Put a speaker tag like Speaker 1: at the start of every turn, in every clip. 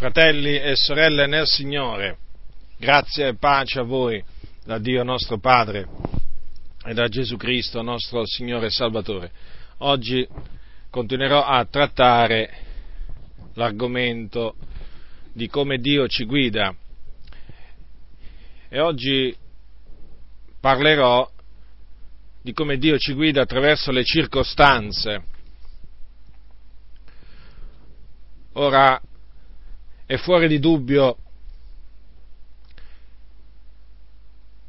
Speaker 1: Fratelli e sorelle nel Signore, grazie e pace a voi da Dio nostro Padre e da Gesù Cristo nostro Signore e Salvatore. Oggi continuerò a trattare l'argomento di come Dio ci guida e oggi parlerò di come Dio ci guida attraverso le circostanze. Ora, è fuori di dubbio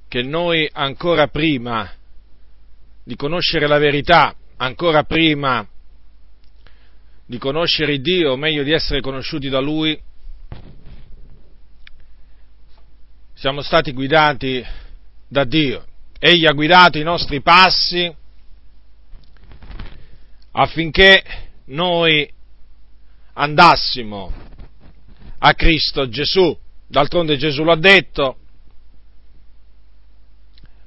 Speaker 1: che noi ancora prima di conoscere la verità, ancora prima di conoscere Dio, o meglio di essere conosciuti da Lui, siamo stati guidati da Dio. Egli ha guidato i nostri passi affinché noi andassimo a Cristo Gesù. D'altronde Gesù lo ha detto.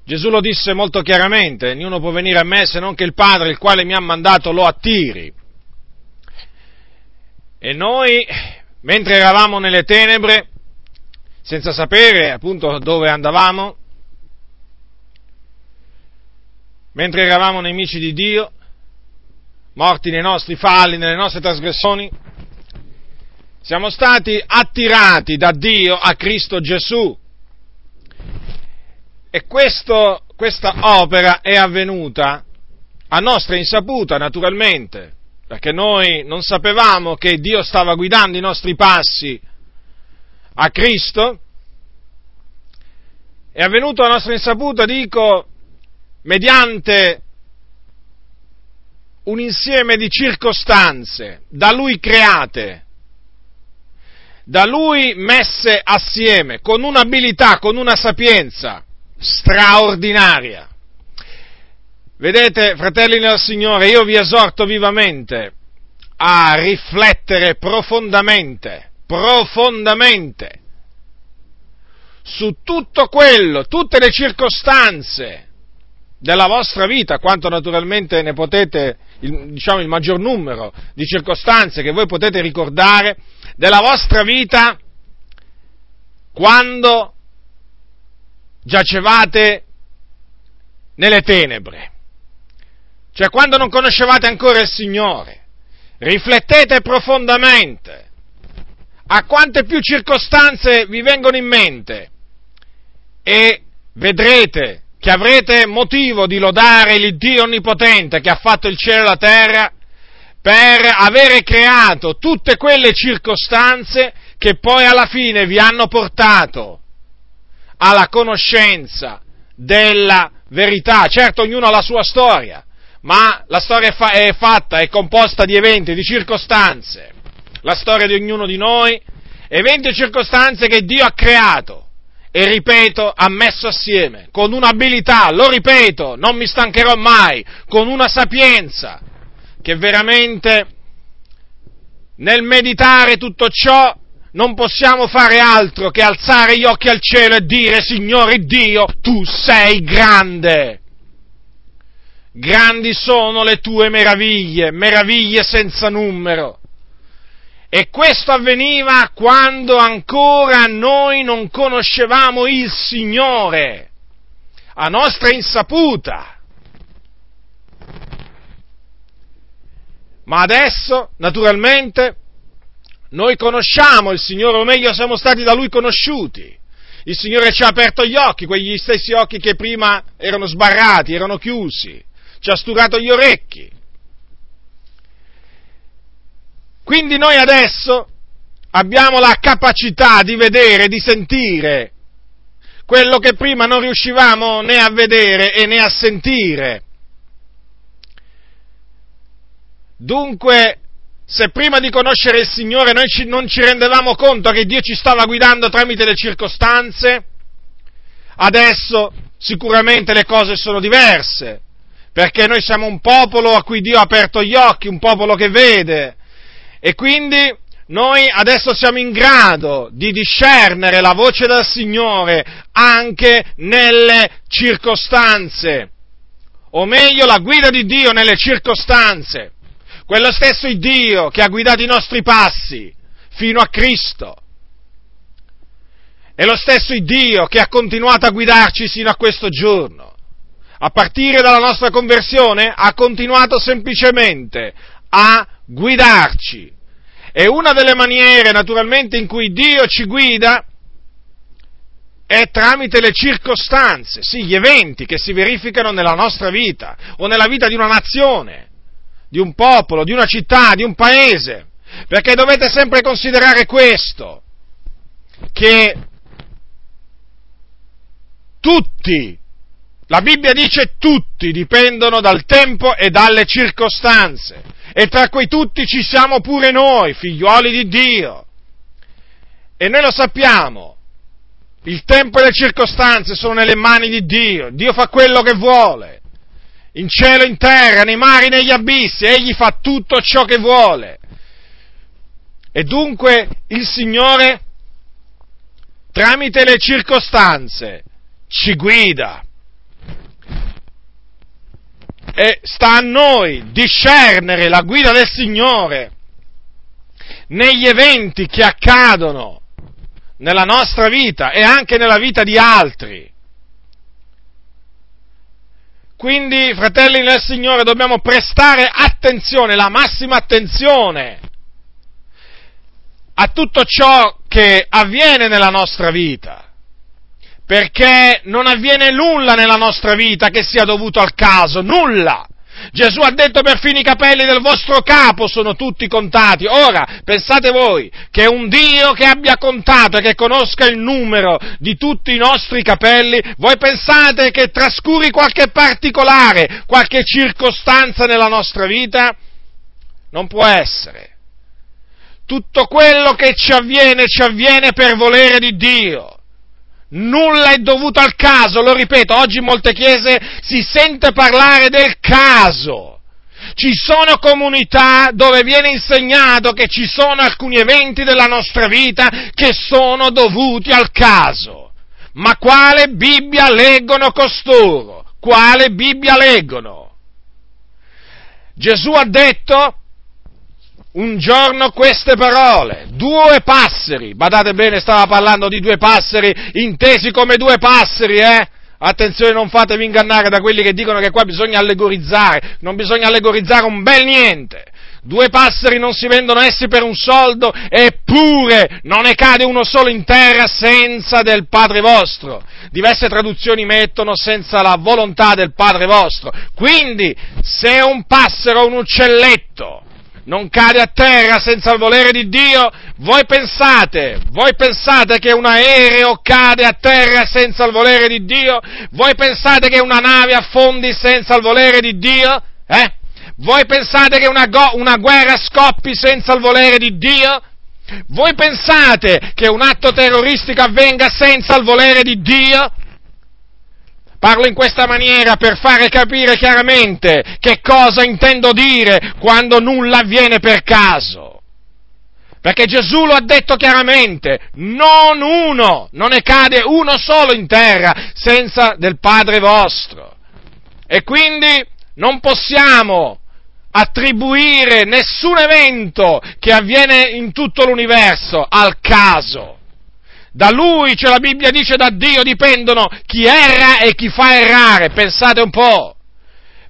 Speaker 1: Gesù lo disse molto chiaramente, ognuno può venire a me se non che il Padre, il quale mi ha mandato, lo attiri. E noi, mentre eravamo nelle tenebre, senza sapere appunto dove andavamo, mentre eravamo nemici di Dio, morti nei nostri falli, nelle nostre trasgressioni, siamo stati attirati da Dio a Cristo Gesù. E questo, questa opera è avvenuta a nostra insaputa, naturalmente, perché noi non sapevamo che Dio stava guidando i nostri passi a Cristo. È avvenuto a nostra insaputa, dico, mediante un insieme di circostanze da Lui create da lui messe assieme con un'abilità, con una sapienza straordinaria. Vedete, fratelli nel Signore, io vi esorto vivamente a riflettere profondamente, profondamente su tutto quello, tutte le circostanze della vostra vita, quanto naturalmente ne potete, il, diciamo, il maggior numero di circostanze che voi potete ricordare, della vostra vita quando giacevate nelle tenebre, cioè quando non conoscevate ancora il Signore. Riflettete profondamente a quante più circostanze vi vengono in mente e vedrete che avrete motivo di lodare l'Iddio Onnipotente che ha fatto il cielo e la terra per avere creato tutte quelle circostanze che poi alla fine vi hanno portato alla conoscenza della verità. Certo, ognuno ha la sua storia, ma la storia è, fa- è fatta, è composta di eventi, di circostanze. La storia di ognuno di noi, eventi e circostanze che Dio ha creato e ripeto, ha messo assieme, con un'abilità, lo ripeto, non mi stancherò mai, con una sapienza, che veramente nel meditare tutto ciò non possiamo fare altro che alzare gli occhi al cielo e dire Signore Dio, tu sei grande. Grandi sono le tue meraviglie, meraviglie senza numero. E questo avveniva quando ancora noi non conoscevamo il Signore, a nostra insaputa. Ma adesso, naturalmente, noi conosciamo il Signore, o meglio siamo stati da Lui conosciuti. Il Signore ci ha aperto gli occhi, quegli stessi occhi che prima erano sbarrati, erano chiusi, ci ha sturato gli orecchi. Quindi noi adesso abbiamo la capacità di vedere, di sentire quello che prima non riuscivamo né a vedere e né a sentire. Dunque, se prima di conoscere il Signore noi ci, non ci rendevamo conto che Dio ci stava guidando tramite le circostanze, adesso sicuramente le cose sono diverse, perché noi siamo un popolo a cui Dio ha aperto gli occhi, un popolo che vede, e quindi noi adesso siamo in grado di discernere la voce del Signore anche nelle circostanze, o meglio la guida di Dio nelle circostanze quello stesso Dio che ha guidato i nostri passi fino a Cristo. È lo stesso Dio che ha continuato a guidarci sino a questo giorno. A partire dalla nostra conversione ha continuato semplicemente a guidarci. E una delle maniere naturalmente in cui Dio ci guida è tramite le circostanze, sì, gli eventi che si verificano nella nostra vita o nella vita di una nazione, di un popolo, di una città, di un paese. Perché dovete sempre considerare questo, che tutti, la Bibbia dice tutti dipendono dal tempo e dalle circostanze. E tra quei tutti ci siamo pure noi, figliuoli di Dio. E noi lo sappiamo. Il tempo e le circostanze sono nelle mani di Dio. Dio fa quello che vuole. In cielo, in terra, nei mari, negli abissi. Egli fa tutto ciò che vuole. E dunque il Signore, tramite le circostanze, ci guida. E sta a noi discernere la guida del Signore negli eventi che accadono nella nostra vita e anche nella vita di altri. Quindi, fratelli nel Signore, dobbiamo prestare attenzione, la massima attenzione a tutto ciò che avviene nella nostra vita perché non avviene nulla nella nostra vita che sia dovuto al caso, nulla. Gesù ha detto perfino i capelli del vostro capo sono tutti contati. Ora, pensate voi che un Dio che abbia contato e che conosca il numero di tutti i nostri capelli, voi pensate che trascuri qualche particolare, qualche circostanza nella nostra vita? Non può essere. Tutto quello che ci avviene ci avviene per volere di Dio. Nulla è dovuto al caso, lo ripeto, oggi in molte chiese si sente parlare del caso. Ci sono comunità dove viene insegnato che ci sono alcuni eventi della nostra vita che sono dovuti al caso. Ma quale Bibbia leggono costoro? Quale Bibbia leggono? Gesù ha detto un giorno queste parole, due passeri, badate bene, stava parlando di due passeri intesi come due passeri, eh? Attenzione, non fatevi ingannare da quelli che dicono che qua bisogna allegorizzare, non bisogna allegorizzare un bel niente. Due passeri non si vendono essi per un soldo, eppure non ne cade uno solo in terra senza del Padre vostro. Diverse traduzioni mettono senza la volontà del Padre vostro. Quindi, se un passero un uccelletto non cade a terra senza il volere di Dio, voi pensate, voi pensate che un aereo cade a terra senza il volere di Dio? Voi pensate che una nave affondi senza il volere di Dio? Eh? Voi pensate che una, go- una guerra scoppi senza il volere di Dio? Voi pensate che un atto terroristico avvenga senza il volere di Dio? Parlo in questa maniera per fare capire chiaramente che cosa intendo dire quando nulla avviene per caso. Perché Gesù lo ha detto chiaramente, non uno, non ne cade uno solo in terra senza del Padre vostro. E quindi non possiamo attribuire nessun evento che avviene in tutto l'universo al caso. Da lui, cioè la Bibbia dice da Dio, dipendono chi erra e chi fa errare. Pensate un po'.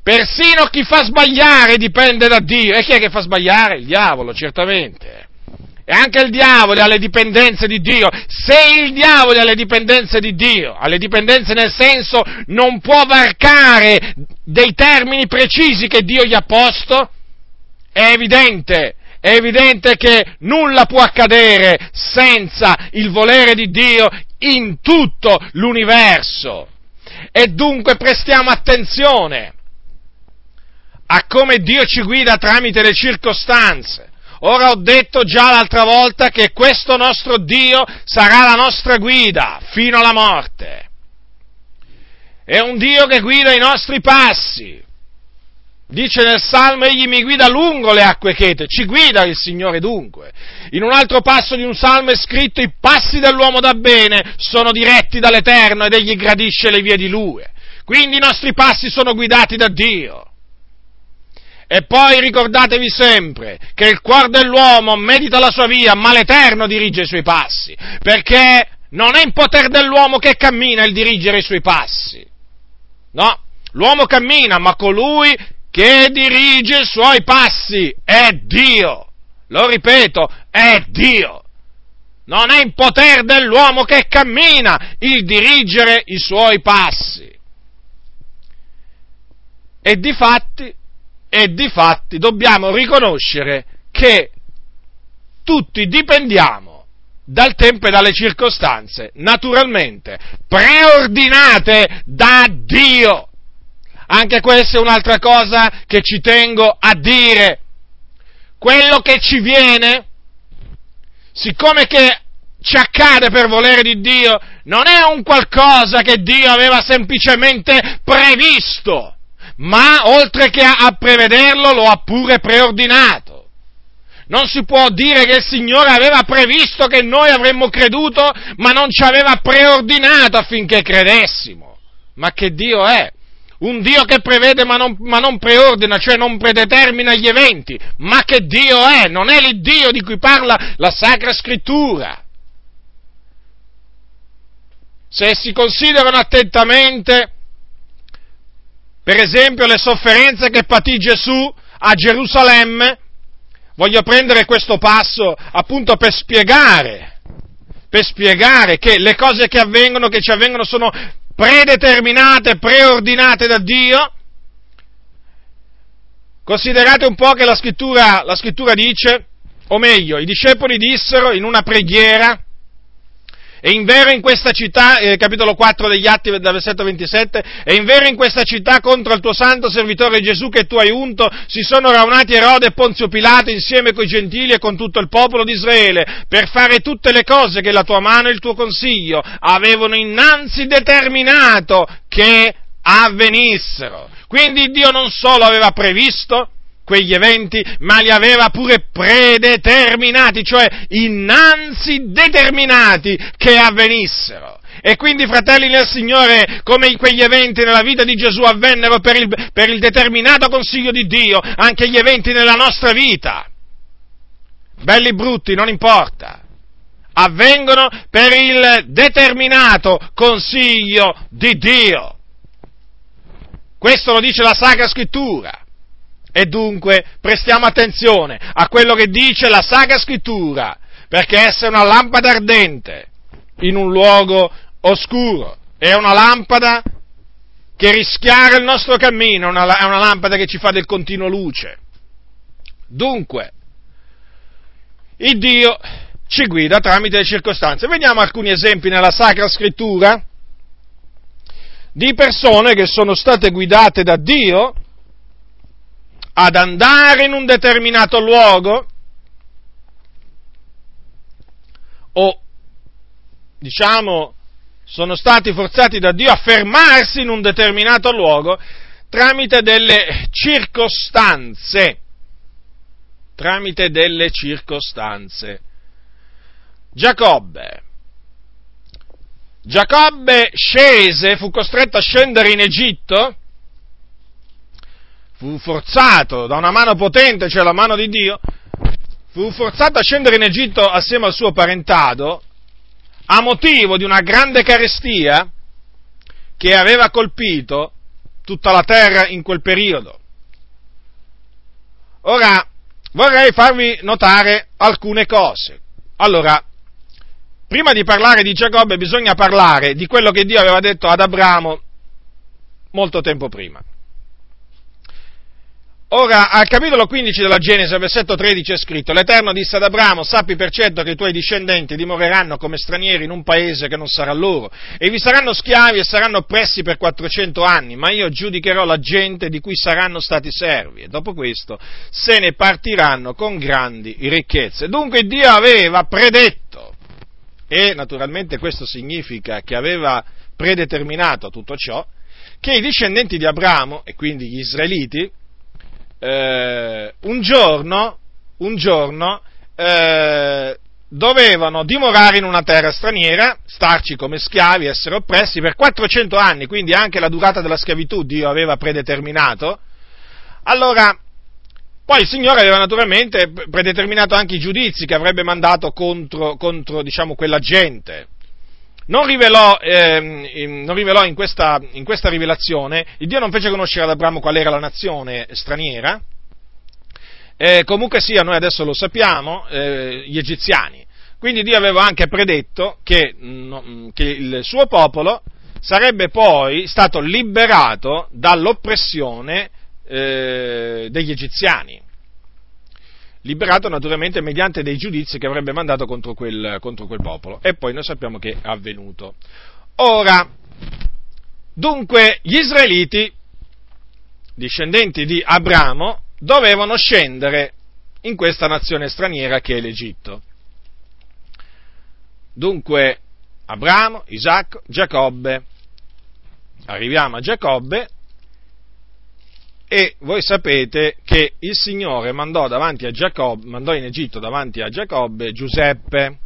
Speaker 1: Persino chi fa sbagliare dipende da Dio. E chi è che fa sbagliare? Il diavolo, certamente. E anche il diavolo ha le dipendenze di Dio. Se il diavolo ha le dipendenze di Dio, ha le dipendenze nel senso non può varcare dei termini precisi che Dio gli ha posto, è evidente è evidente che nulla può accadere senza il volere di Dio in tutto l'universo. E dunque prestiamo attenzione a come Dio ci guida tramite le circostanze. Ora ho detto già l'altra volta che questo nostro Dio sarà la nostra guida fino alla morte. È un Dio che guida i nostri passi. Dice nel Salmo, egli mi guida lungo le acque chete, ci guida il Signore dunque. In un altro passo di un Salmo è scritto, i passi dell'uomo da bene sono diretti dall'Eterno ed egli gradisce le vie di Lui. Quindi i nostri passi sono guidati da Dio. E poi ricordatevi sempre che il cuore dell'uomo medita la sua via, ma l'Eterno dirige i suoi passi, perché non è in potere dell'uomo che cammina il dirigere i suoi passi. No, l'uomo cammina, ma colui che dirige i suoi passi è Dio. Lo ripeto, è Dio. Non è in potere dell'uomo che cammina il dirigere i suoi passi. E di fatti, e di fatti dobbiamo riconoscere che tutti dipendiamo dal tempo e dalle circostanze, naturalmente, preordinate da Dio. Anche questa è un'altra cosa che ci tengo a dire. Quello che ci viene, siccome che ci accade per volere di Dio, non è un qualcosa che Dio aveva semplicemente previsto, ma oltre che a prevederlo lo ha pure preordinato. Non si può dire che il Signore aveva previsto che noi avremmo creduto, ma non ci aveva preordinato affinché credessimo. Ma che Dio è? Un Dio che prevede ma non, ma non, preordina, cioè non predetermina gli eventi. Ma che Dio è? Non è l'Iddio di cui parla la Sacra Scrittura. Se si considerano attentamente, per esempio, le sofferenze che patì Gesù a Gerusalemme, voglio prendere questo passo appunto per spiegare, per spiegare che le cose che avvengono, che ci avvengono, sono predeterminate, preordinate da Dio. Considerate un po' che la scrittura, la scrittura dice, o meglio, i discepoli dissero in una preghiera, e in vero in questa città, eh, capitolo 4 degli Atti, versetto 27, e in vero in questa città contro il tuo santo servitore Gesù che tu hai unto, si sono raunati Erode e Ponzio Pilato insieme coi gentili e con tutto il popolo di Israele, per fare tutte le cose che la tua mano e il tuo consiglio avevano innanzi determinato che avvenissero. Quindi Dio non solo aveva previsto, quegli eventi, ma li aveva pure predeterminati, cioè innanzi determinati che avvenissero. E quindi, fratelli nel Signore, come quegli eventi nella vita di Gesù avvennero per il, per il determinato consiglio di Dio, anche gli eventi nella nostra vita, belli brutti, non importa, avvengono per il determinato consiglio di Dio. Questo lo dice la Sacra Scrittura. E dunque prestiamo attenzione a quello che dice la Sacra Scrittura, perché essa è una lampada ardente in un luogo oscuro, è una lampada che rischiara il nostro cammino, è una lampada che ci fa del continuo luce. Dunque, il Dio ci guida tramite le circostanze. Vediamo alcuni esempi nella Sacra Scrittura di persone che sono state guidate da Dio ad andare in un determinato luogo o diciamo sono stati forzati da Dio a fermarsi in un determinato luogo tramite delle circostanze tramite delle circostanze. Giacobbe. Giacobbe scese, fu costretto a scendere in Egitto fu forzato da una mano potente, cioè la mano di Dio, fu forzato a scendere in Egitto assieme al suo parentado a motivo di una grande carestia che aveva colpito tutta la terra in quel periodo. Ora, vorrei farvi notare alcune cose. Allora, prima di parlare di Giacobbe bisogna parlare di quello che Dio aveva detto ad Abramo molto tempo prima. Ora, al capitolo 15 della Genesi, versetto 13 è scritto, l'Eterno disse ad Abramo, sappi per certo che i tuoi discendenti dimoreranno come stranieri in un paese che non sarà loro, e vi saranno schiavi e saranno oppressi per 400 anni, ma io giudicherò la gente di cui saranno stati servi, e dopo questo se ne partiranno con grandi ricchezze. Dunque Dio aveva predetto, e naturalmente questo significa che aveva predeterminato tutto ciò, che i discendenti di Abramo, e quindi gli israeliti, eh, un giorno, un giorno eh, dovevano dimorare in una terra straniera, starci come schiavi, essere oppressi per 400 anni, quindi anche la durata della schiavitù Dio aveva predeterminato. Allora, Poi il Signore aveva naturalmente predeterminato anche i giudizi che avrebbe mandato contro, contro diciamo, quella gente. Non rivelò, eh, non rivelò in, questa, in, questa, rivelazione, il Dio non fece conoscere ad Abramo qual era la nazione straniera, eh, comunque sia, noi adesso lo sappiamo, eh, gli egiziani. Quindi Dio aveva anche predetto che, no, che il suo popolo sarebbe poi stato liberato dall'oppressione eh, degli egiziani, liberato naturalmente mediante dei giudizi che avrebbe mandato contro quel, contro quel popolo. E poi noi sappiamo che è avvenuto. Ora, dunque, gli israeliti, discendenti di Abramo, dovevano scendere in questa nazione straniera che è l'Egitto. Dunque, Abramo, Isacco, Giacobbe. Arriviamo a Giacobbe e voi sapete che il Signore mandò, Giacobbe, mandò in Egitto davanti a Giacobbe Giuseppe.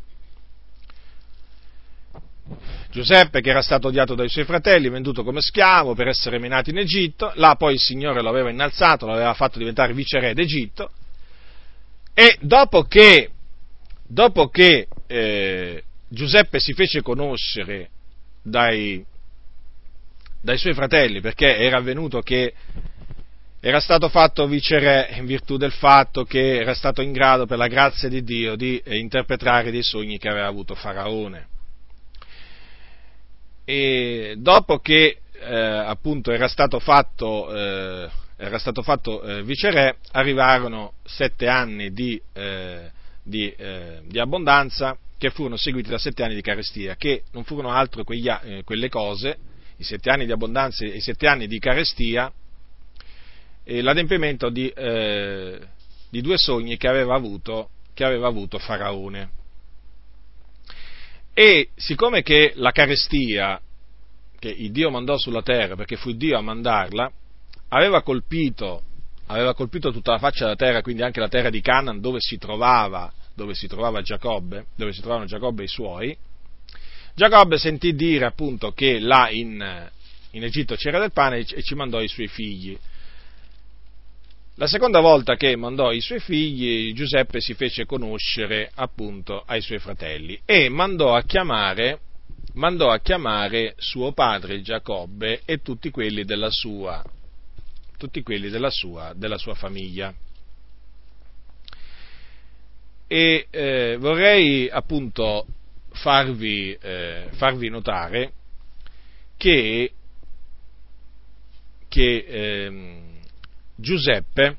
Speaker 1: Giuseppe che era stato odiato dai suoi fratelli, venduto come schiavo per essere menato in Egitto, là poi il Signore lo aveva innalzato, lo aveva fatto diventare viceré d'Egitto e dopo che, dopo che eh, Giuseppe si fece conoscere dai, dai suoi fratelli perché era avvenuto che era stato fatto viceré in virtù del fatto che era stato in grado, per la grazia di Dio, di eh, interpretare dei sogni che aveva avuto Faraone. E dopo che eh, appunto era stato fatto, eh, era stato fatto eh, viceré, arrivarono sette anni di, eh, di, eh, di, abbondanza che furono seguiti da sette anni di carestia, che non furono altro quegli, quelle cose, i sette anni di abbondanza e i sette anni di carestia, l'adempimento di, eh, di, due sogni che aveva, avuto, che aveva avuto Faraone. E siccome che la carestia che il Dio mandò sulla terra, perché fu Dio a mandarla, aveva colpito, aveva colpito tutta la faccia della terra, quindi anche la terra di Canaan dove si trovava, dove si trovava Giacobbe, dove si trovavano Giacobbe e i suoi, Giacobbe sentì dire appunto che là in, in Egitto c'era del pane e ci mandò i suoi figli. La seconda volta che mandò i suoi figli, Giuseppe si fece conoscere appunto ai suoi fratelli e mandò a chiamare, mandò a chiamare suo padre Giacobbe e tutti quelli della sua, tutti quelli della sua, della sua famiglia. E eh, vorrei appunto farvi, eh, farvi notare che, che eh, Giuseppe,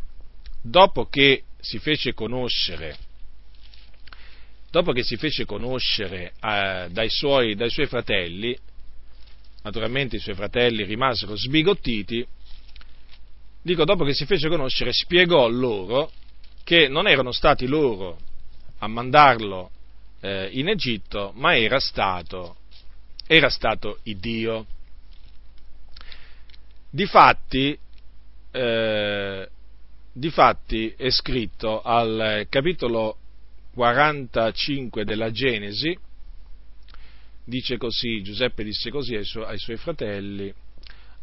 Speaker 1: dopo che si fece conoscere, dopo che si fece conoscere eh, dai, suoi, dai suoi fratelli, naturalmente i suoi fratelli rimasero sbigottiti, dico dopo che si fece conoscere spiegò loro che non erano stati loro a mandarlo eh, in Egitto, ma era stato, era stato il Dio. Difatti, eh, difatti è scritto al capitolo 45 della Genesi, dice così, Giuseppe disse così ai, su- ai suoi fratelli,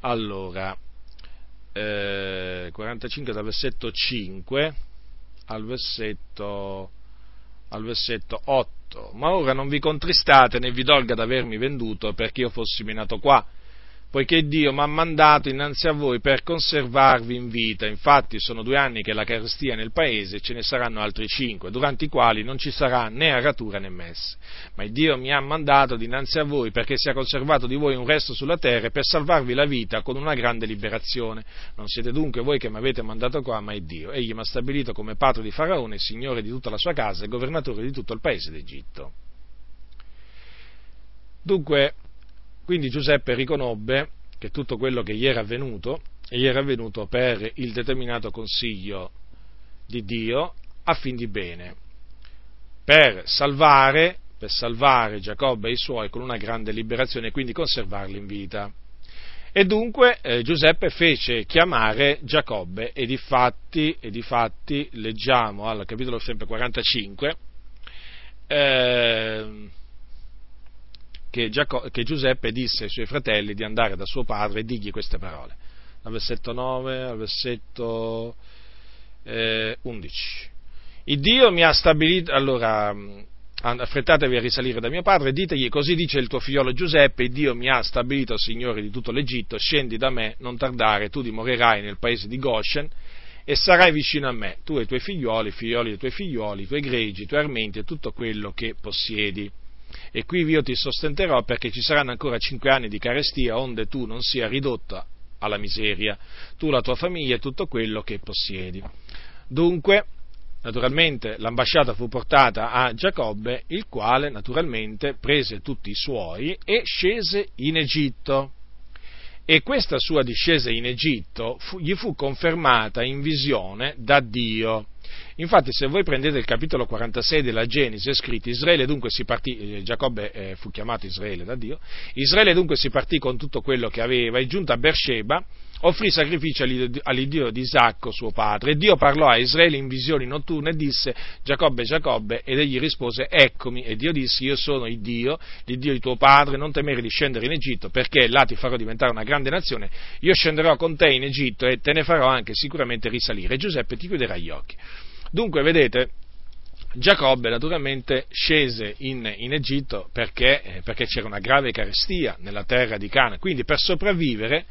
Speaker 1: allora, eh, 45 dal versetto 5 al versetto, al versetto 8, ma ora non vi contristate né vi dolga d'avermi venduto perché io fossi menato qua, poiché Dio mi ha mandato innanzi a voi per conservarvi in vita. Infatti sono due anni che la carestia è nel paese e ce ne saranno altri cinque, durante i quali non ci sarà né aratura né messe. Ma Dio mi ha mandato dinanzi a voi perché sia conservato di voi un resto sulla terra e per salvarvi la vita con una grande liberazione. Non siete dunque voi che mi avete mandato qua, ma è Dio. Egli mi ha stabilito come padre di Faraone, signore di tutta la sua casa e governatore di tutto il paese d'Egitto. Dunque, quindi Giuseppe riconobbe che tutto quello che gli era avvenuto, gli era avvenuto per il determinato consiglio di Dio a fin di bene, per salvare, per salvare Giacobbe e i suoi con una grande liberazione e quindi conservarli in vita. E dunque eh, Giuseppe fece chiamare Giacobbe e difatti, e difatti leggiamo al capitolo sempre 45, eh, che, Giacob, che, Giuseppe disse ai suoi fratelli di andare da suo padre e digli queste parole. Dal versetto 9 al versetto eh, 11. Il Dio mi ha stabilito, allora, affrettatevi a risalire da mio padre, ditegli, così dice il tuo figliolo Giuseppe, Dio mi ha stabilito Signore di tutto l'Egitto, scendi da me, non tardare, tu dimorerai nel paese di Goshen, e sarai vicino a me, tu e i tuoi figlioli, i figlioli dei tuoi figlioli, i tuoi gregi, i tuoi armenti e tutto quello che possiedi. E qui io ti sostenterò perché ci saranno ancora cinque anni di carestia, onde tu non sia ridotta alla miseria, tu, la tua famiglia e tutto quello che possiedi. Dunque, naturalmente, l'ambasciata fu portata a Giacobbe, il quale naturalmente prese tutti i suoi e scese in Egitto e questa sua discesa in Egitto fu, gli fu confermata in visione da Dio. Infatti, se voi prendete il capitolo 46 della Genesi, è scritto Israele dunque si partì, eh, Giacobbe eh, fu chiamato Israele da Dio, Israele dunque si partì con tutto quello che aveva e giunto a Beersheba offrì sacrificio all'Iddio di Isacco, suo padre, e Dio parlò a Israele in visioni notturne e disse, Giacobbe, Giacobbe, ed egli rispose, eccomi, e Dio disse, io sono il Dio, il Dio di tuo padre, non temere di scendere in Egitto, perché là ti farò diventare una grande nazione, io scenderò con te in Egitto e te ne farò anche sicuramente risalire, e Giuseppe ti chiuderà gli occhi. Dunque, vedete, Giacobbe naturalmente scese in, in Egitto perché, eh, perché, c'era una grave carestia nella terra di Cana, quindi per sopravvivere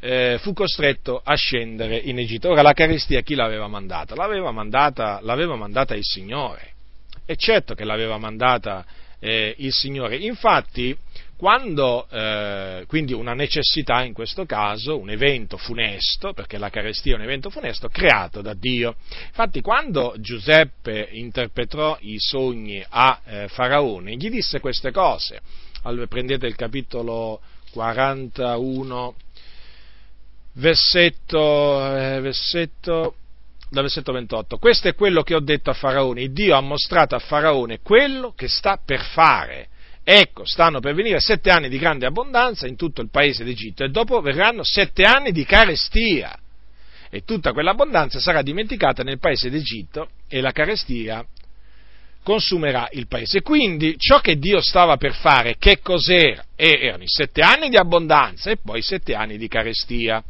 Speaker 1: eh, fu costretto a scendere in Egitto. Ora la carestia chi l'aveva mandata? L'aveva mandata, l'aveva mandata il Signore. E certo che l'aveva mandata eh, il Signore. Infatti, quando, eh, quindi una necessità in questo caso, un evento funesto, perché la carestia è un evento funesto, creato da Dio. Infatti, quando Giuseppe interpretò i sogni a eh, Faraone, gli disse queste cose. Allora, prendete il capitolo 41 versetto, eh, versetto, da versetto 28. Questo è quello che ho detto a Faraone. Dio ha mostrato a Faraone quello che sta per fare. Ecco, stanno per venire sette anni di grande abbondanza in tutto il paese d'Egitto e dopo verranno sette anni di carestia. E tutta quell'abbondanza sarà dimenticata nel paese d'Egitto e la carestia consumerà il paese. Quindi ciò che Dio stava per fare, che cos'era? erano i sette anni di abbondanza e poi sette anni di carestia.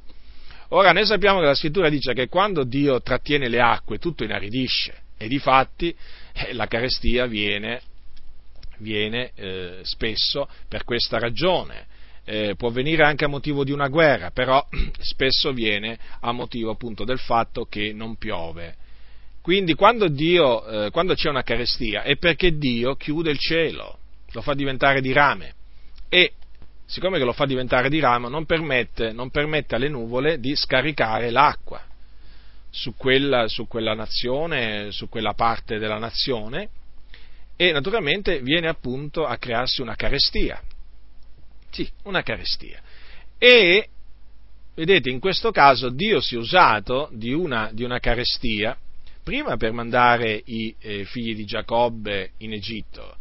Speaker 1: Ora noi sappiamo che la scrittura dice che quando Dio trattiene le acque tutto inaridisce e di fatti eh, la carestia viene, viene eh, spesso per questa ragione. Eh, può venire anche a motivo di una guerra, però spesso viene a motivo appunto del fatto che non piove. Quindi quando, Dio, eh, quando c'è una carestia è perché Dio chiude il cielo, lo fa diventare di rame e siccome lo fa diventare di ramo, non permette, non permette alle nuvole di scaricare l'acqua su quella, su quella nazione, su quella parte della nazione, e naturalmente viene appunto a crearsi una carestia. Sì, una carestia. E, vedete, in questo caso Dio si è usato di una, di una carestia, prima per mandare i eh, figli di Giacobbe in Egitto,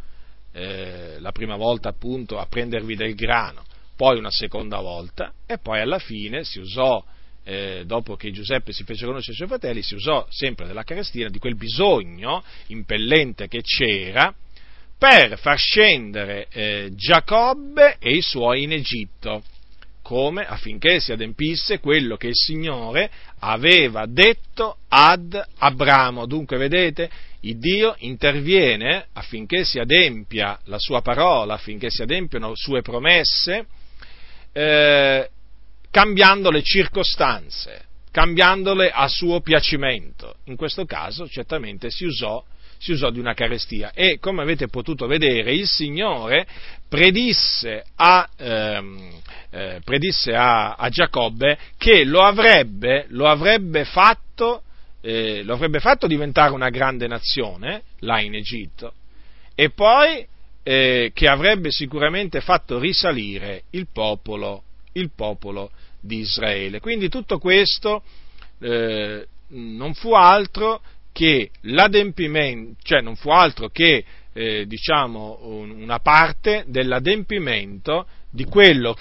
Speaker 1: eh, la prima volta appunto a prendervi del grano, poi una seconda volta e poi alla fine si usò, eh, dopo che Giuseppe si fece conoscere ai suoi fratelli, si usò sempre della carestina, di quel bisogno impellente che c'era per far scendere eh, Giacobbe e i suoi in Egitto come affinché si adempisse quello che il Signore aveva detto ad Abramo. Dunque, vedete, il Dio interviene affinché si adempia la sua parola, affinché si adempiano sue promesse, eh, cambiando le circostanze, cambiandole a suo piacimento. In questo caso certamente si usò si usò di una carestia e come avete potuto vedere il Signore predisse a, ehm, eh, predisse a, a Giacobbe che lo avrebbe, lo avrebbe fatto eh, lo avrebbe fatto diventare una grande nazione là in Egitto e poi eh, che avrebbe sicuramente fatto risalire il popolo, il popolo di Israele. Quindi tutto questo eh, non fu altro che l'adempimento, cioè non fu altro che eh, diciamo una parte dell'adempimento di quello,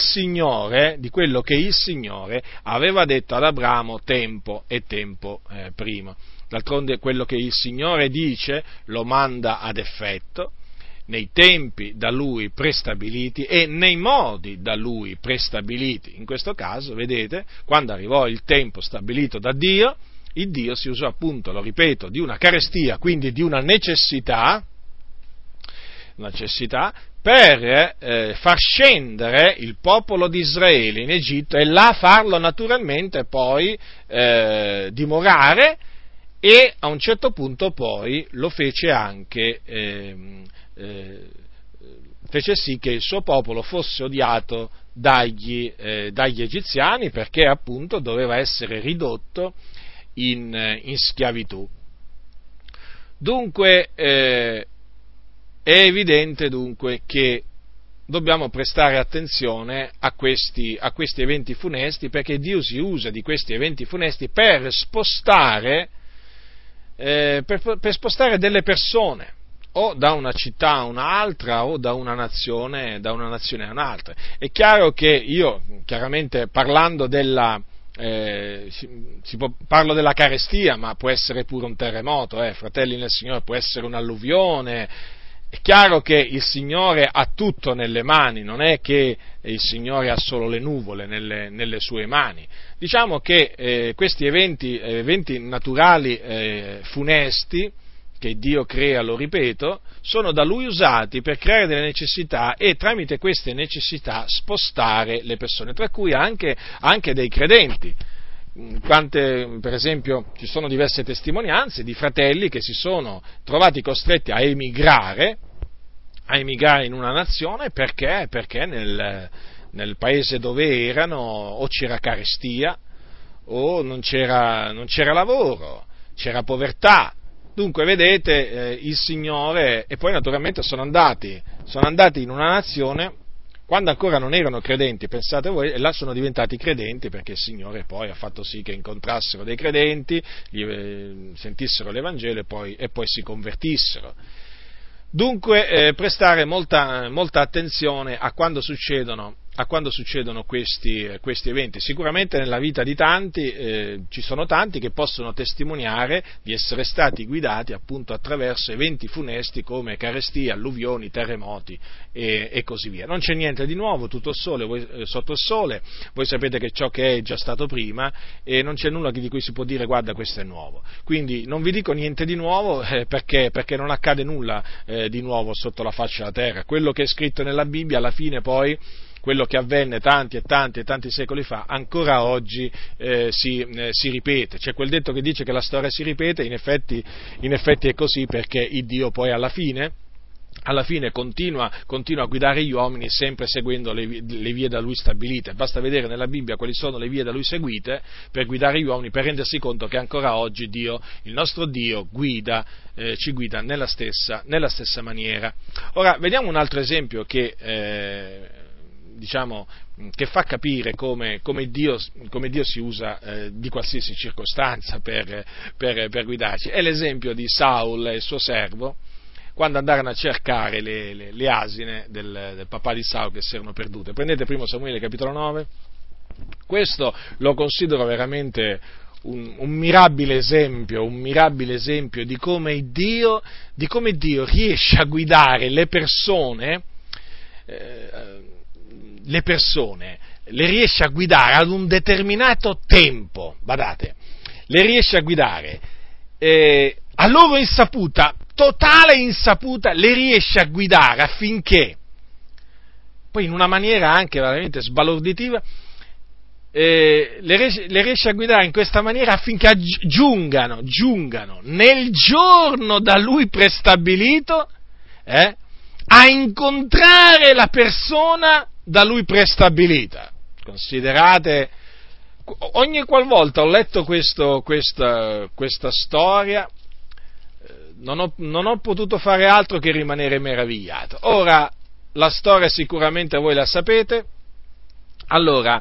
Speaker 1: Signore, di quello che il Signore, aveva detto ad Abramo tempo e tempo eh, prima. D'altronde quello che il Signore dice lo manda ad effetto nei tempi da lui prestabiliti e nei modi da lui prestabiliti. In questo caso, vedete, quando arrivò il tempo stabilito da Dio, il Dio si usò appunto, lo ripeto, di una carestia, quindi di una necessità, necessità per eh, far scendere il popolo di Israele in Egitto e là farlo naturalmente poi eh, dimorare e a un certo punto poi lo fece anche, eh, fece sì che il suo popolo fosse odiato dagli, eh, dagli egiziani perché appunto doveva essere ridotto in, in schiavitù. Dunque eh, è evidente dunque che dobbiamo prestare attenzione a questi, a questi, eventi funesti perché Dio si usa di questi eventi funesti per spostare, eh, per, per spostare delle persone o da una città a un'altra o da una nazione, da una nazione a un'altra. È chiaro che io, chiaramente parlando della, eh, si, può, parlo della carestia, ma può essere pure un terremoto, eh, fratelli nel Signore, può essere un'alluvione. È chiaro che il Signore ha tutto nelle mani, non è che il Signore ha solo le nuvole nelle, nelle sue mani. Diciamo che eh, questi eventi, eventi naturali eh, funesti, che Dio crea, lo ripeto, sono da Lui usati per creare delle necessità e tramite queste necessità spostare le persone, tra cui anche, anche dei credenti. Quante, per esempio, ci sono diverse testimonianze di fratelli che si sono trovati costretti a emigrare, a emigrare in una nazione perché, perché nel, nel paese dove erano o c'era carestia o non c'era, non c'era lavoro, c'era povertà, Dunque, vedete, eh, il Signore, e poi naturalmente sono andati, sono andati in una nazione, quando ancora non erano credenti, pensate voi, e là sono diventati credenti perché il Signore poi ha fatto sì che incontrassero dei credenti, eh, sentissero l'Evangelo e poi, e poi si convertissero. Dunque, eh, prestare molta, molta, attenzione a quando succedono a quando succedono questi, questi, eventi. Sicuramente nella vita di tanti eh, ci sono tanti che possono testimoniare di essere stati guidati appunto attraverso eventi funesti come carestie, alluvioni, terremoti e, e così via. Non c'è niente di nuovo, tutto il sole, voi, eh, sotto il sole, voi sapete che ciò che è già stato prima e non c'è nulla di cui si può dire guarda questo è nuovo. Quindi non vi dico niente di nuovo eh, perché, perché, non accade nulla eh, di nuovo sotto la faccia della terra. Quello che è scritto nella Bibbia alla fine poi quello che avvenne tanti e tanti e tanti secoli fa, ancora oggi eh, si, eh, si, ripete. C'è quel detto che dice che la storia si ripete, in effetti, in effetti è così perché il Dio poi alla fine alla fine continua, continua, a guidare gli uomini sempre seguendo le, le, vie da lui stabilite. Basta vedere nella Bibbia quali sono le vie da lui seguite per guidare gli uomini, per rendersi conto che ancora oggi Dio, il nostro Dio, guida, eh, ci guida nella stessa, nella stessa, maniera. Ora, vediamo un altro esempio che eh, diciamo, che fa capire come, come, Dio, come Dio, si usa eh, di qualsiasi circostanza per, per, per, guidarci. È l'esempio di Saul e il suo servo quando andarono a cercare le, le, le asine del, del, papà di Saul che si erano perdute. Prendete primo Samuele capitolo 9. Questo lo considero veramente un, un, mirabile esempio, un mirabile esempio di come Dio, di come Dio riesce a guidare le persone eh, le persone, le riesce a guidare ad un determinato tempo, badate, le riesce a guidare eh, a loro insaputa, totale insaputa, le riesce a guidare affinché, poi in una maniera anche veramente sbalorditiva, eh, le, riesce, le, riesce, a guidare in questa maniera affinché giungano, giungano nel giorno da lui prestabilito eh, a incontrare la persona da lui prestabilita. Considerate, ogni qualvolta ho letto questo, questa, questa, storia, eh, non ho, non ho potuto fare altro che rimanere meravigliato. Ora, la storia sicuramente voi la sapete. Allora,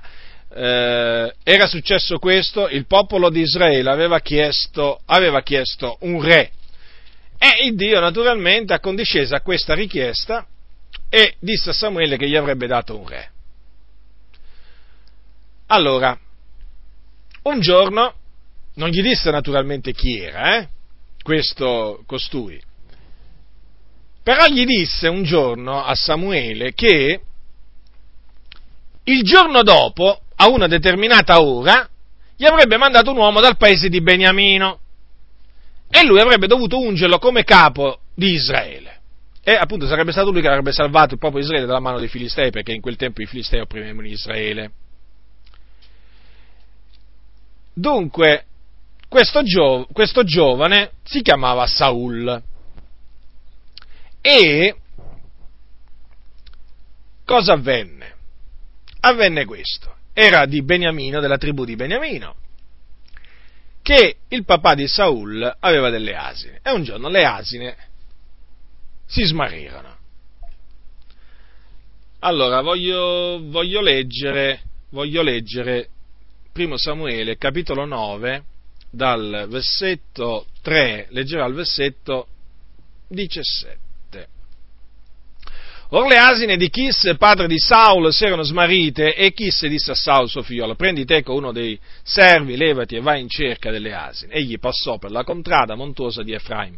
Speaker 1: eh, era successo questo, il popolo di Israele aveva chiesto, aveva chiesto un re e il Dio naturalmente accondiscese a questa richiesta e disse a Samuele che gli avrebbe dato un re. Allora, un giorno, non gli disse naturalmente chi era, eh, questo costui, però gli disse un giorno a Samuele che il giorno dopo, a una determinata ora, gli avrebbe mandato un uomo dal paese di Beniamino e lui avrebbe dovuto ungerlo come capo di Israele. E appunto sarebbe stato lui che avrebbe salvato il popolo di Israele dalla mano dei Filistei, perché in quel tempo i Filistei opprimevano Israele. Dunque, questo, gio- questo giovane si chiamava Saul e cosa avvenne? Avvenne questo, era di Beniamino, della tribù di Beniamino, che il papà di Saul aveva delle asine e un giorno le asine si smarirono. Allora, voglio, voglio leggere, voglio leggere 1 Samuele, capitolo 9, dal versetto 3, leggerà il versetto 17. Or le asine di Chis, padre di Saul, si erano smarrite e Chis disse a Saul, suo figliolo, prendi teco uno dei servi, levati e vai in cerca delle asine. Egli passò per la contrada montuosa di Efraim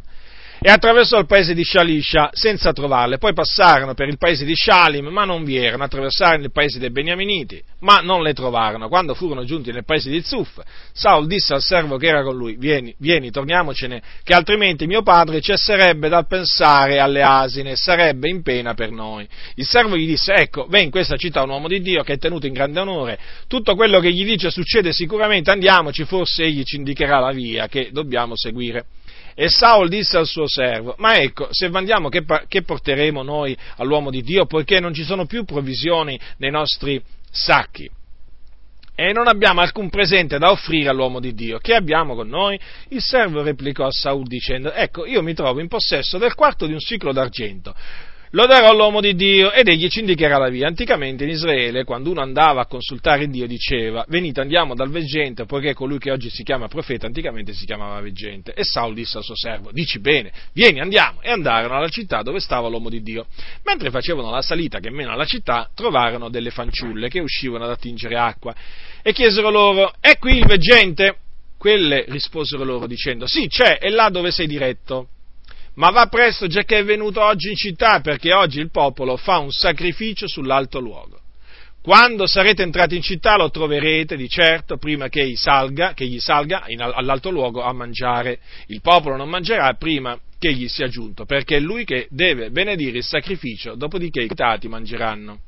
Speaker 1: e attraversò il paese di Shalisha senza trovarle. Poi passarono per il paese di Shalim, ma non vi erano. Attraversarono il paese dei Beniaminiti, ma non le trovarono. Quando furono giunti nel paese di Zuf, Saul disse al servo che era con lui: Vieni, vieni, torniamocene, che altrimenti mio padre cesserebbe dal pensare alle asine sarebbe in pena per noi. Il servo gli disse: Ecco, ven in questa città un uomo di Dio che è tenuto in grande onore. Tutto quello che gli dice succede sicuramente. Andiamoci, forse egli ci indicherà la via che dobbiamo seguire. E Saul disse al suo servo, ma ecco, se andiamo che, che porteremo noi all'uomo di Dio, poiché non ci sono più provvisioni nei nostri sacchi? e non abbiamo alcun presente da offrire all'uomo di Dio. Che abbiamo con noi? Il servo replicò a Saul dicendo, ecco, io mi trovo in possesso del quarto di un ciclo d'argento lo darò all'uomo di Dio ed egli ci indicherà la via. Anticamente in Israele, quando uno andava a consultare Dio, diceva, venite andiamo dal veggente, poiché colui che oggi si chiama profeta, anticamente si chiamava veggente. E Saul disse al suo servo, dici bene, vieni, andiamo. E andarono alla città dove stava l'uomo di Dio. Mentre facevano la salita che mena alla città, trovarono delle fanciulle che uscivano ad attingere acqua e chiesero loro, è qui il veggente? Quelle risposero loro dicendo, sì, c'è, è là dove sei diretto ma va presto già che è venuto oggi in città, perché oggi il popolo fa un sacrificio sull'alto luogo. Quando sarete entrati in città lo troverete di certo prima che egli salga, che egli salga in, all'alto luogo a mangiare. Il popolo non mangerà prima che egli sia giunto, perché è lui che deve benedire il sacrificio, dopodiché i invitati mangeranno.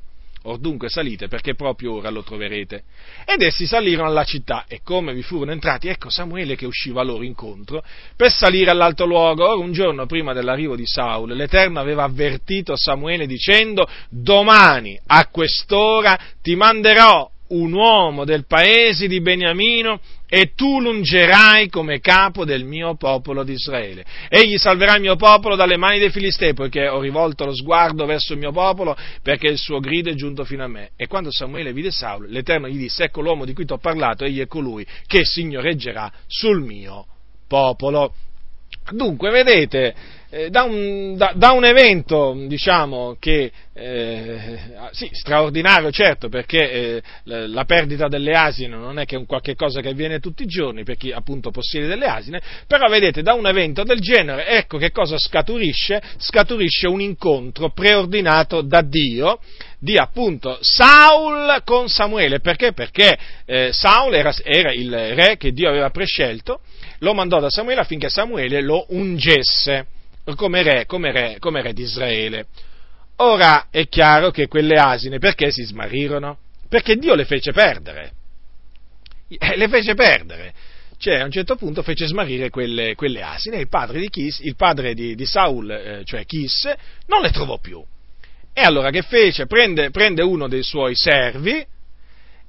Speaker 1: Or dunque salite, perché proprio ora lo troverete. Ed essi salirono alla città, e come vi furono entrati, ecco Samuele che usciva loro incontro, per salire all'alto luogo. Ora un giorno prima dell'arrivo di Saul, l'Eterno aveva avvertito Samuele dicendo, domani a quest'ora ti manderò un uomo del paese di Beniamino e tu l'ungerai come capo del mio popolo di Israele. Egli salverà il mio popolo dalle mani dei Filistei, poiché ho rivolto lo sguardo verso il mio popolo, perché il suo grido è giunto fino a me. E quando Samuele vide Saulo, l'Eterno gli disse, ecco l'uomo di cui ti ho parlato, egli è colui che signoreggerà sul mio popolo. Dunque, vedete, da, un, da, da, un, evento, diciamo, che, eh, sì, straordinario, certo, perché eh, la perdita delle asine non è che un qualche cosa che avviene tutti i giorni per chi appunto possiede delle asine, però vedete, da un evento del genere, ecco che cosa scaturisce? Scaturisce un incontro preordinato da Dio di appunto Saul con Samuele, perché? Perché eh, Saul era, era il re che Dio aveva prescelto, lo mandò da Samuele affinché Samuele lo ungesse come re, come re, come re di Israele. Ora è chiaro che quelle asine perché si smarirono? Perché Dio le fece perdere. Eh, le fece perdere. Cioè, a un certo punto fece smarrire quelle, quelle asine il padre di, Chis, il padre di, di Saul, eh, cioè Chis, non le trovò più. E allora che fece? Prende, prende uno dei suoi servi,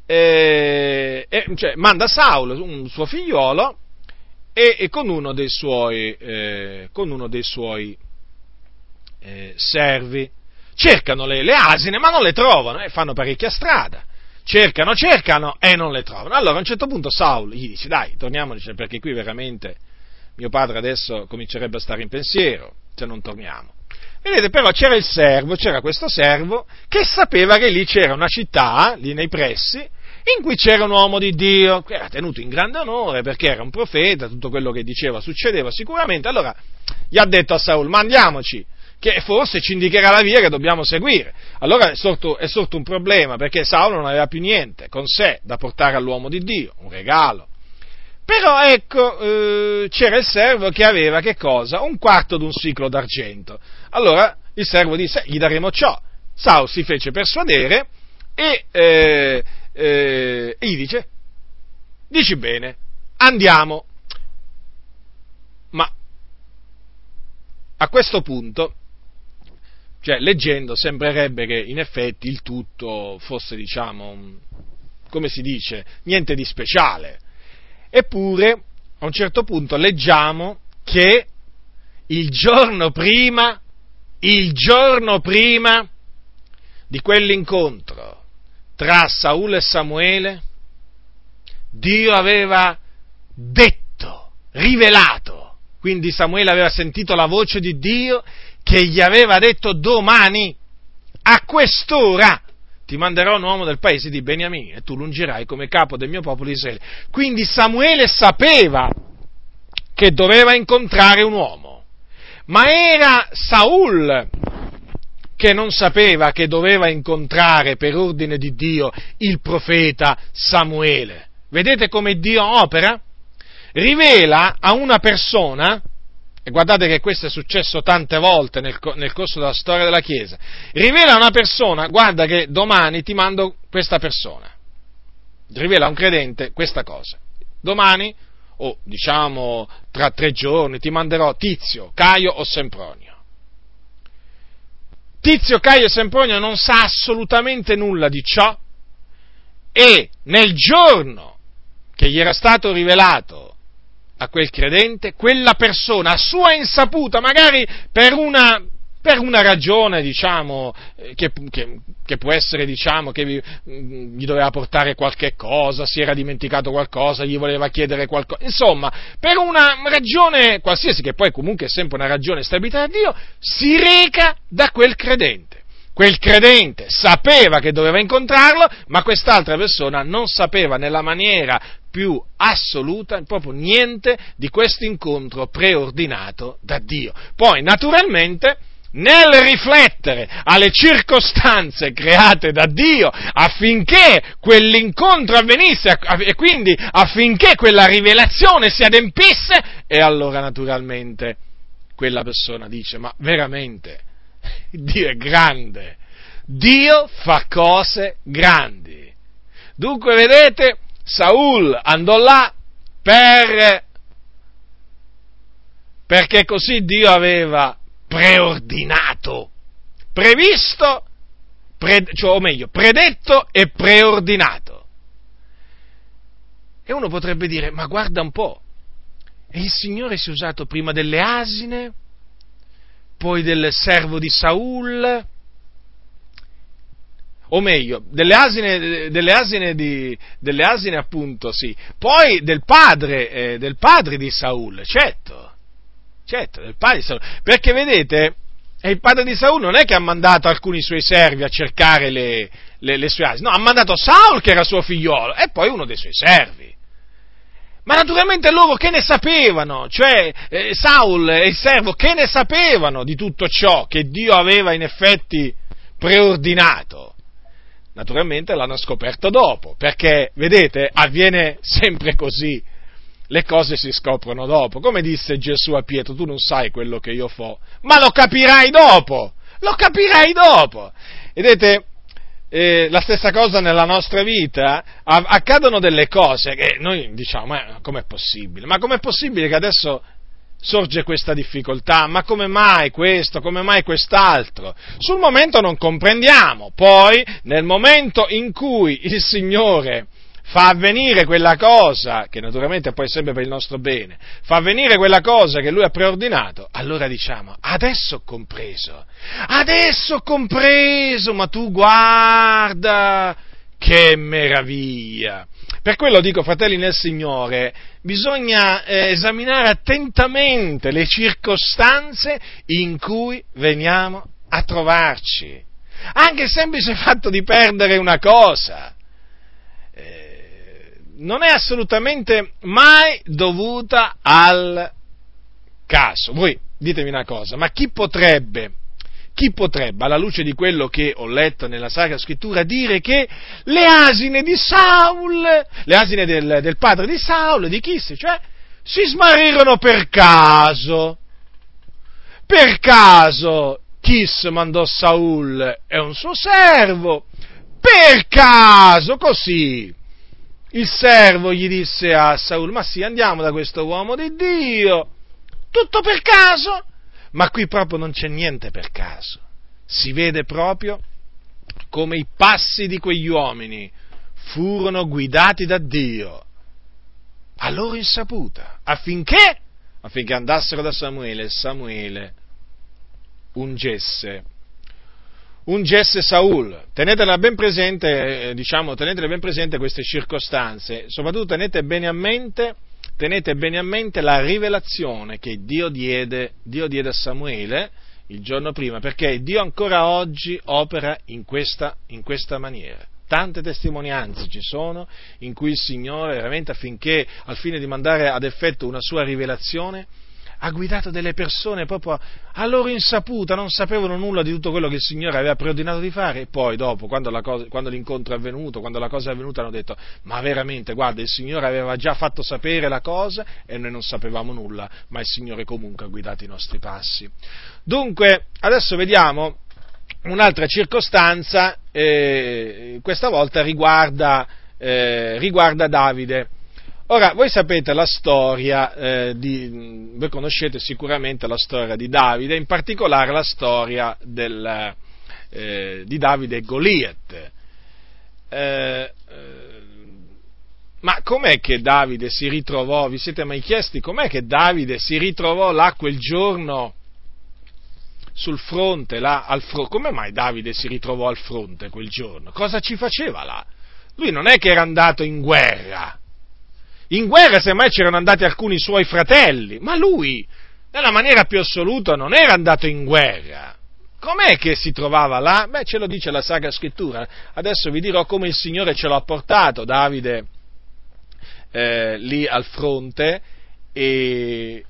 Speaker 1: eh, cioè, manda Saul, un suo figliolo, e, con uno dei suoi, eh, uno dei suoi eh, servi. Cercano le, le, asine ma non le trovano e fanno parecchia strada. Cercano, cercano e non le trovano. Allora a un certo punto Saul gli dice dai, torniamoci perché qui veramente mio padre adesso comincerebbe a stare in pensiero se non torniamo. Vedete, però c'era il servo, c'era questo servo che sapeva che lì c'era una città, lì nei pressi, in cui c'era un uomo di Dio, che era tenuto in grande onore perché era un profeta, tutto quello che diceva succedeva sicuramente, allora gli ha detto a Saul, ma andiamoci, che forse ci indicherà la via che dobbiamo seguire. Allora è sorto, è sorto un problema perché Saulo non aveva più niente con sé da portare all'uomo di Dio, un regalo. Però ecco, eh, c'era il servo che aveva che cosa? Un quarto di un ciclo d'argento. Allora il servo disse, gli daremo ciò. Saul si fece persuadere e, eh, eh, dice, dici bene, andiamo. Ma a questo punto, cioè leggendo, sembrerebbe che in effetti il tutto fosse, diciamo, come si dice, niente di speciale. Eppure, a un certo punto leggiamo che il giorno prima, il giorno prima di quell'incontro tra Saul e Samuele, Dio aveva detto, rivelato, quindi Samuele aveva sentito la voce di Dio che gli aveva detto domani, a quest'ora, ti manderò un uomo del paese di Beniamini e tu l'ungerai come capo del mio popolo Israele. Quindi Samuele sapeva che doveva incontrare un uomo, ma era Saul che non sapeva che doveva incontrare per ordine di Dio il profeta Samuele. Vedete come Dio opera? Rivela a una persona e guardate che questo è successo tante volte nel, nel, corso della storia della Chiesa, rivela a una persona, guarda che domani ti mando questa persona, rivela a un credente questa cosa, domani, o diciamo tra tre giorni, ti manderò Tizio, Caio o Sempronio. Tizio, Caio e Sempronio non sa assolutamente nulla di ciò e nel giorno che gli era stato rivelato a quel credente, quella persona a sua insaputa, magari per una, per una ragione, diciamo, eh, che, che, che, può essere, diciamo, che mm, gli doveva portare qualche cosa, si era dimenticato qualcosa, gli voleva chiedere qualcosa, insomma, per una ragione qualsiasi, che poi comunque è sempre una ragione stabilita da Dio, si reca da quel credente. Quel credente sapeva che doveva incontrarlo, ma quest'altra persona non sapeva nella maniera più assoluta, proprio niente di questo incontro preordinato da Dio. Poi, naturalmente, nel riflettere alle circostanze create da Dio affinché quell'incontro avvenisse e quindi affinché quella rivelazione si adempisse, e allora naturalmente quella persona dice, ma veramente Dio è grande, Dio fa cose grandi. Dunque, vedete, Saul andò là per, perché così Dio aveva preordinato, previsto, pre, cioè, o meglio, predetto e preordinato. E uno potrebbe dire, ma guarda un po', il Signore si è usato prima delle asine, poi del servo di Saul, o meglio, delle asine, delle asine, di, delle asine appunto, sì, poi del padre, eh, del padre di Saul, certo, certo, del padre di Saul, perché vedete, il padre di Saul non è che ha mandato alcuni suoi servi a cercare le, le, le sue asine, no, ha mandato Saul che era suo figliolo e poi uno dei suoi servi. Ma naturalmente loro che ne sapevano, cioè eh, Saul e il servo che ne sapevano di tutto ciò che Dio aveva in effetti preordinato? Naturalmente l'hanno scoperto dopo, perché, vedete, avviene sempre così, le cose si scoprono dopo. Come disse Gesù a Pietro, tu non sai quello che io fo, ma lo capirai dopo, lo capirai dopo. Vedete, eh, la stessa cosa nella nostra vita, accadono delle cose che noi diciamo, ma com'è possibile? Ma com'è possibile che adesso sorge questa difficoltà, ma come mai questo, come mai quest'altro? Sul momento non comprendiamo, poi nel momento in cui il Signore fa avvenire quella cosa, che naturalmente poi è sempre per il nostro bene, fa avvenire quella cosa che lui ha preordinato, allora diciamo, adesso ho compreso, adesso ho compreso, ma tu guarda, che meraviglia! Per quello dico, fratelli nel Signore, bisogna eh, esaminare attentamente le circostanze in cui veniamo a trovarci. Anche il semplice fatto di perdere una cosa non è assolutamente mai dovuta al caso. Voi ditemi una cosa, ma chi potrebbe chi potrebbe, alla luce di quello che ho letto nella Sacra Scrittura, dire che le asine di Saul, le asine del, del padre di Saul, di Chis, cioè, si smarirono per caso? Per caso Chis mandò Saul e un suo servo? Per caso, così. Il servo gli disse a Saul, ma sì, andiamo da questo uomo di Dio. Tutto per caso? Ma qui proprio non c'è niente per caso. Si vede proprio come i passi di quegli uomini furono guidati da Dio a loro insaputa, affinché, affinché andassero da Samuele e Samuele ungesse, ungesse Saul. Tenetela ben presente, eh, diciamo, tenetele ben presente queste circostanze, soprattutto tenete bene a mente tenete bene a mente la rivelazione che Dio diede, Dio diede a Samuele il giorno prima, perché Dio ancora oggi opera in questa, in questa maniera. Tante testimonianze ci sono in cui il Signore, veramente affinché, al fine di mandare ad effetto una sua rivelazione, ha guidato delle persone proprio a loro insaputa, non sapevano nulla di tutto quello che il Signore aveva preordinato di fare e poi dopo, quando, cosa, quando, l'incontro è avvenuto, quando la cosa è avvenuta, hanno detto ma veramente, guarda, il Signore aveva già fatto sapere la cosa e noi non sapevamo nulla, ma il Signore comunque ha guidato i nostri passi. Dunque, adesso vediamo un'altra circostanza, eh, questa volta riguarda, eh, riguarda Davide. Ora, voi sapete la storia eh, di, voi conoscete sicuramente la storia di Davide, in particolare la storia del, eh, di Davide e Goliat. Eh, eh, ma com'è che Davide si ritrovò, vi siete mai chiesti com'è che Davide si ritrovò là quel giorno sul fronte, là al fronte? Come mai Davide si ritrovò al fronte quel giorno? Cosa ci faceva là? Lui non è che era andato in guerra, in guerra semmai c'erano andati alcuni suoi fratelli, ma lui, nella maniera più assoluta, non era andato in guerra. Com'è che si trovava là? Beh, ce lo dice la Sacra Scrittura. Adesso vi dirò come il Signore ce l'ha portato, Davide, eh, lì al fronte, e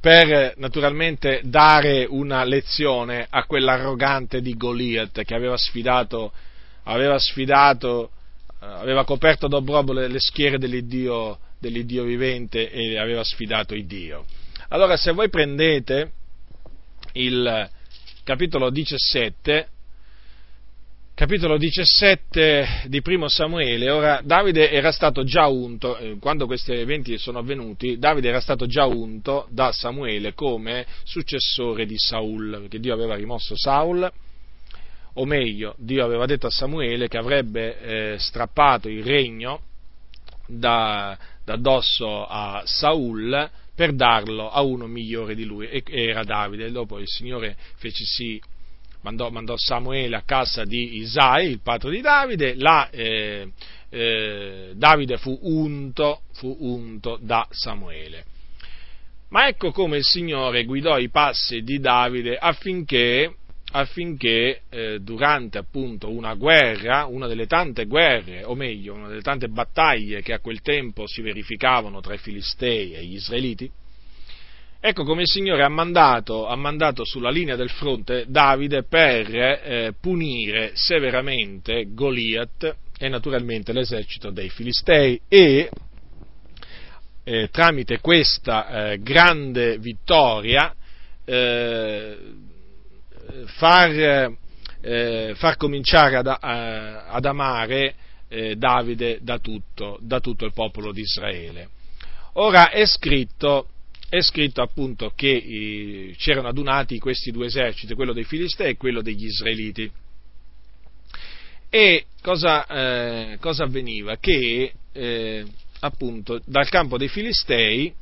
Speaker 1: per naturalmente dare una lezione a quell'arrogante di Goliath che aveva sfidato, aveva sfidato aveva coperto d'obbrobbo le, le schiere dell'Iddio, dell'Iddio vivente e aveva sfidato il Dio. Allora, se voi prendete il capitolo 17, capitolo 17 di primo Samuele, ora Davide era stato già unto, eh, quando questi eventi sono avvenuti, Davide era stato già unto da Samuele come successore di Saul, perché Dio aveva rimosso Saul o meglio, Dio aveva detto a Samuele che avrebbe eh, strappato il regno da, da addosso a Saul per darlo a uno migliore di lui, e era Davide. Dopo il Signore fece sì, mandò, mandò, Samuele a casa di Isai, il padre di Davide, là eh, eh, Davide fu unto, fu unto da Samuele. Ma ecco come il Signore guidò i passi di Davide affinché affinché eh, durante appunto una guerra, una delle tante guerre, o meglio, una delle tante battaglie che a quel tempo si verificavano tra i Filistei e gli Israeliti, ecco come il Signore ha mandato, ha mandato sulla linea del fronte Davide per eh, punire severamente Goliat e naturalmente l'esercito dei Filistei e eh, tramite questa eh, grande vittoria eh, far, eh, far cominciare ad, a, ad amare eh, Davide da tutto, da tutto, il popolo di Israele. Ora è scritto, è scritto appunto che eh, c'erano adunati questi due eserciti, quello dei Filistei e quello degli Israeliti. E cosa, eh, cosa avveniva? Che eh, appunto dal campo dei Filistei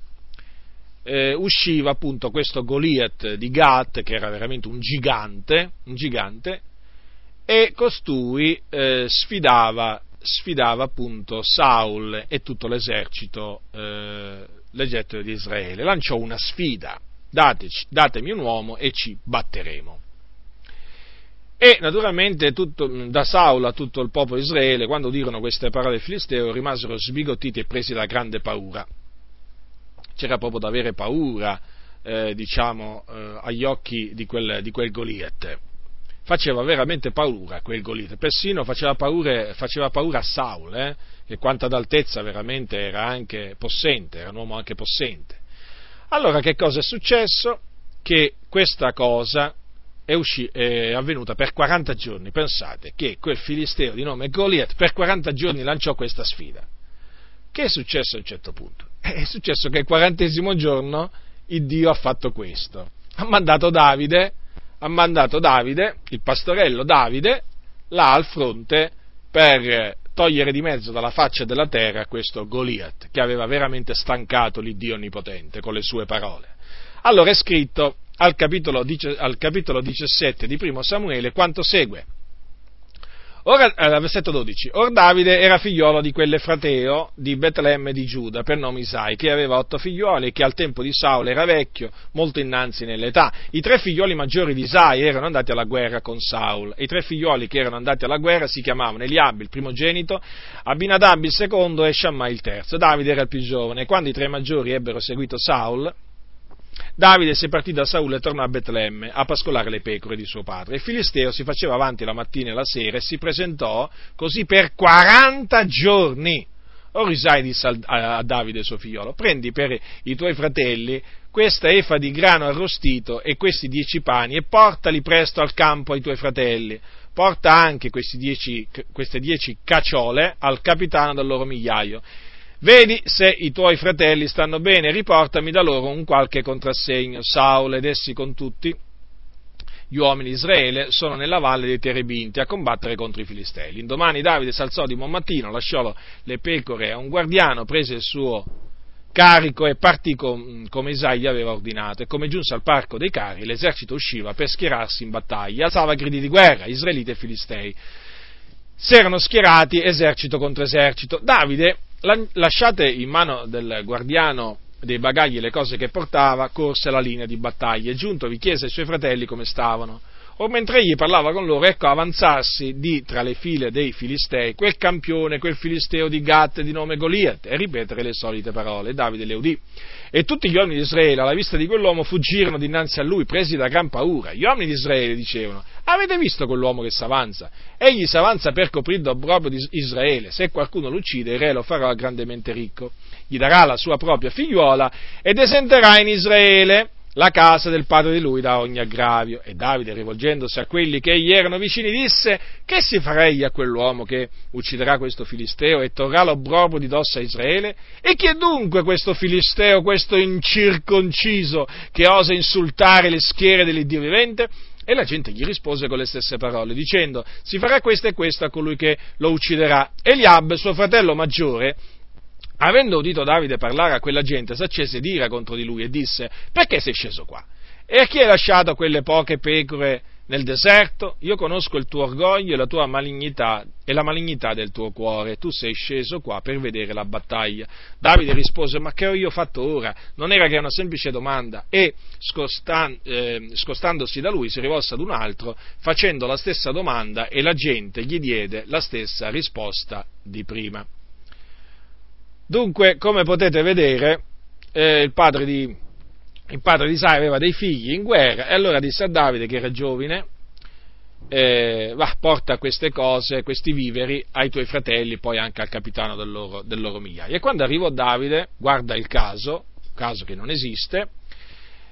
Speaker 1: eh, usciva appunto questo Goliath di Gat, che era veramente un gigante, un gigante e costui eh, sfidava, sfidava, appunto Saul e tutto l'esercito, eh, l'esercito di Israele. Lanciò una sfida, Dateci, datemi un uomo e ci batteremo. E naturalmente tutto, da Saul a tutto il popolo di Israele, quando udirono queste parole filisteo, rimasero sbigottiti e presi da grande paura c'era proprio da avere paura eh, diciamo, eh, agli occhi di quel, di quel Goliath. Faceva veramente paura quel Goliath, persino faceva, paure, faceva paura a Saul, eh, che quanto ad altezza veramente era anche possente, era un uomo anche possente. Allora che cosa è successo? Che questa cosa è, usci- è, avvenuta per 40 giorni. Pensate che quel filisteo di nome Goliath per 40 giorni lanciò questa sfida. Che è successo a un certo punto? È successo che il quarantesimo giorno il Dio ha fatto questo. Ha mandato Davide, ha mandato Davide, il pastorello Davide, là al fronte per togliere di mezzo dalla faccia della terra questo Goliath, che aveva veramente stancato l'Iddio Onnipotente con le sue parole. Allora è scritto al capitolo, al capitolo 17 di primo Samuele quanto segue. Ora, eh, versetto 12. Or Davide era figliolo di quell'Efrateo di Betlemme di Giuda, per nome Isai, che aveva otto figlioli e che al tempo di Saul era vecchio, molto innanzi nell'età. I tre figlioli maggiori di Isai erano andati alla guerra con Saul, e i tre figlioli che erano andati alla guerra si chiamavano Eliab, il primogenito, Abinadab il secondo e Shammai il terzo. Davide era il più giovane, quando i tre maggiori ebbero seguito Saul, Davide si partì da Saul e tornò a Betlemme a pascolare le pecore di suo padre. Il Filisteo si faceva avanti la mattina e la sera e si presentò così per 40 giorni. Orisai disse a Davide suo figliolo, prendi per i tuoi fratelli questa efa di grano arrostito e questi dieci pani e portali presto al campo ai tuoi fratelli. Porta anche dieci, queste dieci cacciole al capitano del loro migliaio Vedi se i tuoi fratelli stanno bene, riportami da loro un qualche contrassegno. Saul ed essi con tutti gli uomini di Israele sono nella valle dei Terebinti a combattere contro i Filistei. L'indomani Davide si alzò di buon mattino, lasciò le pecore a un guardiano, prese il suo carico e partì com, come Isai gli aveva ordinato. E come giunse al parco dei carri, l'esercito usciva per schierarsi in battaglia, alzava gridi di guerra, Israeliti e Filistei. Si erano schierati esercito contro esercito. Davide lasciate in mano del guardiano dei bagagli le cose che portava, corse alla linea di battaglia e giunto vi chiese ai suoi fratelli come stavano. Or mentre egli parlava con loro, ecco avanzarsi di tra le file dei Filistei quel campione, quel filisteo di Gat di nome Goliat, e ripetere le solite parole. Davide le udì. E tutti gli uomini di Israele, alla vista di quell'uomo, fuggirono dinanzi a lui, presi da gran paura. Gli uomini di Israele dicevano, avete visto quell'uomo che s'avanza? Egli s'avanza per coprire d'obbrobrio di Israele. Se qualcuno lo uccide, il re lo farà grandemente ricco. Gli darà la sua propria figliuola ed esenterà in Israele la casa del padre di lui da ogni aggravio. E Davide, rivolgendosi a quelli che gli erano vicini, disse, che si farei a quell'uomo che ucciderà questo filisteo e torrà l'obbrobrio di dosso a Israele? E chi è dunque questo filisteo, questo incirconciso, che osa insultare le schiere dell'Iddio vivente? E la gente gli rispose con le stesse parole, dicendo, si farà questo e questo a colui che lo ucciderà. Eliab, suo fratello maggiore, avendo udito Davide parlare a quella gente, s'accese d'ira contro di lui e disse, perché sei sceso qua? E a chi hai lasciato quelle poche pecore nel deserto? Io conosco il tuo orgoglio e la tua malignità e la malignità del tuo cuore. Tu sei sceso qua per vedere la battaglia. Davide rispose, ma che ho io fatto ora? Non era che una semplice domanda. E scostan- eh, scostandosi da lui si rivolse ad un altro facendo la stessa domanda e la gente gli diede la stessa risposta di prima. Dunque, come potete vedere, eh, il, padre di, il padre di Isai aveva dei figli in guerra e allora disse a Davide, che era giovane, eh, va, porta queste cose, questi viveri ai tuoi fratelli, poi anche al capitano del loro, del loro migliaio. E quando arrivò Davide, guarda il caso, caso che non esiste,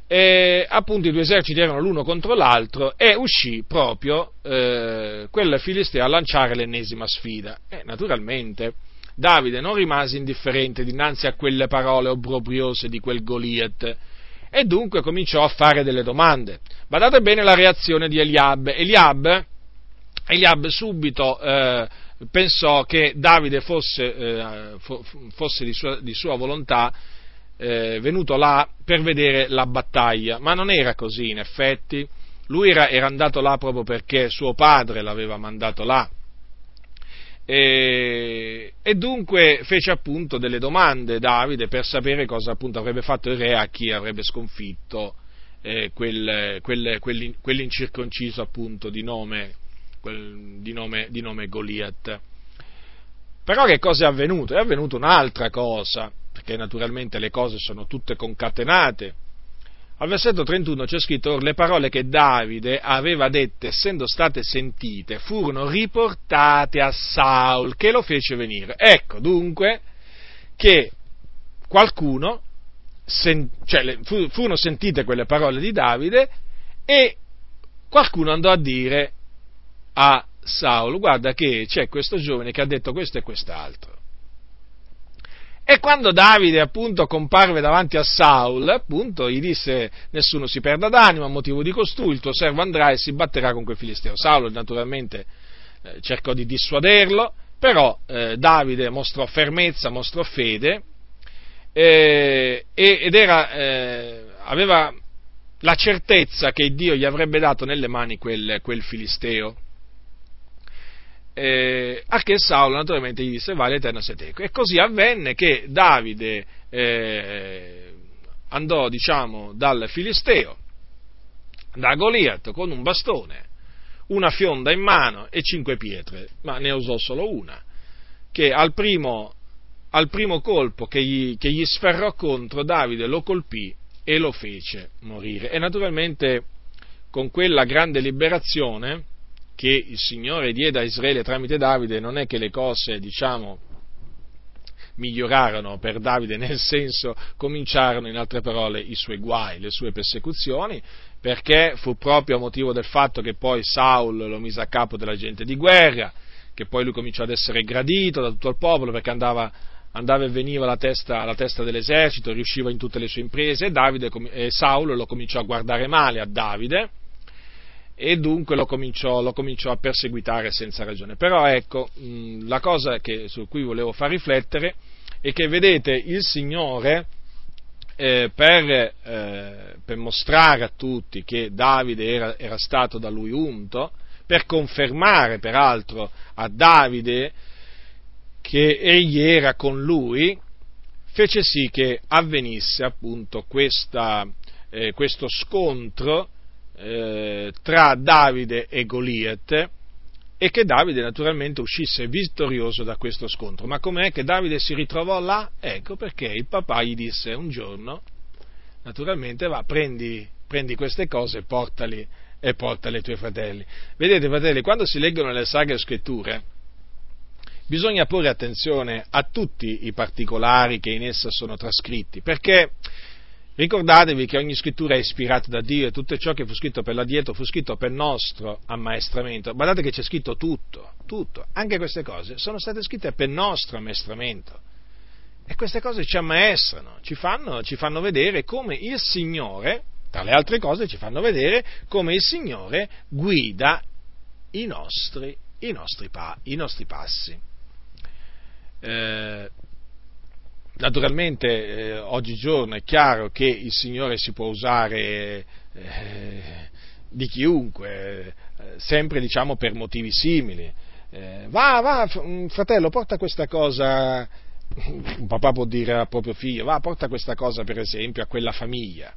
Speaker 1: e appunto i due eserciti erano l'uno contro l'altro e uscì proprio eh, quel filisteo a lanciare l'ennesima sfida. E naturalmente Davide non rimase indifferente dinanzi a quelle parole obbrobriose di quel Goliath e dunque cominciò a fare delle domande. Badate bene la reazione di Eliab. Eliab, Eliab subito eh, pensò che Davide fosse, eh, fosse di, sua, di, sua, volontà eh, venuto là per vedere la battaglia, ma non era così in effetti. Lui era, era andato là proprio perché suo padre l'aveva mandato là e, e, dunque fece appunto delle domande Davide per sapere cosa appunto avrebbe fatto il re a chi avrebbe sconfitto eh, quel, quel, quell'incirconciso appunto di nome, quel, di, nome, di nome Goliath. Però che cosa è avvenuto? È avvenuta un'altra cosa, perché naturalmente le cose sono tutte concatenate. Al versetto 31 c'è scritto, le parole che Davide aveva dette, essendo state sentite, furono riportate a Saul, che lo fece venire. Ecco dunque che qualcuno, sen, cioè, furono sentite quelle parole di Davide e qualcuno andò a dire a Saul, guarda che c'è questo giovane che ha detto questo e quest'altro. E quando Davide appunto comparve davanti a Saul, appunto gli disse nessuno si perda d'animo a motivo di costui, il tuo servo andrà e si batterà con quel filisteo. Saul naturalmente eh, cercò di dissuaderlo, però eh, Davide mostrò fermezza, mostrò fede eh, ed era, eh, aveva la certezza che Dio gli avrebbe dato nelle mani quel, quel filisteo eh, a che Saulo naturalmente gli disse vai l'Eterno se teco. E così avvenne che Davide eh, andò, diciamo, dal Filisteo, da Goliat, con un bastone, una fionda in mano e cinque pietre, ma ne usò solo una, che al primo, al primo colpo che gli, che gli sferrò contro, Davide lo colpì e lo fece morire. E naturalmente con quella grande liberazione, che il Signore diede a Israele tramite Davide non è che le cose, diciamo, migliorarono per Davide, nel senso cominciarono, in altre parole, i suoi guai, le sue persecuzioni, perché fu proprio a motivo del fatto che poi Saul lo mise a capo della gente di guerra, che poi lui cominciò ad essere gradito da tutto il popolo perché andava, andava e veniva alla testa, alla testa, dell'esercito, riusciva in tutte le sue imprese e, Davide, e Saul lo cominciò a guardare male a Davide e dunque lo cominciò, lo cominciò, a perseguitare senza ragione. Però ecco, la cosa che, su cui volevo far riflettere è che vedete il Signore eh, per, eh, per, mostrare a tutti che Davide era, era, stato da lui unto, per confermare peraltro a Davide che egli era con lui, fece sì che avvenisse appunto questa, eh, questo scontro eh, tra Davide e Goliat e che Davide naturalmente uscisse vittorioso da questo scontro. Ma com'è che Davide si ritrovò là? Ecco perché il papà gli disse un giorno, naturalmente va, prendi, prendi queste cose e portali, e portali ai tuoi fratelli. Vedete fratelli, quando si leggono le sagre scritture, bisogna porre attenzione a tutti i particolari che in essa sono trascritti, perché Ricordatevi che ogni scrittura è ispirata da Dio e tutto ciò che fu scritto per l'addietro fu scritto per nostro ammaestramento. Guardate che c'è scritto tutto, tutto, anche queste cose sono state scritte per nostro ammaestramento. E queste cose ci ammaestrano, ci fanno, ci fanno vedere come il Signore, tra le altre cose, ci fanno vedere come il Signore guida i nostri, i nostri, i nostri passi. Eh, Naturalmente eh, oggigiorno è chiaro che il Signore si può usare eh, di chiunque, eh, sempre diciamo per motivi simili. Eh, va, va, mm, fratello, porta questa cosa, un papà può dire al proprio figlio, va, porta questa cosa per esempio a quella famiglia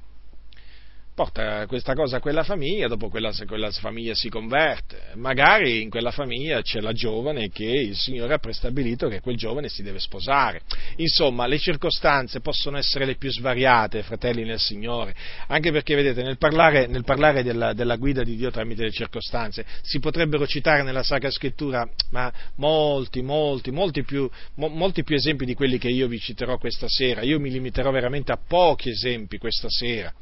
Speaker 1: porta questa cosa a quella famiglia, dopo quella, quella famiglia si converte, magari in quella famiglia c'è la giovane che il Signore ha prestabilito che quel giovane si deve sposare. Insomma, le circostanze possono essere le più svariate, fratelli nel Signore, anche perché vedete, nel parlare, nel parlare della, della, guida di Dio tramite le circostanze, si potrebbero citare nella Sacra Scrittura molti, molti, molti più, mo, molti più esempi di quelli che io vi citerò questa sera. Io mi limiterò veramente a pochi esempi questa sera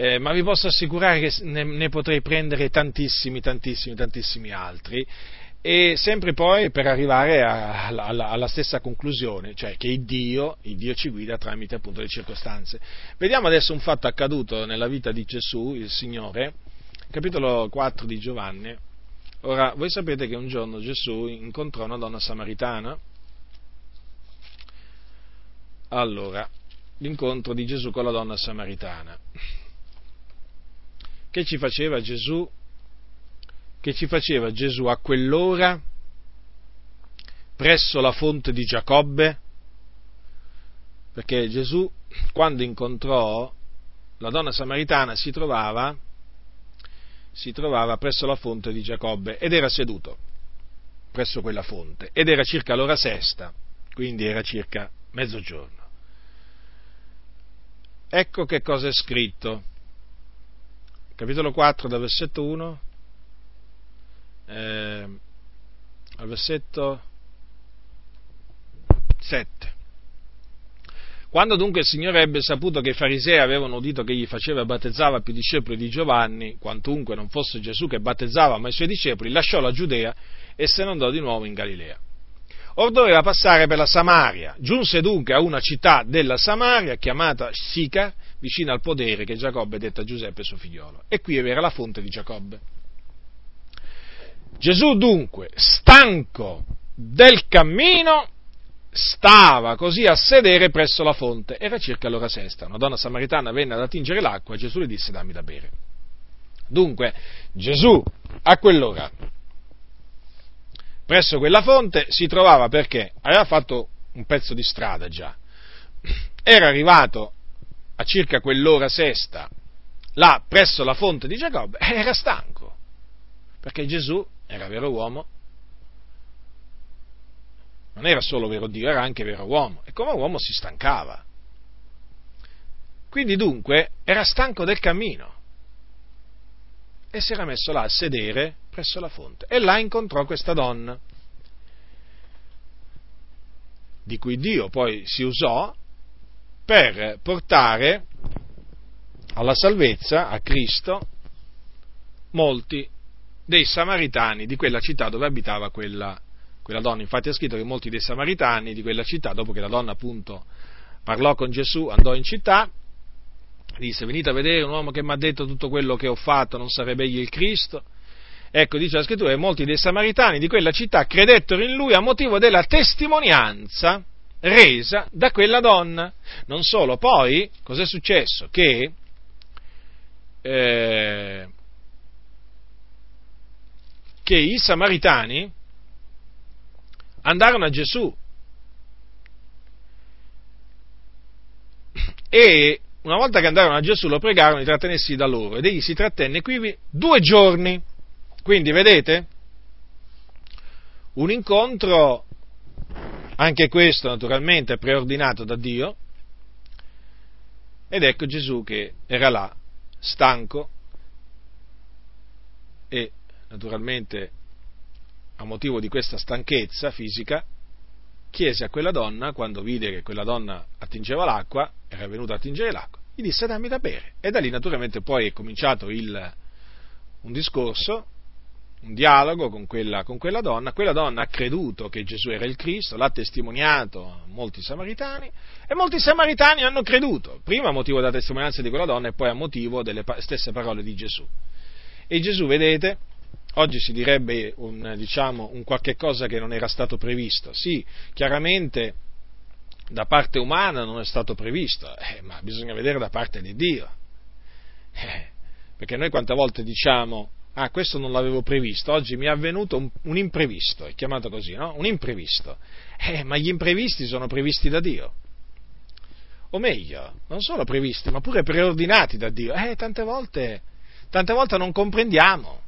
Speaker 1: eh, ma vi posso assicurare che ne, ne, potrei prendere tantissimi, tantissimi, tantissimi altri e sempre poi per arrivare a, alla, alla, stessa conclusione, cioè che il Dio, il Dio, ci guida tramite appunto le circostanze. Vediamo adesso un fatto accaduto nella vita di Gesù, il Signore, capitolo 4 di Giovanni. Ora, voi sapete che un giorno Gesù incontrò una donna samaritana. Allora, l'incontro di Gesù con la donna samaritana. Che ci faceva Gesù? Che ci faceva Gesù a quell'ora presso la fonte di Giacobbe? Perché Gesù, quando incontrò la donna samaritana, si trovava, si trovava presso la fonte di Giacobbe ed era seduto presso quella fonte ed era circa l'ora sesta, quindi era circa mezzogiorno. ecco che cosa è scritto. Capitolo 4, dal versetto 1 eh, al versetto 7. Quando dunque il Signore ebbe saputo che i farisei avevano udito che egli faceva e battezzava più discepoli di Giovanni, quantunque non fosse Gesù che battezzava, ma i suoi discepoli, lasciò la Giudea e se ne andò di nuovo in Galilea. Or doveva passare per la Samaria. Giunse dunque a una città della Samaria chiamata Sicar, vicino al podere che Giacobbe dette a Giuseppe suo figliolo. E qui era la fonte di Giacobbe. Gesù dunque, stanco del cammino, stava così a sedere presso la fonte. Era circa l'ora sesta. Una donna samaritana venne ad attingere l'acqua e Gesù le disse dammi da bere. Dunque, Gesù a quell'ora, presso quella fonte, si trovava perché aveva fatto un pezzo di strada già. Era arrivato a circa quell'ora sesta, là presso la fonte di Giacobbe, era stanco, perché Gesù era vero uomo, non era solo vero Dio, era anche vero uomo, e come uomo si stancava. Quindi dunque era stanco del cammino e si era messo là a sedere presso la fonte e là incontrò questa donna di cui Dio poi si usò per portare alla salvezza, a Cristo, molti dei samaritani di quella città dove abitava quella, quella donna. Infatti è scritto che molti dei samaritani di quella città, dopo che la donna appunto parlò con Gesù, andò in città, disse venite a vedere un uomo che mi ha detto tutto quello che ho fatto, non sarebbe egli il Cristo? Ecco, dice la scrittura, molti dei samaritani di quella città credettero in lui a motivo della testimonianza resa da quella donna. Non solo, poi cos'è successo? Che eh, che i samaritani andarono a Gesù e una volta che andarono a Gesù lo pregarono di trattenersi da loro ed egli si trattenne qui due giorni. Quindi vedete? Un incontro anche questo naturalmente preordinato da Dio. Ed ecco Gesù che era là, stanco e naturalmente a motivo di questa stanchezza fisica, chiese a quella donna, quando vide che quella donna attingeva l'acqua, era venuta a attingere l'acqua, gli disse dammi da bere. E da lì naturalmente poi è cominciato il, un discorso un dialogo con quella, con quella, donna, quella donna ha creduto che Gesù era il Cristo, l'ha testimoniato a molti samaritani e molti samaritani hanno creduto, prima a motivo della testimonianza di quella donna e poi a motivo delle stesse parole di Gesù. E Gesù, vedete, oggi si direbbe un, diciamo, un qualche cosa che non era stato previsto, sì, chiaramente da parte umana non è stato previsto, eh, ma bisogna vedere da parte di Dio. Eh, perché noi quante volte diciamo ah, questo non l'avevo previsto, oggi mi è avvenuto un, un imprevisto, è chiamato così, no? Un imprevisto. Eh, ma gli imprevisti sono previsti da Dio. O meglio, non solo previsti, ma pure preordinati da Dio. Eh, tante volte, tante volte non comprendiamo.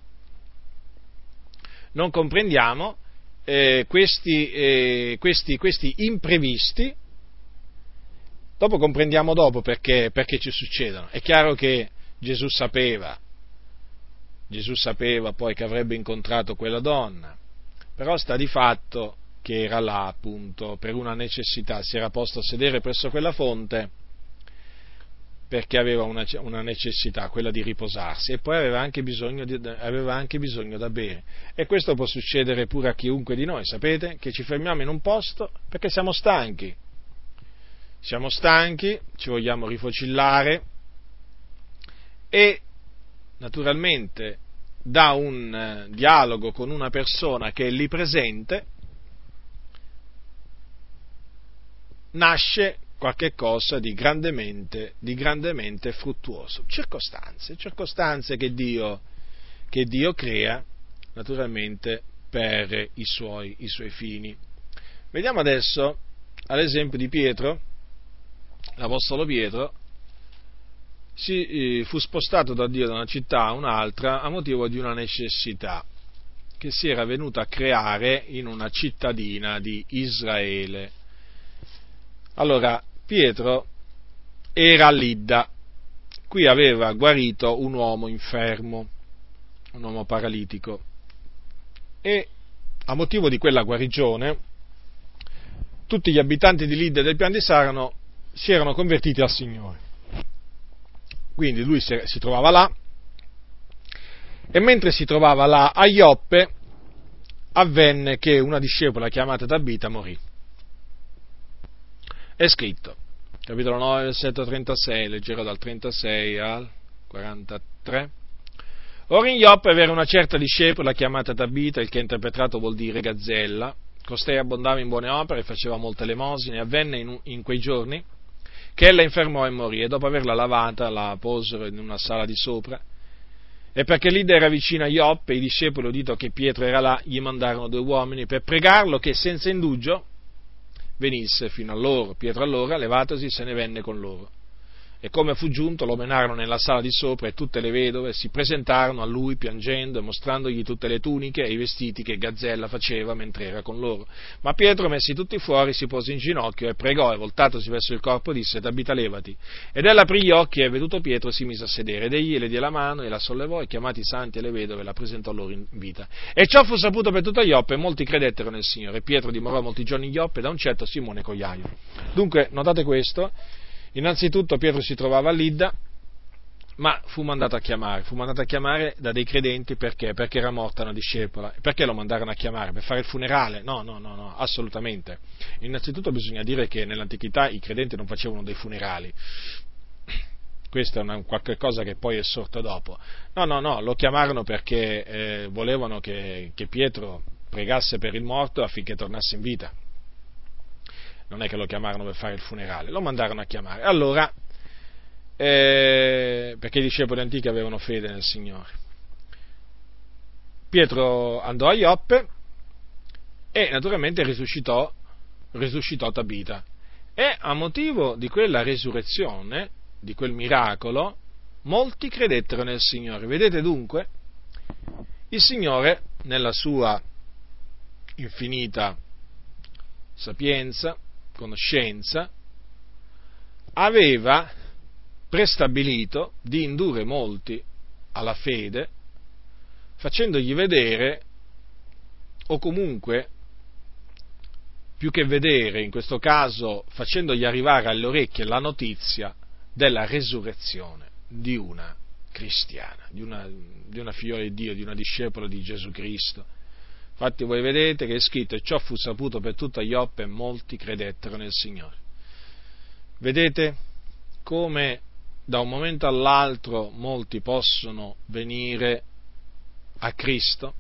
Speaker 1: Non comprendiamo eh, questi, eh, questi, questi, imprevisti. Dopo comprendiamo dopo perché, perché ci succedono. È chiaro che Gesù sapeva Gesù sapeva poi che avrebbe incontrato quella donna, però sta di fatto che era là appunto per una necessità, si era posto a sedere presso quella fonte perché aveva una, una necessità, quella di riposarsi, e poi aveva anche, di, aveva anche bisogno da bere. E questo può succedere pure a chiunque di noi, sapete? Che ci fermiamo in un posto perché siamo stanchi. Siamo stanchi, ci vogliamo rifocillare e naturalmente da un eh, dialogo con una persona che è lì presente, nasce qualche cosa di grandemente, di grandemente fruttuoso. Circostanze, circostanze che Dio, che Dio crea naturalmente per i suoi, i suoi fini. Vediamo adesso all'esempio di Pietro, l'Apostolo Pietro, si, eh, fu spostato da Dio da una città a un'altra a motivo di una necessità che si era venuta a creare in una cittadina di Israele. Allora, Pietro era a Lidda. Qui aveva guarito un uomo infermo, un uomo paralitico. E a motivo di quella guarigione, tutti gli abitanti di Lidda e del pian di Sarano si erano convertiti al Signore. Quindi lui si, trovava là e mentre si trovava là a Ioppe avvenne che una discepola chiamata Tabita morì. È scritto, capitolo 9, versetto 36, leggerò dal 36 al 43. Ora in Ioppe era una certa discepola chiamata Tabita, il che interpretato vuol dire gazzella. Costei abbondava in buone opere faceva molte elemosine. Avvenne in, in quei giorni che ella infermò e morì e dopo averla lavata la posero in una sala di sopra e perché Lida era vicina a Ioppe, i discepoli, udito che Pietro era là, gli mandarono due uomini per pregarlo che senza indugio venisse fino a loro. Pietro allora, levatosi, se ne venne con loro e come fu giunto lo menarono nella sala di sopra e tutte le vedove si presentarono a lui piangendo e mostrandogli tutte le tuniche e i vestiti che Gazzella faceva mentre era con loro. Ma Pietro, messi tutti fuori, si pose in ginocchio e pregò e voltatosi verso il corpo disse Tabita levati. Ed ella aprì gli occhi e veduto Pietro si mise a sedere ed egli le diede la mano e la sollevò e chiamati i santi e le vedove la presentò loro in vita. E ciò fu saputo per tutta Ioppe e molti credettero nel Signore. Pietro dimorò molti giorni in Ioppe da un certo Simone Cogliaio. Dunque, notate questo, Innanzitutto Pietro si trovava a Lidda, ma fu mandato a chiamare, fu mandato a chiamare da dei credenti perché? Perché era morta una discepola. Perché lo mandarono a chiamare? Per fare il funerale? No, no, no, no, assolutamente. Innanzitutto bisogna dire che nell'antichità i credenti non facevano dei funerali. Questa è una, qualche cosa che poi è sorta dopo. No, no, no, lo chiamarono perché eh, volevano che, che Pietro pregasse per il morto affinché tornasse in vita non è che lo chiamarono per fare il funerale, lo mandarono a chiamare. Allora, eh, perché i discepoli antichi avevano fede nel Signore. Pietro andò a Ioppe e naturalmente risuscitò, risuscitò Tabita. E a motivo di quella resurrezione, di quel miracolo, molti credettero nel Signore. Vedete dunque, il Signore, nella sua infinita sapienza, conoscenza, aveva prestabilito di indurre molti alla fede, facendogli vedere, o comunque, più che vedere, in questo caso, facendogli arrivare alle orecchie la notizia della resurrezione di una cristiana, di una, di una figliola di Dio, di una discepola di Gesù Cristo Infatti voi vedete che è scritto e ciò fu saputo per tutta Ioppe e molti credettero nel Signore. Vedete come da un momento all'altro molti possono venire a Cristo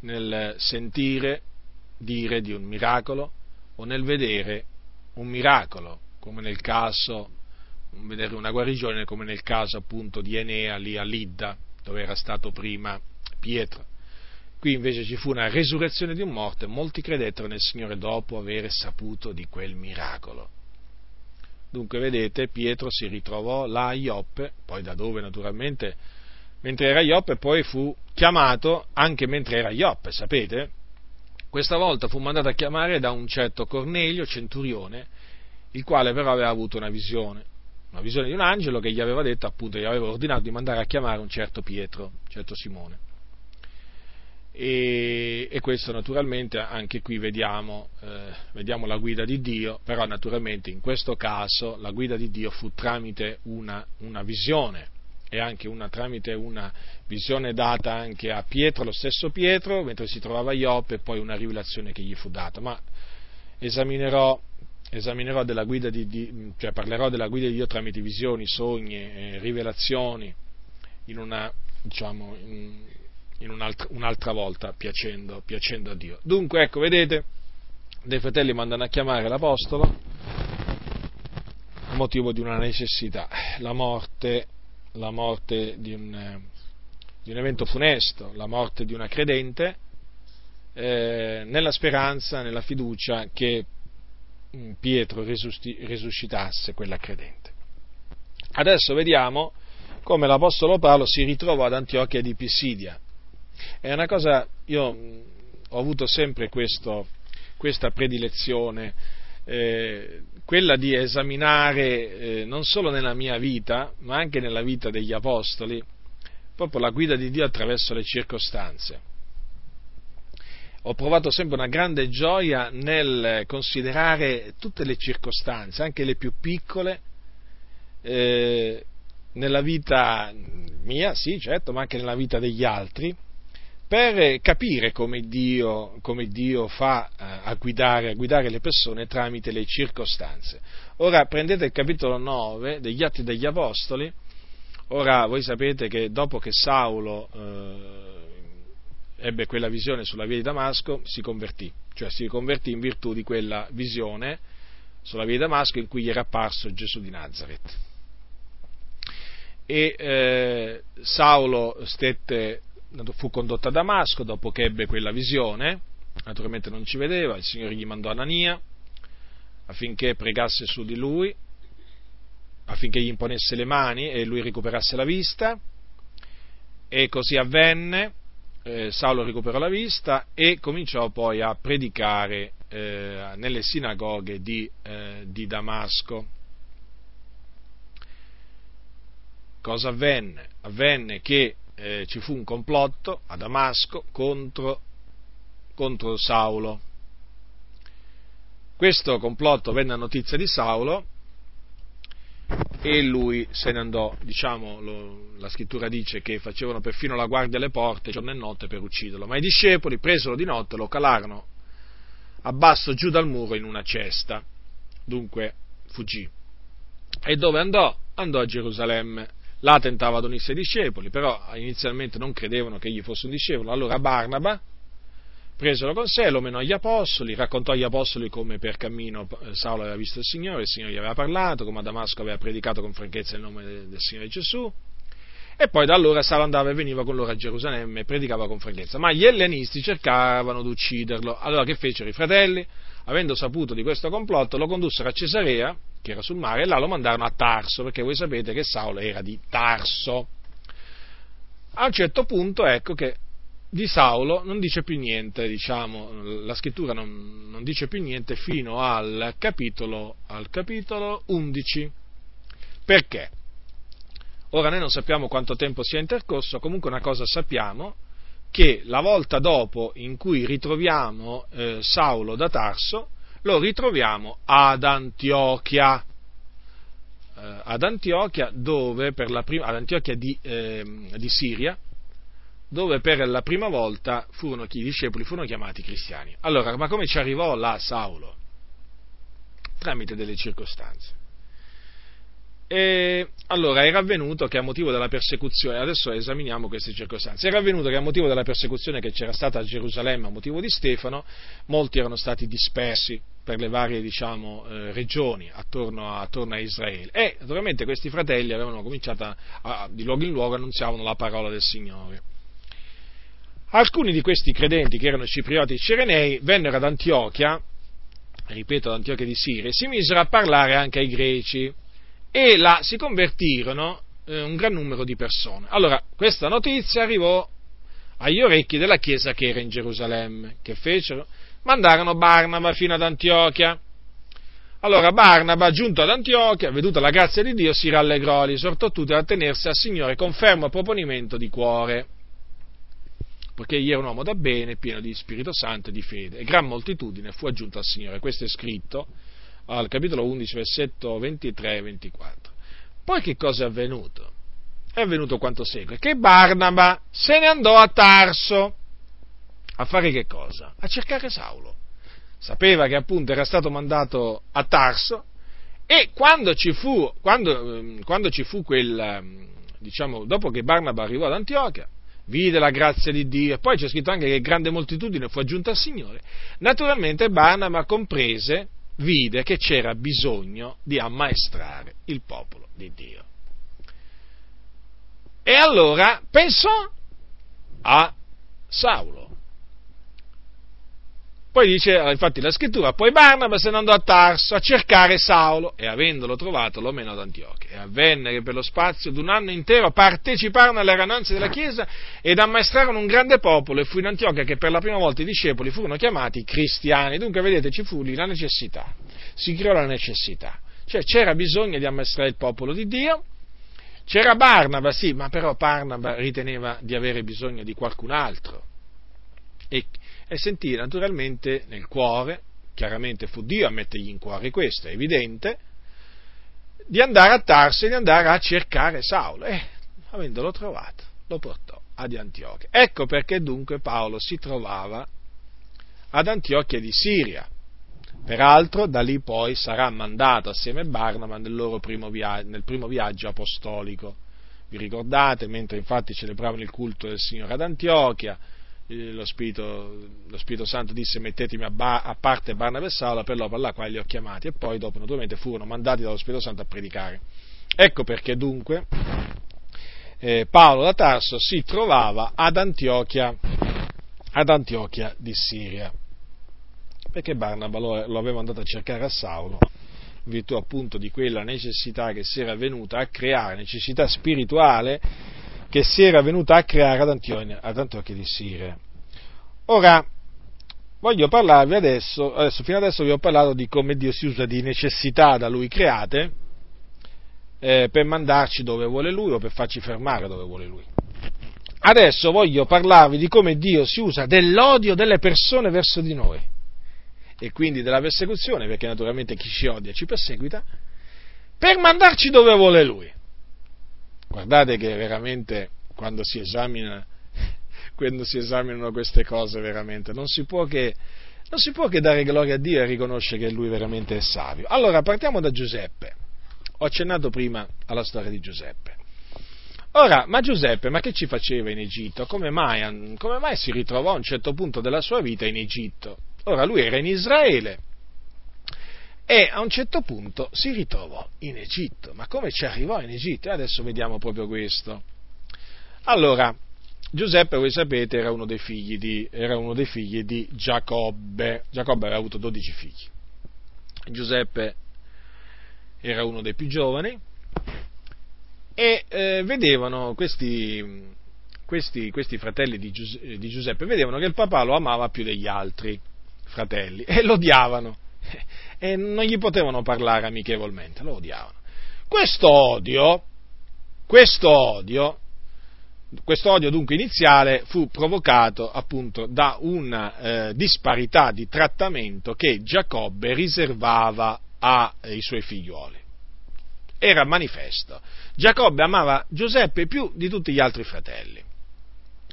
Speaker 1: nel sentire dire di un miracolo o nel vedere un miracolo, come nel caso, vedere una guarigione, come nel caso appunto di Enea lì a Lidda, dove era stato prima Pietro. Qui invece ci fu una resurrezione di un morto e molti credettero nel Signore dopo aver saputo di quel miracolo. Dunque, vedete, Pietro si ritrovò là a Ioppe, poi da dove naturalmente, mentre era a Ioppe, poi fu chiamato anche mentre era a Ioppe, sapete? Questa volta fu mandato a chiamare da un certo Cornelio, centurione, il quale però aveva avuto una visione, una visione di un angelo che gli aveva detto, appunto, gli aveva ordinato di mandare a chiamare un certo Pietro, un certo Simone. E, e, questo naturalmente anche qui vediamo, eh, vediamo, la guida di Dio, però naturalmente in questo caso la guida di Dio fu tramite una, una visione e anche una, tramite una visione data anche a Pietro, lo stesso Pietro, mentre si trovava a Ioppe e poi una rivelazione che gli fu data. Ma esaminerò, esaminerò della guida di Dio, cioè parlerò della guida di Dio tramite visioni, sogni, eh, rivelazioni in una, diciamo, in, un'altra, un'altra volta piacendo, piacendo a Dio. Dunque, ecco, vedete, dei fratelli mandano a chiamare l'Apostolo a motivo di una necessità, la morte, la morte di, un, di un evento funesto, la morte di una credente, eh, nella speranza, nella fiducia che mm, Pietro risuscitasse quella credente. Adesso vediamo come l'Apostolo Paolo si ritrovò ad Antiochia di Pisidia è una cosa, io ho avuto sempre questo, questa predilezione eh, quella di esaminare eh, non solo nella mia vita, ma anche nella vita degli apostoli, proprio la guida di Dio attraverso le circostanze. Ho provato sempre una grande gioia nel considerare tutte le circostanze, anche le più piccole, eh, nella vita mia, sì, certo, ma anche nella vita degli altri, per capire come Dio, come Dio fa eh, a guidare, a guidare, le persone tramite le circostanze. Ora prendete il capitolo 9 degli Atti degli Apostoli, ora voi sapete che dopo che Saulo eh, ebbe quella visione sulla via di Damasco, si convertì, cioè si convertì in virtù di quella visione sulla via di Damasco in cui gli era apparso Gesù di Nazareth. E eh, Saulo stette fu condotto a Damasco dopo che ebbe quella visione, naturalmente non ci vedeva, il Signore gli mandò Anania affinché pregasse su di lui, affinché gli imponesse le mani e lui recuperasse la vista, e così avvenne, eh, Saulo recuperò la vista e cominciò poi a predicare eh, nelle sinagoghe di, eh, di Damasco. Cosa avvenne? Avvenne che eh, ci fu un complotto a Damasco contro, contro Saulo. Questo complotto venne a notizia di Saulo e lui se ne andò, diciamo, lo, la scrittura dice che facevano perfino la guardia alle porte giorno e notte per ucciderlo, ma i discepoli presero di notte, lo calarono a basso giù dal muro in una cesta, dunque fuggì. E dove andò? Andò a Gerusalemme Là tentava ad unirsi ai discepoli, però inizialmente non credevano che egli fosse un discepolo. Allora Barnaba presero con sé, lo menò agli apostoli, raccontò agli apostoli come per cammino eh, Saulo aveva visto il Signore, il Signore gli aveva parlato, come a Damasco aveva predicato con franchezza il nome del Signore Gesù. E poi da allora Saulo andava e veniva con loro a Gerusalemme e predicava con franchezza. Ma gli ellenisti cercavano di ucciderlo. Allora che fecero i fratelli? Avendo saputo di questo complotto, lo condussero a Cesarea che era sul mare, e là lo mandarono a Tarso, perché voi sapete che Saulo era di Tarso. A un certo punto, ecco che di Saulo non dice più niente, diciamo, la scrittura non, non dice più niente fino al capitolo, al capitolo 11. Perché? Ora noi non sappiamo quanto tempo sia intercorso, comunque una cosa sappiamo, che la volta dopo in cui ritroviamo eh, Saulo da Tarso, lo ritroviamo ad Antiochia. Eh, ad Antiochia, dove per la prima, ad Antiochia di, eh, di, Siria, dove per la prima volta furono, i discepoli furono chiamati cristiani. Allora, ma come ci arrivò là Saulo? Tramite delle circostanze. E allora era avvenuto che a motivo della persecuzione, adesso esaminiamo queste circostanze, era avvenuto che a motivo della persecuzione che c'era stata a Gerusalemme a motivo di Stefano, molti erano stati dispersi per le varie diciamo, eh, regioni attorno a, attorno a, Israele e naturalmente questi fratelli avevano cominciato a, a, di luogo in luogo annunziavano la parola del Signore. Alcuni di questi credenti che erano ciprioti e cirenei vennero ad Antiochia, ripeto ad Antiochia di Siria, e si misero a parlare anche ai greci e là si convertirono eh, un gran numero di persone. Allora, questa notizia arrivò agli orecchi della chiesa che era in Gerusalemme. Che fecero? Mandarono Barnaba fino ad Antiochia. Allora Barnaba, giunto ad Antiochia, veduta la grazia di Dio, si rallegrò, li esortò tutti a tenersi al Signore con fermo proponimento di cuore, perché egli era un uomo da bene, pieno di Spirito Santo e di fede, e gran moltitudine fu aggiunta al Signore. Questo è scritto al capitolo 11, versetto 23 e 24. Poi che cosa è avvenuto? È avvenuto quanto segue, che Barnaba se ne andò a Tarso a fare che cosa? A cercare Saulo. Sapeva che appunto era stato mandato a Tarso e quando ci fu, quando, ehm, quando ci fu quel, ehm, diciamo, dopo che Barnaba arrivò ad Antiochia, vide la grazia di Dio, e poi c'è scritto anche che grande moltitudine fu aggiunta al Signore, naturalmente Barnaba comprese, vide che c'era bisogno di ammaestrare il popolo di Dio. E allora pensò a Saulo. Poi dice, eh, infatti la scrittura, poi Barnaba se ne andò a Tarso a cercare Saulo e avendolo trovato lo menò ad Antiochia. E avvenne che per lo spazio di un anno intero parteciparono alle rananze della Chiesa ed ammaestrarono un grande popolo e fu in Antiochia che per la prima volta i discepoli furono chiamati cristiani. Dunque vedete ci fu lì la necessità si creò la necessità. Cioè c'era bisogno di ammaestrare il popolo di Dio, c'era Barnaba, sì, ma però Barnaba riteneva di avere bisogno di qualcun altro. E, e sentì naturalmente nel cuore, chiaramente fu Dio a mettergli in cuore questo, è evidente, di andare a Tarso e di andare a cercare Saulo. E avendolo trovato, lo portò ad Antiochia. Ecco perché dunque Paolo si trovava ad Antiochia di Siria. Peraltro da lì poi sarà mandato assieme a Barnaba nel, primo via- nel primo viaggio apostolico. Vi ricordate, mentre infatti celebravano il culto del Signore ad Antiochia, eh, lo Spirito, lo Spirito, Santo disse mettetemi a, ba- a parte Barnaba e Saulo per l'opera alla quale li ho chiamati e poi dopo naturalmente furono mandati dallo Spirito Santo a predicare. Ecco perché dunque eh, Paolo da Tarso si trovava ad Antiochia, ad Antiochia di Siria perché Barnaba lo, lo aveva andato a cercare a Saulo, in virtù appunto di quella necessità che si era venuta a creare, necessità spirituale che si era venuta a creare ad Antiochia, ad Antiochia di Siria. Ora, voglio parlarvi adesso, adesso, fino adesso vi ho parlato di come Dio si usa di necessità da Lui create eh, per mandarci dove vuole Lui o per farci fermare dove vuole Lui. Adesso voglio parlarvi di come Dio si usa dell'odio delle persone verso di noi e quindi della persecuzione, perché naturalmente chi ci odia ci perseguita, per mandarci dove vuole lui. Guardate che veramente quando si esamina, quando si esaminano queste cose veramente, non si può che, non si può che dare gloria a Dio e riconoscere che lui veramente è savio. Allora partiamo da Giuseppe. Ho accennato prima alla storia di Giuseppe. Ora, ma Giuseppe, ma che ci faceva in Egitto? Come mai, come mai si ritrovò a un certo punto della sua vita in Egitto? Ora lui era in Israele e a un certo punto si ritrovò in Egitto. Ma come ci arrivò in Egitto? Adesso vediamo proprio questo. Allora, Giuseppe, voi sapete, era uno dei figli di, dei figli di Giacobbe. Giacobbe aveva avuto 12 figli. Giuseppe era uno dei più giovani e eh, vedevano questi, questi, questi fratelli di, di Giuseppe, vedevano che il papà lo amava più degli altri fratelli, e lo odiavano, e non gli potevano parlare amichevolmente, lo odiavano. Questo odio, questo odio, questo odio dunque iniziale fu provocato appunto da una eh, disparità di trattamento che Giacobbe riservava ai suoi figlioli. Era manifesto. Giacobbe amava Giuseppe più di tutti gli altri fratelli.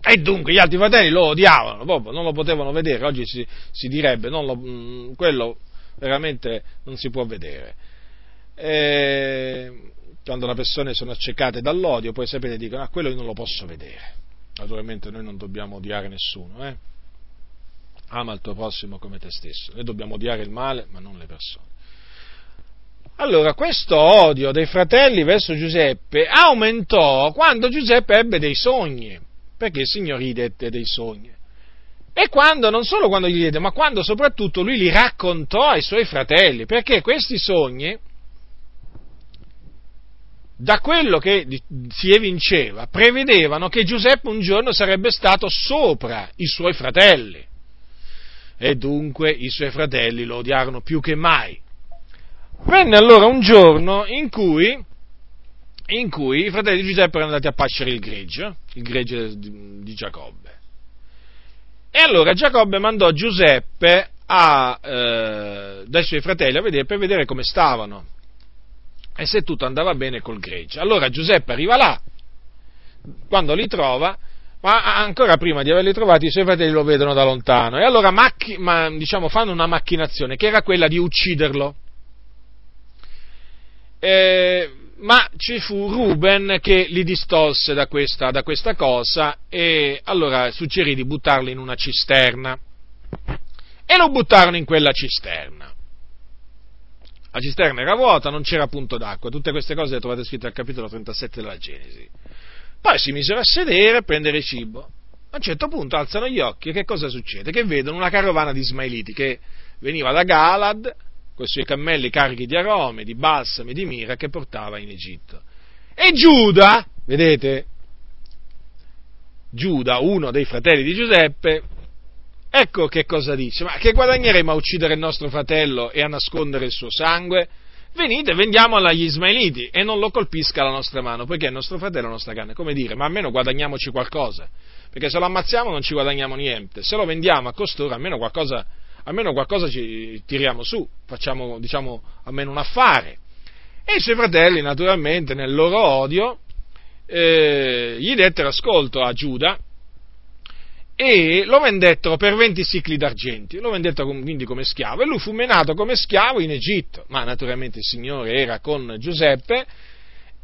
Speaker 1: E dunque gli altri fratelli lo odiavano, non lo potevano vedere, oggi si, si direbbe, lo, mm, quello veramente non si può vedere. E, quando le persone sono accecate dall'odio, poi sapete, dicono, ah, quello io non lo posso vedere. Naturalmente noi non dobbiamo odiare nessuno, eh? ama il tuo prossimo come te stesso, noi dobbiamo odiare il male, ma non le persone. Allora, questo odio dei fratelli verso Giuseppe aumentò quando Giuseppe ebbe dei sogni perché il Signore gli dette dei sogni. E quando, non solo quando gli diede, ma quando soprattutto lui li raccontò ai suoi fratelli, perché questi sogni, da quello che si evinceva, prevedevano che Giuseppe un giorno sarebbe stato sopra i suoi fratelli. E dunque i suoi fratelli lo odiarono più che mai. Venne allora un giorno in cui in cui i fratelli di Giuseppe erano andati a pascere il gregge, il gregge di Giacobbe. E allora Giacobbe mandò Giuseppe a, eh, dai suoi fratelli a vedere, per vedere come stavano e se tutto andava bene col gregge. Allora Giuseppe arriva là, quando li trova, ma ancora prima di averli trovati i suoi fratelli lo vedono da lontano e allora macchi, ma, diciamo, fanno una macchinazione che era quella di ucciderlo. E ma ci fu Ruben che li distolse da questa, da questa cosa e allora suggerì di buttarlo in una cisterna. E lo buttarono in quella cisterna. La cisterna era vuota, non c'era punto d'acqua, tutte queste cose le trovate scritte al capitolo 37 della Genesi. Poi si misero a sedere a prendere cibo. A un certo punto alzano gli occhi e che cosa succede? Che vedono una carovana di Ismailiti che veniva da Galad, con i suoi cammelli carichi di aromi, di balsami, di mira che portava in Egitto. E Giuda, vedete, Giuda, uno dei fratelli di Giuseppe, ecco che cosa dice, ma che guadagneremo a uccidere il nostro fratello e a nascondere il suo sangue? Venite, vendiamolo agli Ismaeliti e non lo colpisca la nostra mano, poiché è nostro fratello e la nostra carne. Come dire, ma almeno guadagniamoci qualcosa, perché se lo ammazziamo non ci guadagniamo niente, se lo vendiamo a costoro almeno qualcosa, almeno qualcosa ci tiriamo su, facciamo, diciamo, almeno un affare. E i suoi fratelli, naturalmente, nel loro odio, eh, gli dettero ascolto a Giuda e lo vendettero per 20 sicli d'argenti, lo vendettero quindi come schiavo. E lui fu menato come schiavo in Egitto, ma naturalmente il Signore era con Giuseppe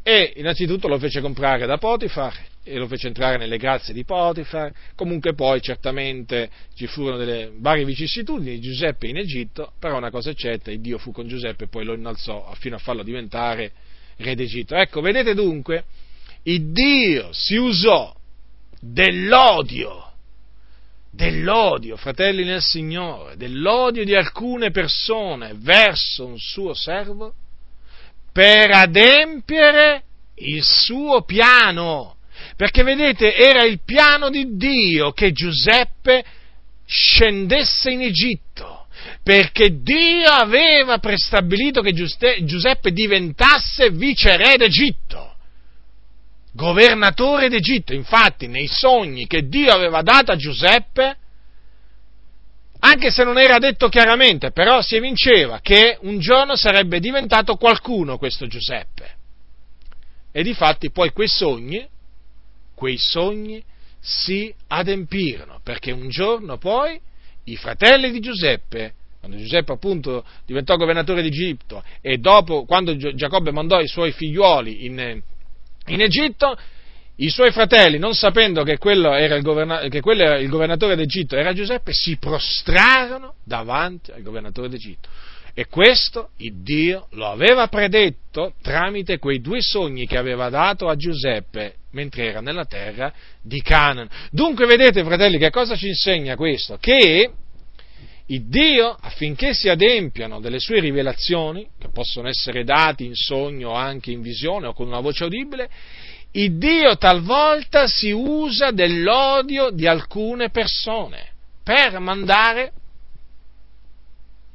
Speaker 1: e innanzitutto lo fece comprare da Potifar e lo fece entrare nelle grazie di Potifar, comunque poi certamente ci furono delle varie vicissitudini di Giuseppe in Egitto, però una cosa è certa, il Dio fu con Giuseppe e poi lo innalzò fino a farlo diventare re d'Egitto. Ecco, vedete dunque, il Dio si usò dell'odio dell'odio, fratelli nel Signore, dell'odio di alcune persone verso un suo servo per adempiere il suo piano. Perché vedete, era il piano di Dio che Giuseppe scendesse in Egitto, perché Dio aveva prestabilito che Giuseppe diventasse viceré d'Egitto governatore d'Egitto. Infatti, nei sogni che Dio aveva dato a Giuseppe, anche se non era detto chiaramente, però si evinceva che un giorno sarebbe diventato qualcuno questo Giuseppe. E difatti poi quei sogni, quei sogni si adempirono, perché un giorno poi i fratelli di Giuseppe, quando Giuseppe appunto diventò governatore d'Egitto e dopo, quando Giacobbe mandò i suoi figliuoli in, in Egitto, i suoi fratelli, non sapendo che quello, governa- che quello era il governatore d'Egitto, era Giuseppe, si prostrarono davanti al governatore d'Egitto. E questo il Dio lo aveva predetto tramite quei due sogni che aveva dato a Giuseppe mentre era nella terra di Canaan. Dunque vedete, fratelli, che cosa ci insegna questo? Che il Dio, affinché si adempiano delle sue rivelazioni, che possono essere date in sogno o anche in visione o con una voce udibile, il Dio talvolta si usa dell'odio di alcune persone per mandare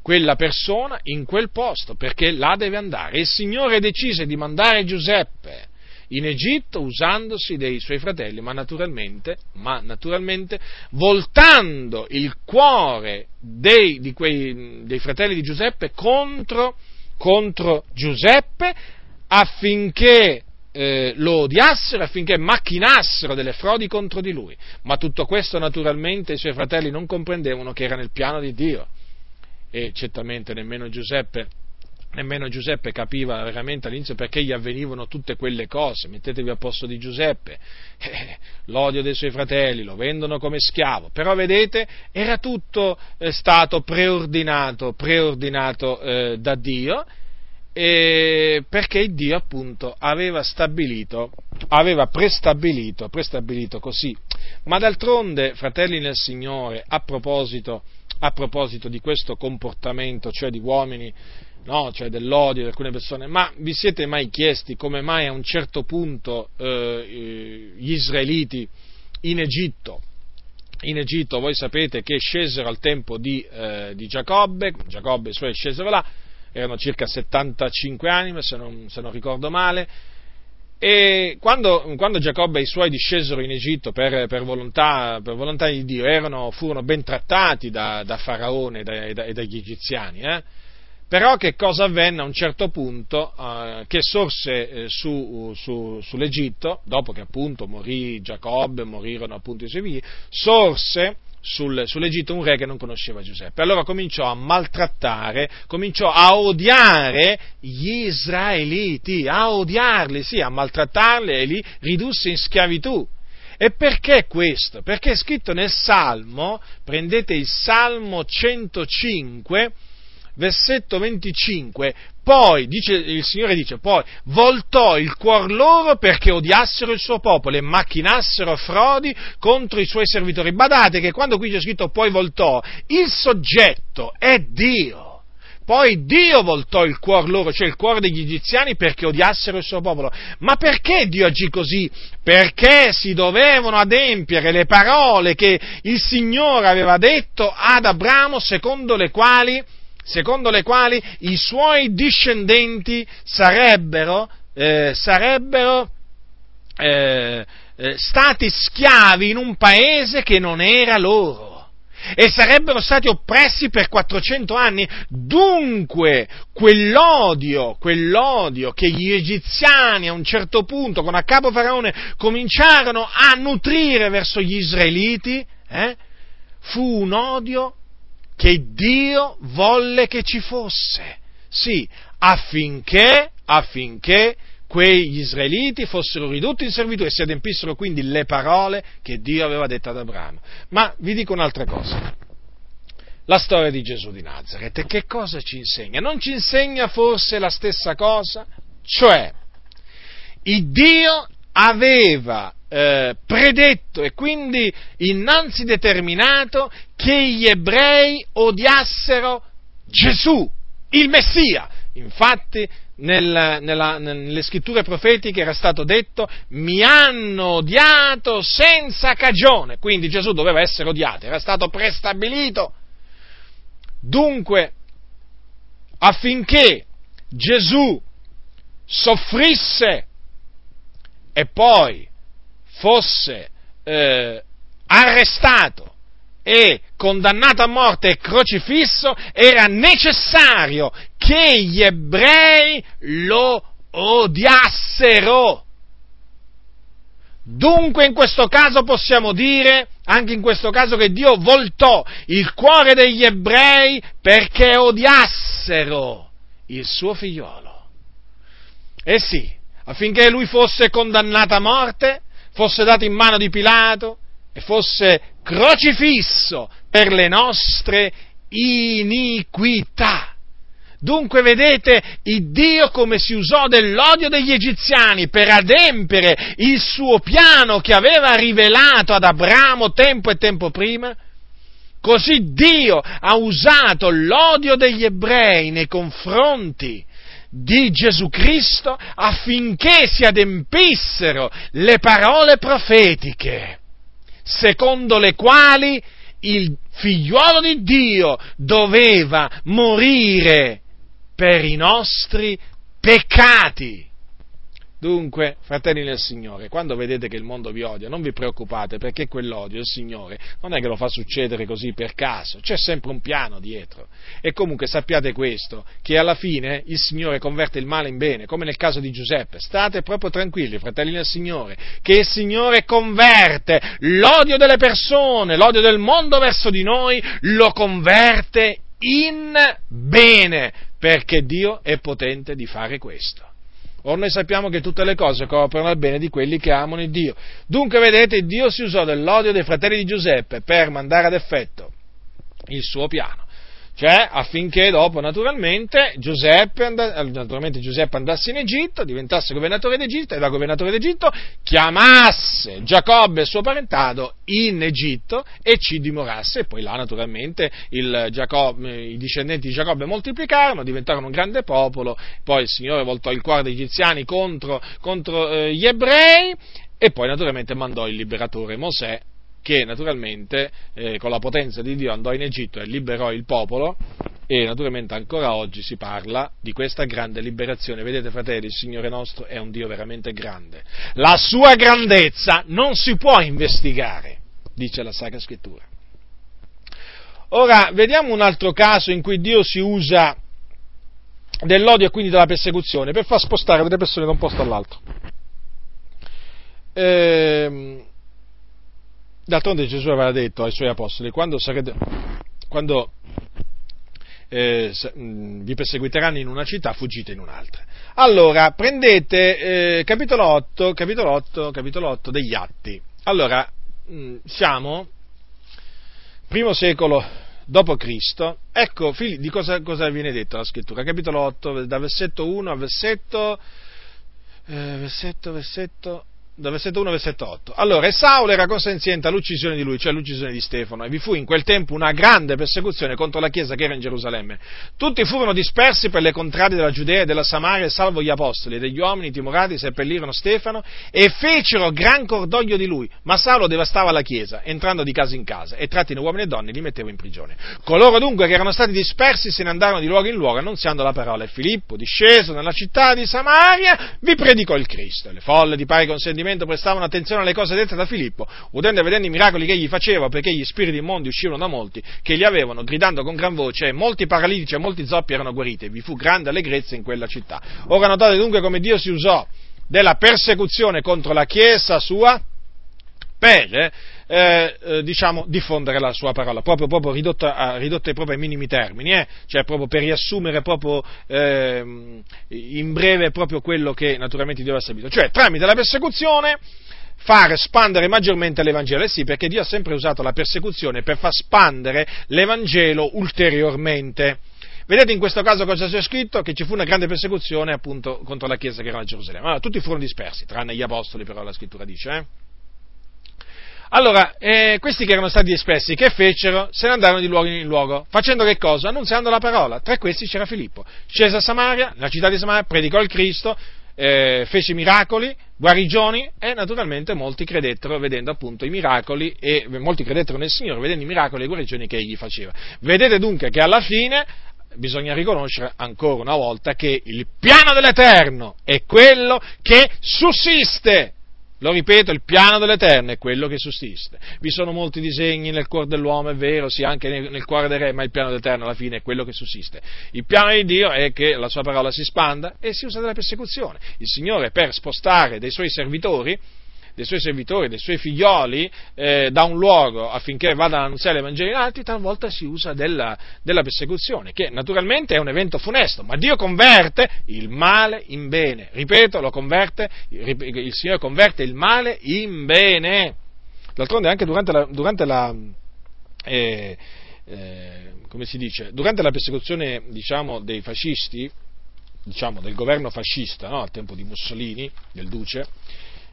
Speaker 1: quella persona in quel posto, perché là deve andare. Il Signore decise di mandare Giuseppe in Egitto usandosi dei suoi fratelli, ma naturalmente, ma naturalmente voltando il cuore dei, quei, dei fratelli di Giuseppe contro, contro Giuseppe affinché eh, lo odiassero, affinché macchinassero delle frodi contro di lui. Ma tutto questo naturalmente i suoi fratelli non comprendevano che era nel piano di Dio. E certamente nemmeno Giuseppe nemmeno Giuseppe capiva veramente all'inizio perché gli avvenivano tutte quelle cose. Mettetevi a posto di Giuseppe, eh, l'odio dei suoi fratelli, lo vendono come schiavo, però vedete, era tutto eh, stato preordinato, preordinato eh, da Dio, perché Dio appunto aveva stabilito, aveva prestabilito, prestabilito così. Ma d'altronde, fratelli nel Signore, a proposito, a proposito di questo comportamento, cioè di uomini no? cioè dell'odio di alcune persone, ma vi siete mai chiesti come mai a un certo punto eh, eh, gli israeliti in Egitto, in Egitto voi sapete che scesero al tempo di, eh, di Giacobbe, Giacobbe e i suoi scesero là, erano circa 75 anni, se non, se non ricordo male, e quando, quando, Giacobbe e i suoi discesero in Egitto per, per, volontà, per volontà, di Dio, erano, furono ben trattati da, da Faraone e, da, e, dagli egiziani, eh? Però che cosa avvenne a un certo punto eh, che sorse eh, su, su, sull'Egitto, dopo che appunto morì Giacobbe, morirono appunto i suoi figli, sorse sul, sull'Egitto un re che non conosceva Giuseppe. Allora cominciò a maltrattare, cominciò a odiare gli israeliti, a odiarli, sì, a maltrattarli e li ridusse in schiavitù. E perché questo? Perché è scritto nel Salmo, prendete il Salmo 105, versetto 25, poi, dice, il Signore dice, poi voltò il cuor loro perché odiassero il suo popolo e macchinassero frodi contro i suoi servitori. Badate che quando qui c'è scritto poi voltò, il soggetto è Dio. poi Dio voltò il cuore loro, cioè il cuore degli egiziani, perché odiassero il suo popolo. Ma perché Dio agì così? Perché si dovevano adempiere le parole che il Signore aveva detto ad Abramo, secondo le quali, secondo le quali i suoi discendenti sarebbero, eh, sarebbero eh, eh, stati schiavi in un paese che non era loro e sarebbero stati oppressi per 400 anni. Dunque, quell'odio, quell'odio che gli egiziani a un certo punto, con a capo Faraone, cominciarono a nutrire verso gli israeliti, eh, fu un odio che Dio volle che ci fosse. Sì, affinché, affinché quegli israeliti fossero ridotti in servitù e si adempissero quindi le parole che Dio aveva detto ad Abramo. Ma vi dico un'altra cosa. La storia di Gesù di Nazareth, che cosa ci insegna? Non ci insegna forse la stessa cosa? Cioè, il Dio aveva eh, predetto e quindi innanzi determinato che gli ebrei odiassero Gesù, il Messia. Infatti nel, nella, nelle scritture profetiche era stato detto mi hanno odiato senza cagione, quindi Gesù doveva essere odiato, era stato prestabilito. Dunque, affinché Gesù soffrisse e poi fosse eh, arrestato e condannato a morte e crocifisso, era necessario che gli ebrei lo odiassero. Dunque in questo caso possiamo dire, anche in questo caso, che Dio voltò il cuore degli ebrei perché odiassero il suo figliolo. E sì, affinché lui fosse condannato a morte, fosse dato in mano di Pilato e fosse crocifisso per le nostre iniquità. Dunque vedete il Dio come si usò dell'odio degli egiziani per adempiere il suo piano che aveva rivelato ad Abramo tempo e tempo prima? Così Dio ha usato l'odio degli ebrei nei confronti di Gesù Cristo affinché si adempissero le parole profetiche secondo le quali il figliuolo di Dio doveva morire per i nostri peccati. Dunque, fratelli del Signore, quando vedete che il mondo vi odia, non vi preoccupate perché quell'odio il Signore non è che lo fa succedere così per caso, c'è sempre un piano dietro. E comunque sappiate questo, che alla fine il Signore converte il male in bene, come nel caso di Giuseppe. State proprio tranquilli, fratelli del Signore, che il Signore converte l'odio delle persone, l'odio del mondo verso di noi, lo converte in bene, perché Dio è potente di fare questo. Or noi sappiamo che tutte le cose cooperano al bene di quelli che amano il Dio. Dunque, vedete, Dio si usò dell'odio dei fratelli di Giuseppe per mandare ad effetto il suo piano cioè affinché dopo naturalmente Giuseppe, naturalmente Giuseppe, andasse in Egitto, diventasse governatore d'Egitto e da governatore d'Egitto chiamasse Giacobbe e suo parentado in Egitto e ci dimorasse. E poi là naturalmente Giacobbe, i discendenti di Giacobbe moltiplicarono, diventarono un grande popolo, poi il Signore voltò il cuore degli egiziani contro, contro eh, gli ebrei e poi naturalmente mandò il liberatore Mosè che naturalmente eh, con la potenza di Dio andò in Egitto e liberò il popolo e naturalmente ancora oggi si parla di questa grande liberazione. Vedete fratelli, il Signore nostro è un Dio veramente grande. La sua grandezza non si può investigare, dice la Sacra Scrittura. Ora, vediamo un altro caso in cui Dio si usa dell'odio e quindi della persecuzione per far spostare delle persone da un posto all'altro. Ehm, D'altronde Gesù aveva detto ai suoi apostoli, quando, sarete, quando eh, vi perseguiteranno in una città, fuggite in un'altra. Allora, prendete eh, capitolo, 8, capitolo, 8, capitolo 8 degli Atti. Allora, mh, siamo primo secolo dopo Cristo. Ecco, di cosa, cosa, viene detto la scrittura? Capitolo 8, da versetto 1 a versetto, eh, versetto, versetto versetto 1, versetto 8. Allora, e Saulo era consenziente all'uccisione di lui, cioè all'uccisione di Stefano, e vi fu in quel tempo una grande persecuzione contro la chiesa che era in Gerusalemme. Tutti furono dispersi per le contrade della Giudea e della Samaria, salvo gli apostoli, e degli uomini timorati seppellirono Stefano e fecero gran cordoglio di lui. Ma Saulo devastava la chiesa, entrando di casa in casa, e trattino uomini e donne li metteva in prigione. Coloro dunque che erano stati dispersi se ne andarono di luogo in luogo annunziando la parola, e Filippo, disceso nella città di Samaria, vi predicò il Cristo. Le folle di pari consentimento intendimento prestavano attenzione alle cose dette da Filippo, udendo e vedendo i miracoli che egli faceva, perché gli spiriti immondi uscivano da molti, che li avevano, gridando con gran voce, e molti paralitici e molti zoppi erano guariti, e vi fu grande allegrezza in quella città. Ora notate dunque come Dio si usò della persecuzione contro la Chiesa sua per eh, eh, diciamo, diffondere la sua parola, proprio, proprio ridotta, ridotta proprio ai minimi termini, eh? cioè proprio per riassumere proprio, ehm, in breve proprio quello che naturalmente Dio ha stabilito, cioè tramite la persecuzione fare spandere maggiormente l'Evangelo, eh sì, perché Dio ha sempre usato la persecuzione per far spandere l'Evangelo ulteriormente. Vedete in questo caso cosa c'è scritto? Che ci fu una grande persecuzione appunto contro la Chiesa che era a Gerusalemme. Allora, tutti furono dispersi, tranne gli apostoli però la scrittura dice, eh? Allora, eh, questi che erano stati espressi, che fecero? Se ne andarono di luogo in luogo, facendo che cosa? Annunziando la parola. Tra questi c'era Filippo. Scese a Samaria, nella città di Samaria, predicò il Cristo, eh, fece miracoli, guarigioni e naturalmente molti credettero vedendo appunto i miracoli e molti credettero nel Signore vedendo i miracoli e le guarigioni che egli faceva. Vedete dunque che alla fine bisogna riconoscere ancora una volta che il piano dell'Eterno è quello che sussiste lo ripeto, il piano dell'Eterno è quello che sussiste. Vi sono molti disegni nel cuore dell'uomo, è vero, sì, anche nel cuore del re, ma il piano dell'Eterno alla fine è quello che sussiste. Il piano di Dio è che la sua parola si spanda e si usa della persecuzione. Il Signore per spostare dei suoi servitori dei suoi servitori, dei suoi figlioli eh, da un luogo affinché vadano a annunziare l'Evangelo in altri, talvolta si usa della, della, persecuzione, che naturalmente è un evento funesto, ma Dio converte il male in bene. Ripeto, lo converte, il Signore converte il male in bene. D'altronde anche durante la, durante la eh, eh, come si dice, durante la persecuzione diciamo, dei fascisti, diciamo, del governo fascista, no? al tempo di Mussolini, del Duce,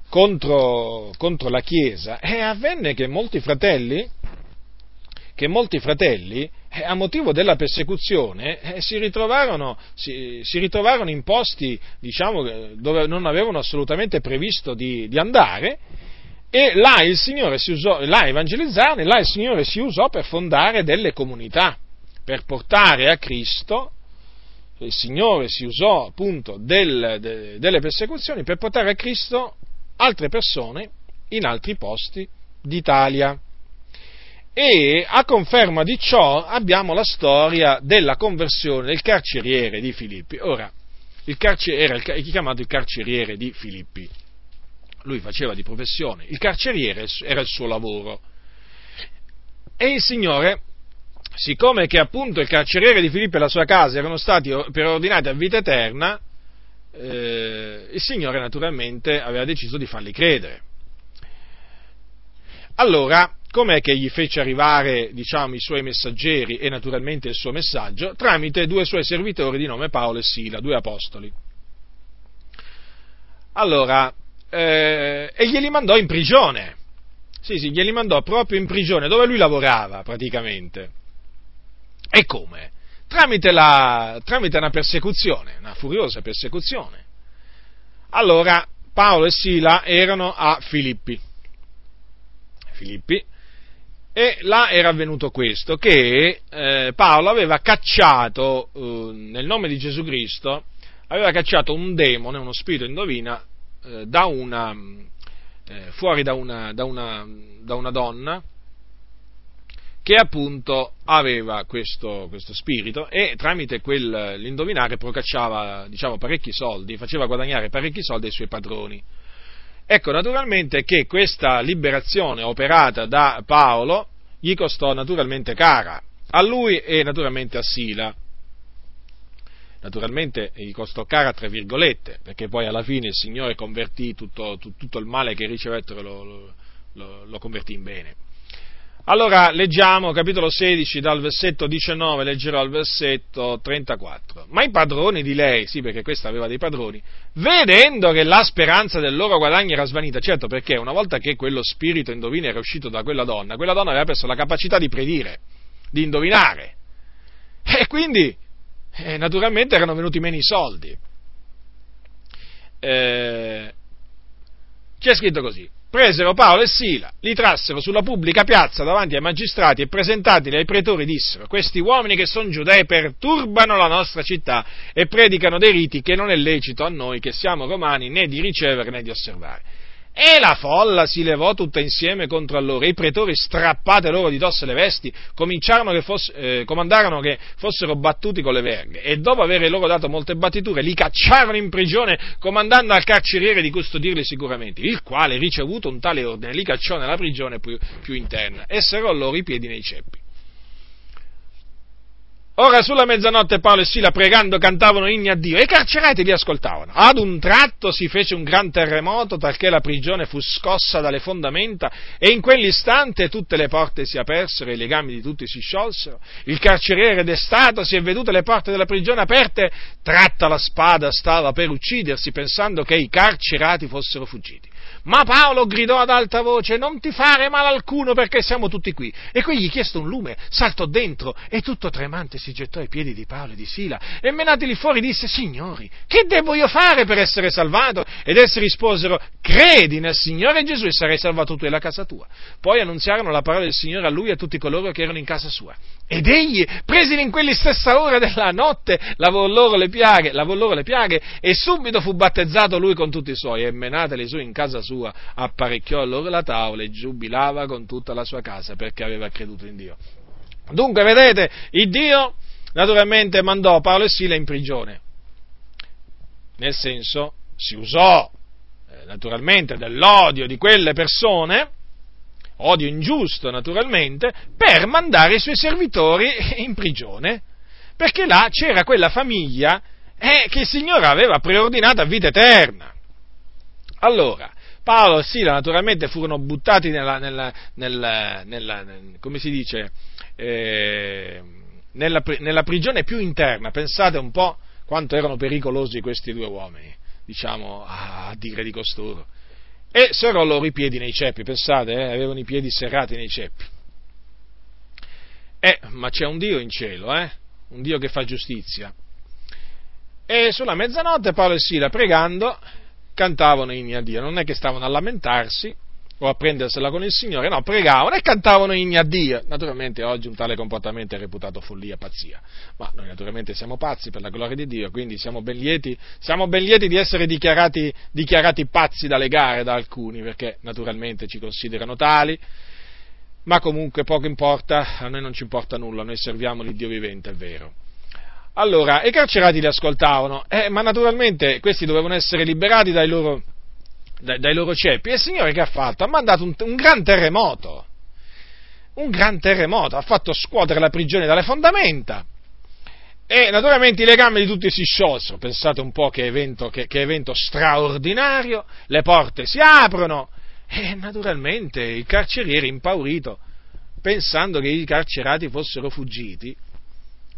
Speaker 1: contro, contro la Chiesa e avvenne che molti fratelli, che molti fratelli eh, a motivo della persecuzione, eh, si, ritrovarono, si, si, ritrovarono, in posti diciamo, dove non avevano assolutamente previsto di, di andare e là il Signore si usò, là evangelizzarono e là il Signore si usò per fondare delle comunità, per portare a Cristo il Signore si usò appunto del, de, delle persecuzioni per portare a Cristo altre persone in altri posti d'Italia. E a conferma di ciò abbiamo la storia della conversione del carceriere di Filippi. Ora, il carceriere era chiamato il carceriere di Filippi. Lui faceva di professione, il carceriere era il suo lavoro. E il Signore, siccome che appunto il carceriere di Filippi e la sua casa erano stati preordinati a vita eterna, eh, il Signore naturalmente aveva deciso di farli credere. Allora, com'è che gli fece arrivare, diciamo, i suoi messaggeri e naturalmente il suo messaggio? Tramite due suoi servitori di nome Paolo e Sila, due apostoli. Allora, eh, e glieli mandò in prigione. Sì, sì, glieli mandò proprio in prigione, dove lui lavorava praticamente. E come? Tramite, la, tramite una persecuzione, una furiosa persecuzione. Allora Paolo e Sila erano a Filippi. Filippi e là era avvenuto questo, che eh, Paolo aveva cacciato, eh, nel nome di Gesù Cristo, aveva cacciato un demone, uno spirito indovina, eh, da una, eh, fuori da una, da, una, da una, donna, che appunto aveva questo, questo spirito e tramite quel, l'indovinare procacciava diciamo, parecchi soldi, faceva guadagnare parecchi soldi ai suoi padroni. Ecco, naturalmente che questa liberazione operata da Paolo gli costò naturalmente cara, a lui e naturalmente a Sila. Naturalmente gli costò cara tra virgolette, perché poi alla fine il Signore convertì tutto, tutto il male che ricevettero, lo, lo, lo convertì in bene. Allora leggiamo capitolo 16 dal versetto 19, leggerò al versetto 34. Ma i padroni di lei, sì perché questa aveva dei padroni, vedendo che la speranza del loro guadagno era svanita, certo perché una volta che quello spirito indovina era uscito da quella donna, quella donna aveva perso la capacità di predire, di indovinare. E quindi, eh, naturalmente, erano venuti meno i soldi. Eh, c'è scritto così, presero Paolo e Sila, li trassero sulla pubblica piazza davanti ai magistrati e presentatili ai pretori dissero, questi uomini che sono giudei perturbano la nostra città e predicano dei riti che non è lecito a noi che siamo romani né di ricevere né di osservare. E la folla si levò tutta insieme contro loro, e i pretori, strappate loro di dosso le vesti, che fosse, eh, comandarono che fossero battuti con le verghe, e dopo aver loro dato molte battiture, li cacciarono in prigione, comandando al carceriere di custodirli sicuramente, il quale, ricevuto un tale ordine, li cacciò nella prigione più, più interna, e serrò loro i piedi nei ceppi. Ora sulla mezzanotte Paolo e Sila pregando cantavano inni a Dio e i carcerati li ascoltavano. Ad un tratto si fece un gran terremoto talché la prigione fu scossa dalle fondamenta e in quell'istante tutte le porte si apersero e i legami di tutti si sciolsero. Il carceriere destato si è vedute le porte della prigione aperte, tratta la spada stava per uccidersi pensando che i carcerati fossero fuggiti. Ma Paolo gridò ad alta voce, non ti fare male alcuno perché siamo tutti qui. E quegli chiesto un lume, saltò dentro e tutto tremante si gettò ai piedi di Paolo e di Sila e menateli fuori disse, signori, che devo io fare per essere salvato? Ed essi risposero, credi nel Signore Gesù e sarai salvato tu e la casa tua. Poi annunziarono la parola del Signore a lui e a tutti coloro che erano in casa sua. Ed egli, presili in quella stessa ora della notte, lavò loro le piaghe, lavò loro le piaghe e subito fu battezzato lui con tutti i suoi e menateli su in casa sua, apparecchiò loro la tavola e giubilava con tutta la sua casa perché aveva creduto in Dio. Dunque, vedete, il Dio naturalmente mandò Paolo e Sila in prigione. Nel senso, si usò eh, naturalmente dell'odio di quelle persone odio ingiusto naturalmente, per mandare i suoi servitori in prigione, perché là c'era quella famiglia eh, che il Signore aveva preordinato a vita eterna. Allora, Paolo e Sila naturalmente furono buttati nella, nella, nella, nella come si dice, eh, nella, nella prigione più interna, pensate un po' quanto erano pericolosi questi due uomini, diciamo, a dire di costoro e serrò loro i piedi nei ceppi, pensate, eh, avevano i piedi serrati nei ceppi. Eh, ma c'è un Dio in cielo, eh? un Dio che fa giustizia. E sulla mezzanotte Paolo e Sila, pregando, cantavano inni a Dio, non è che stavano a lamentarsi, o a prendersela con il Signore, no, pregavano e cantavano inni a Dio. Naturalmente oggi un tale comportamento è reputato follia, pazzia, ma noi naturalmente siamo pazzi per la gloria di Dio, quindi siamo ben lieti, siamo ben lieti di essere dichiarati, dichiarati pazzi dalle gare da alcuni, perché naturalmente ci considerano tali, ma comunque poco importa, a noi non ci importa nulla, noi serviamo l'Iddio vivente, è vero. Allora, i carcerati li ascoltavano, eh, ma naturalmente questi dovevano essere liberati dai loro dai, dai loro ceppi. E il Signore che ha fatto? Ha mandato un, un gran terremoto. Un gran terremoto, ha fatto scuotere la prigione dalle fondamenta. E naturalmente i legami di tutti si sciolsero, pensate un po' che evento, che, che evento straordinario, le porte si aprono e naturalmente il carceriere impaurito, pensando che i carcerati fossero fuggiti,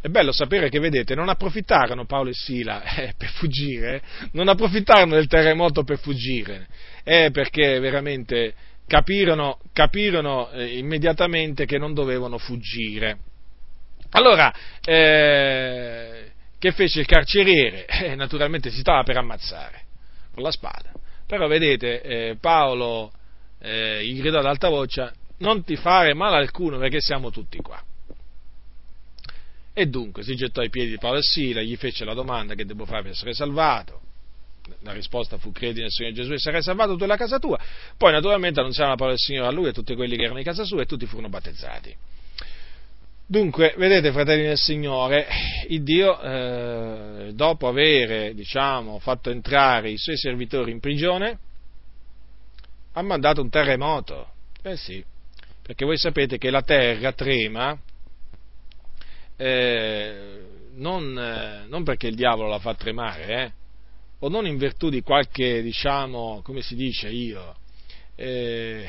Speaker 1: è bello sapere che, vedete, non approfittarono Paolo e Sila eh, per fuggire, non approfittarono del terremoto per fuggire, eh, perché veramente capirono, capirono eh, immediatamente che non dovevano fuggire. Allora, eh, che fece il carceriere? Eh, naturalmente si stava per ammazzare con la spada. Però vedete, eh, Paolo gli gridò ad alta voce, non ti fare male alcuno perché siamo tutti qua. E dunque si gettò ai piedi di Paolo e Sila, gli fece la domanda che devo fare per essere salvato. La risposta fu credi nel Signore Gesù e sarai salvato tu e la casa tua. Poi naturalmente annunziarono la parola del Signore a lui e a tutti quelli che erano in casa sua e tutti furono battezzati. Dunque, vedete, fratelli del Signore, il Dio, eh, dopo aver, diciamo, fatto entrare i suoi servitori in prigione, ha mandato un terremoto. Eh sì, perché voi sapete che la terra trema eh, non, eh, non, perché il diavolo la fa tremare, eh, o non in virtù di qualche, diciamo, come si dice io, eh,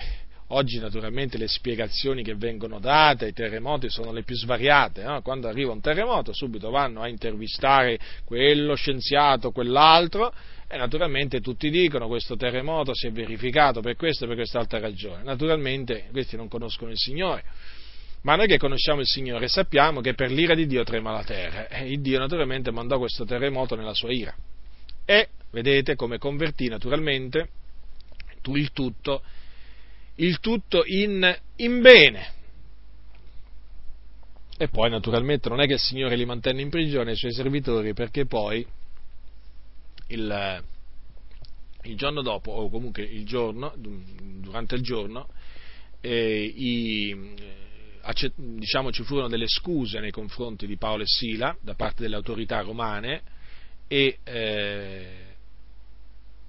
Speaker 1: oggi naturalmente le spiegazioni che vengono date ai terremoti sono le più svariate, no? quando arriva un terremoto subito vanno a intervistare quello scienziato, quell'altro, e naturalmente tutti dicono questo terremoto si è verificato per questa e per quest'altra ragione. Naturalmente questi non conoscono il Signore. Ma noi che conosciamo il Signore sappiamo che per l'ira di Dio trema la terra e il Dio naturalmente mandò questo terremoto nella sua ira. E vedete come convertì naturalmente il tutto, il tutto in, in bene. E poi naturalmente non è che il Signore li mantenne in prigione i suoi servitori perché poi il, il giorno dopo, o comunque il giorno, durante il giorno, eh, i, diciamo, ci furono delle scuse nei confronti di Paolo e Sila da parte delle autorità romane e eh,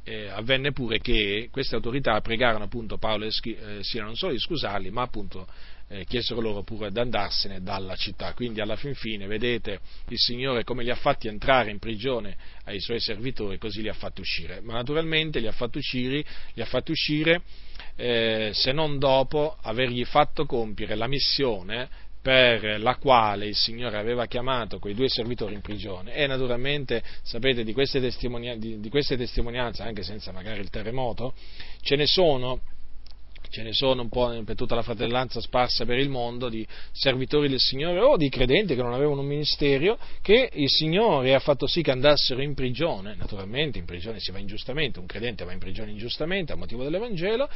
Speaker 1: eh, avvenne pure che queste autorità pregarono appunto Paolo e eh, Sila non solo di scusarli, ma appunto eh, chiesero loro pure di andarsene dalla città. Quindi alla fin fine, vedete, il Signore come li ha fatti entrare in prigione ai suoi servitori, così li ha fatti uscire. Ma naturalmente li ha fatti uscire, li ha fatti uscire eh, se non dopo avergli fatto compiere la missione per la quale il Signore aveva chiamato quei due servitori in prigione. E naturalmente sapete di queste, testimonianze, anche senza magari il terremoto, ce ne sono ce ne sono un po' per tutta la fratellanza sparsa per il mondo di servitori del Signore o di credenti che non avevano un ministero, che il Signore ha fatto sì che andassero in prigione, naturalmente in prigione si va ingiustamente, un credente va in prigione ingiustamente a motivo dell'Evangelo,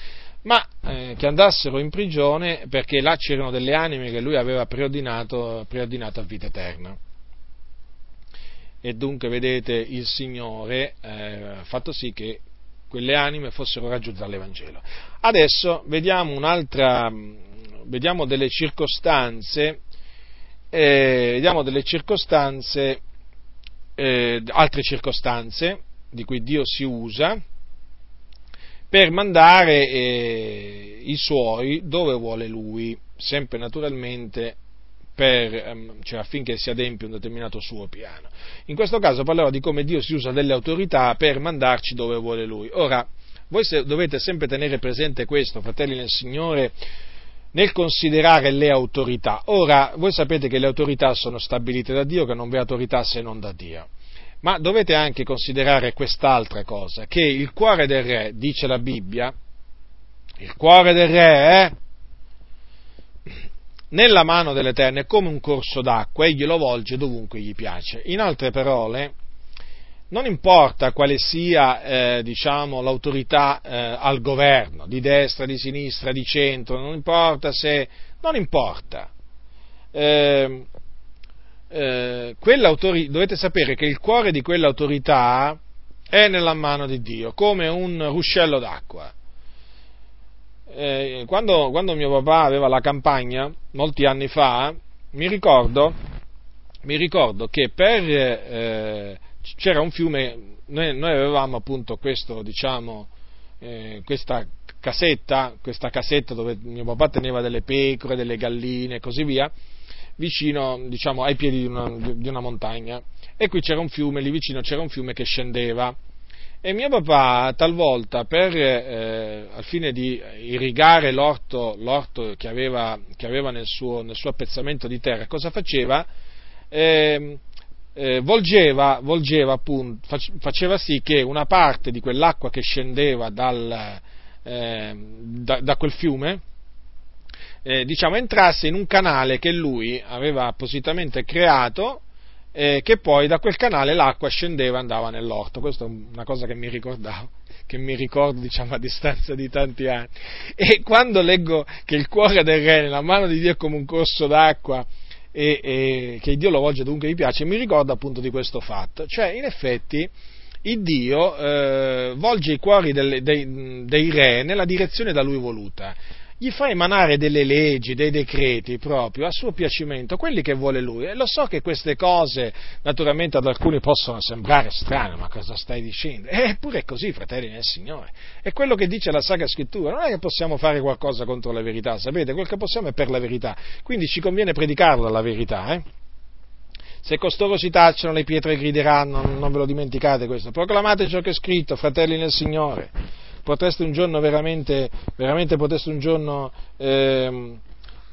Speaker 1: ma eh, che andassero in prigione perché là c'erano delle anime che lui aveva preordinato, preordinato a vita eterna. E dunque vedete il Signore eh, ha fatto sì che quelle anime fossero raggiunte dall'Evangelo. Adesso vediamo un'altra, vediamo delle circostanze, eh, vediamo delle circostanze, eh, altre circostanze di cui Dio si usa per mandare eh, i suoi dove vuole Lui, sempre naturalmente per, ehm, cioè affinché si adempia un determinato suo piano. In questo caso parlerò di come Dio si usa delle autorità per mandarci dove vuole Lui. Ora, voi dovete sempre tenere presente questo, fratelli nel Signore, nel considerare le autorità. Ora, voi sapete che le autorità sono stabilite da Dio, che non vi è autorità se non da Dio. Ma dovete anche considerare quest'altra cosa, che il cuore del re, dice la Bibbia, il cuore del re è nella mano dell'Eterno è come un corso d'acqua, egli lo volge dovunque gli piace. In altre parole, non importa quale sia eh, diciamo, l'autorità eh, al governo, di destra, di sinistra, di centro, non importa se... non importa. Eh, eh dovete sapere che il cuore di quell'autorità è nella mano di Dio, come un ruscello d'acqua eh, quando, quando, mio papà aveva la campagna, molti anni fa, mi ricordo, mi ricordo che per, eh, c'era un fiume, noi, noi, avevamo appunto questo, diciamo, eh, questa casetta, questa casetta dove mio papà teneva delle pecore, delle galline e così via, vicino, diciamo, ai piedi di una, di una montagna. E qui c'era un fiume, lì vicino c'era un fiume che scendeva e mio papà talvolta, per, eh, al fine di irrigare l'orto, l'orto che, aveva, che aveva, nel suo, nel suo appezzamento di terra, cosa faceva? Eh, eh, volgeva, volgeva appunto, faceva sì che una parte di quell'acqua che scendeva dal, eh, da, da, quel fiume, eh, diciamo, entrasse in un canale che lui aveva appositamente creato eh, che poi da quel canale l'acqua scendeva e andava nell'orto. Questa è una cosa che mi ricordavo, che mi ricordo diciamo a distanza di tanti anni. E quando leggo che il cuore del re nella mano di Dio è come un corso d'acqua e, e che Dio lo volge dovunque gli piace, mi ricordo appunto di questo fatto. Cioè, in effetti, il Dio eh, volge i cuori delle, dei, dei re nella direzione da lui voluta gli fa emanare delle leggi, dei decreti proprio a suo piacimento, quelli che vuole lui. E lo so che queste cose naturalmente ad alcuni possono sembrare strane, ma cosa stai dicendo? Eppure è così, fratelli nel Signore. È quello che dice la Sacra Scrittura. Non è che possiamo fare qualcosa contro la verità, sapete? Quel che possiamo è per la verità. Quindi ci conviene predicarla la verità, eh? Se costoro si tacciano, le pietre grideranno, non ve lo dimenticate questo. Proclamate ciò che è scritto, fratelli nel Signore potreste un giorno veramente, veramente potreste un giorno, ehm,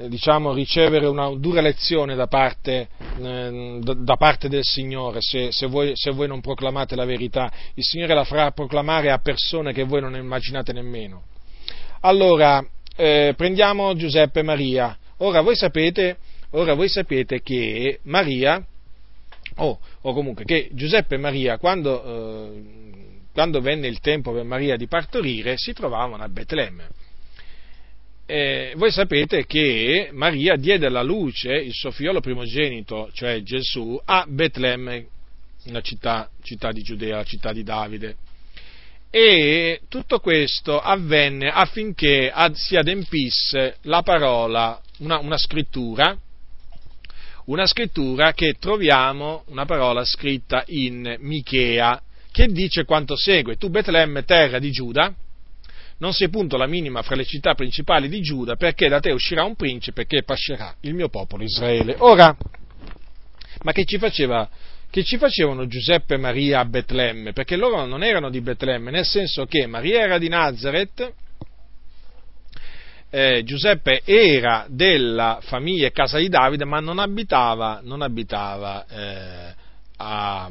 Speaker 1: diciamo, ricevere una dura lezione da parte, eh, da parte del Signore se, se, voi, se, voi, non proclamate la verità. Il Signore la farà proclamare a persone che voi non immaginate nemmeno. Allora, eh, prendiamo Giuseppe e Maria. Ora voi sapete, ora voi sapete che Maria, oh, o comunque che Giuseppe e Maria, quando, eh, quando venne il tempo per Maria di partorire, si trovavano a Betlemme. Eh, voi sapete che Maria diede alla luce il suo figlio primogenito, cioè Gesù, a Betlemme, una città, città di Giudea, la città di Davide. E tutto questo avvenne affinché si adempisse la parola, una, una scrittura, una scrittura che troviamo, una parola scritta in Michea, che dice quanto segue, tu Betlemme, terra di Giuda, non sei punto la minima fra le città principali di Giuda, perché da te uscirà un principe che pascerà il mio popolo Israele. Ora, ma che ci faceva che ci facevano Giuseppe e Maria a Betlemme, perché loro non erano di Betlemme, nel senso che Maria era di Nazareth, eh, Giuseppe era della famiglia e casa di Davide, ma non abitava, non abitava, eh, a,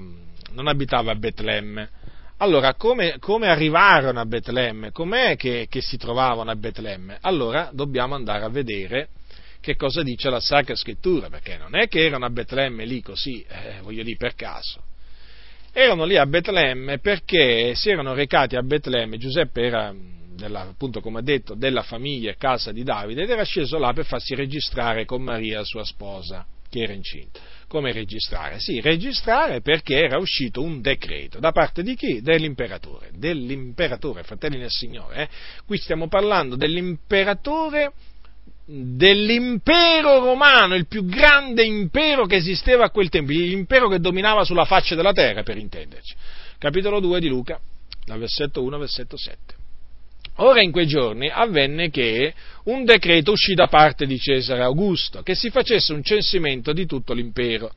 Speaker 1: non abitava a Betlemme. Allora, come, come, arrivarono a Betlemme? Com'è che, che si trovavano a Betlemme? Allora, dobbiamo andare a vedere che cosa dice la Sacra Scrittura, perché non è che erano a Betlemme lì così, eh, voglio dire, per caso. Erano lì a Betlemme perché si erano recati a Betlemme, Giuseppe era, della, appunto come detto, della famiglia e casa di Davide ed era sceso là per farsi registrare con Maria, sua sposa, che era incinta. Come registrare? Sì, registrare perché era uscito un decreto. Da parte di chi? Dell'imperatore. Dell'imperatore, fratelli nel Signore. Eh? Qui stiamo parlando dell'imperatore dell'impero romano, il più grande impero che esisteva a quel tempo, l'impero che dominava sulla faccia della terra, per intenderci. Capitolo 2 di Luca, dal versetto 1 al versetto 7. Ora in quei giorni avvenne che un decreto uscì da parte di Cesare Augusto, che si facesse un censimento di tutto l'impero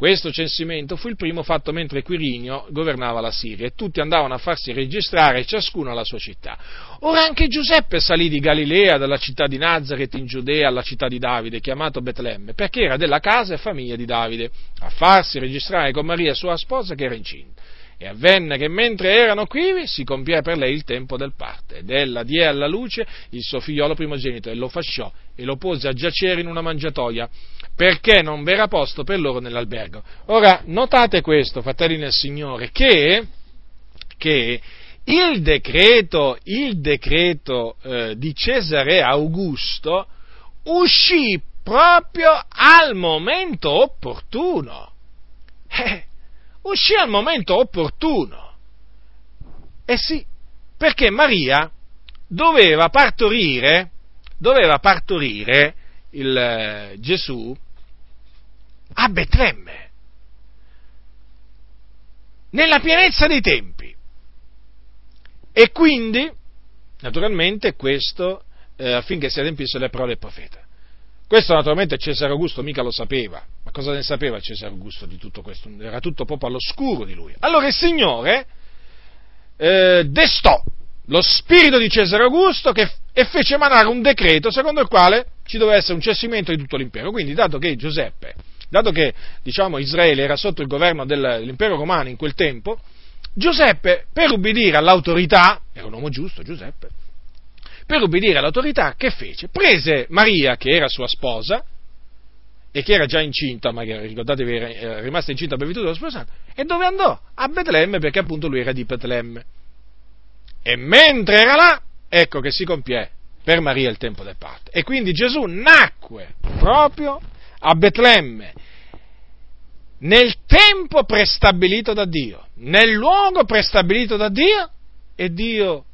Speaker 1: questo censimento fu il primo fatto mentre Quirinio governava la Siria e tutti andavano a farsi registrare ciascuno alla sua città. Ora anche Giuseppe salì di Galilea, dalla città di Nazareth in Giudea alla città di Davide, chiamato Betlemme, perché era della casa e famiglia di Davide, a farsi registrare con Maria sua sposa che era incinta. E avvenne che mentre erano quivi si compì per lei il tempo del parte, ed ella diè alla luce il suo figliolo primogenito e lo fasciò e lo pose a giacere in una mangiatoia perché non v'era posto per loro nell'albergo. Ora, notate questo, fratelli nel Signore, che, che il decreto, il decreto eh, di Cesare Augusto uscì proprio al momento opportuno. Eh, uscì al momento opportuno. Eh sì, perché Maria doveva partorire, doveva partorire il eh, Gesù a Betlemme, nella pienezza dei tempi. E quindi, naturalmente, questo eh, affinché si adempisse le parole del profeta. Questo naturalmente Cesare Augusto mica lo sapeva, cosa ne sapeva Cesare Augusto di tutto questo? Era tutto proprio all'oscuro di lui. Allora il Signore eh, destò lo spirito di Cesare Augusto che, e fece emanare un decreto secondo il quale ci doveva essere un cessimento di tutto l'impero. Quindi, dato che Giuseppe dato che diciamo, Israele era sotto il governo dell'impero romano in quel tempo, Giuseppe, per ubbidire all'autorità, era un uomo giusto Giuseppe, per ubbidire all'autorità, che fece? Prese Maria, che era sua sposa, e che era già incinta, ma ricordatevi era rimasta incinta per virtù dello sposato, e dove andò? A Betlemme, perché appunto lui era di Betlemme. E mentre era là, ecco che si compie per Maria il tempo del parto. E quindi Gesù nacque proprio a Betlemme, nel tempo prestabilito da Dio, nel luogo prestabilito da Dio, e Dio,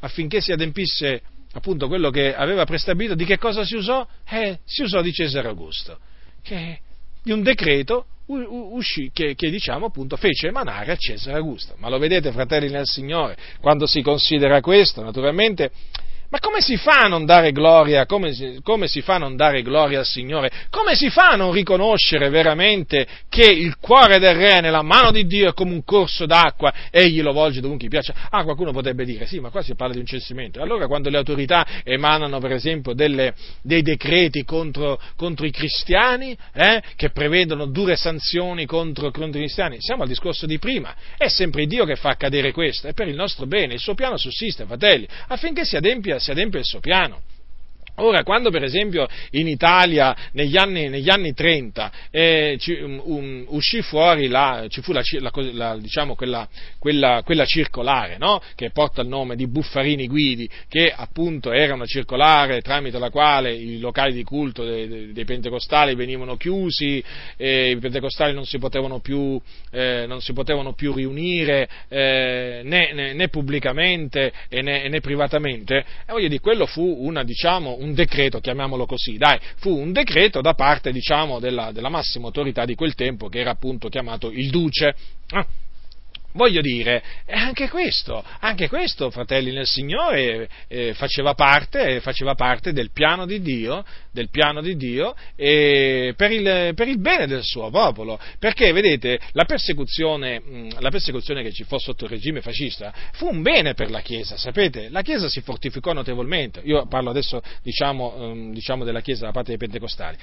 Speaker 1: affinché si adempisse appunto quello che aveva prestabilito, di che cosa si usò? Eh, si usò di Cesare Augusto, che, di un decreto uscì, che, che, diciamo appunto fece emanare a Cesare Augusto. Ma lo vedete, fratelli nel Signore, quando si considera questo, naturalmente Ma come si fa a non dare gloria? Come come si, fa a non dare gloria al Signore? Come si fa a non riconoscere veramente che il cuore del re nella mano di Dio è come un corso d'acqua, egli lo volge dovunque gli piace? Ah, qualcuno potrebbe dire, sì, ma qua si parla di un censimento. Allora quando le autorità emanano, per esempio, delle, dei decreti contro, contro i cristiani, eh, che prevedono dure sanzioni contro, contro i cristiani, siamo al discorso di prima. È sempre Dio che fa accadere questo, è per il nostro bene, il suo piano sussiste, fratelli, affinché si adempia si adempie il suo piano. Ora, quando per esempio in Italia negli anni, negli anni 30 eh, ci, um, uscì fuori la, ci fu la, la, diciamo quella, quella, quella circolare no? che porta il nome di Buffarini Guidi, che appunto era una circolare tramite la quale i locali di culto dei, dei, dei pentecostali venivano chiusi, eh, i pentecostali non si potevano più, eh, si potevano più riunire eh, né, né, né, pubblicamente né, né privatamente, e voglio dire, quello fu una, diciamo, un decreto, chiamiamolo così, dai, fu un decreto da parte, diciamo, della, della massima autorità di quel tempo, che era appunto chiamato il Duce. Ah, Voglio dire, anche questo, anche questo, fratelli nel Signore, eh, faceva, parte, faceva, parte, del piano di Dio, piano di Dio eh, per, il, per, il, bene del suo popolo. Perché, vedete, la persecuzione, la persecuzione, che ci fu sotto il regime fascista fu un bene per la Chiesa, sapete? La Chiesa si fortificò notevolmente. Io parlo adesso, diciamo, diciamo della Chiesa da parte dei pentecostali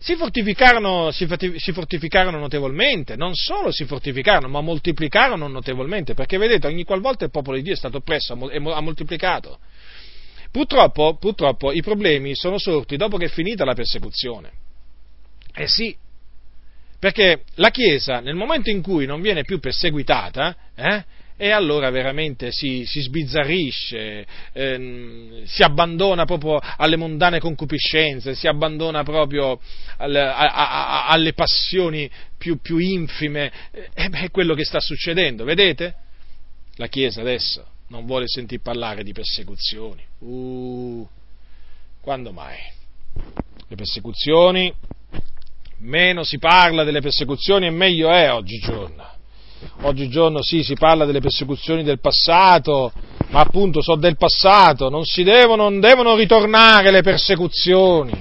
Speaker 1: si fortificarono, si fortificarono, notevolmente, non solo si fortificarono, ma moltiplicarono notevolmente, perché vedete, ogni qualvolta il popolo di Dio è stato oppresso, ha moltiplicato. Purtroppo, purtroppo i problemi sono sorti dopo che è finita la persecuzione. Eh sì, perché la Chiesa, nel momento in cui non viene più perseguitata, eh, e allora veramente si, si sbizzarrisce, ehm, si abbandona proprio alle mondane concupiscenze, si abbandona proprio alle, a, a, alle passioni più, più infime. E eh, beh, è quello che sta succedendo, vedete? La Chiesa adesso non vuole sentire parlare di persecuzioni. Uh, quando mai? Le persecuzioni, meno si parla delle persecuzioni e meglio è oggigiorno Oggigiorno sì, si parla delle persecuzioni del passato, ma appunto sono del passato, non, devono, non devono ritornare le persecuzioni,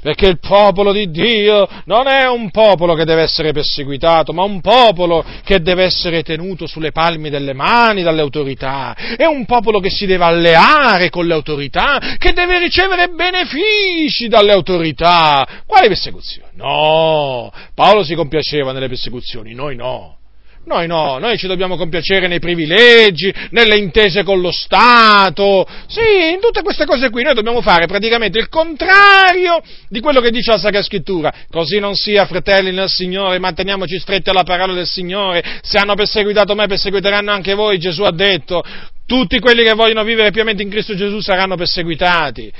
Speaker 1: perché il popolo di Dio non è un popolo che deve essere perseguitato, ma un popolo che deve essere tenuto sulle palmi delle mani dalle autorità, è un popolo che si deve alleare con le autorità, che deve ricevere benefici dalle autorità. Quali persecuzioni? No, Paolo si compiaceva nelle persecuzioni, noi no. Noi no, noi ci dobbiamo compiacere nei privilegi, nelle intese con lo Stato, sì, in tutte queste cose qui noi dobbiamo fare praticamente il contrario di quello che dice la Sacra Scrittura. Così non sia, fratelli nel Signore, manteniamoci stretti alla parola del Signore, se hanno perseguitato me perseguiteranno anche voi, Gesù ha detto, tutti quelli che vogliono vivere piamente in Cristo Gesù saranno perseguitati.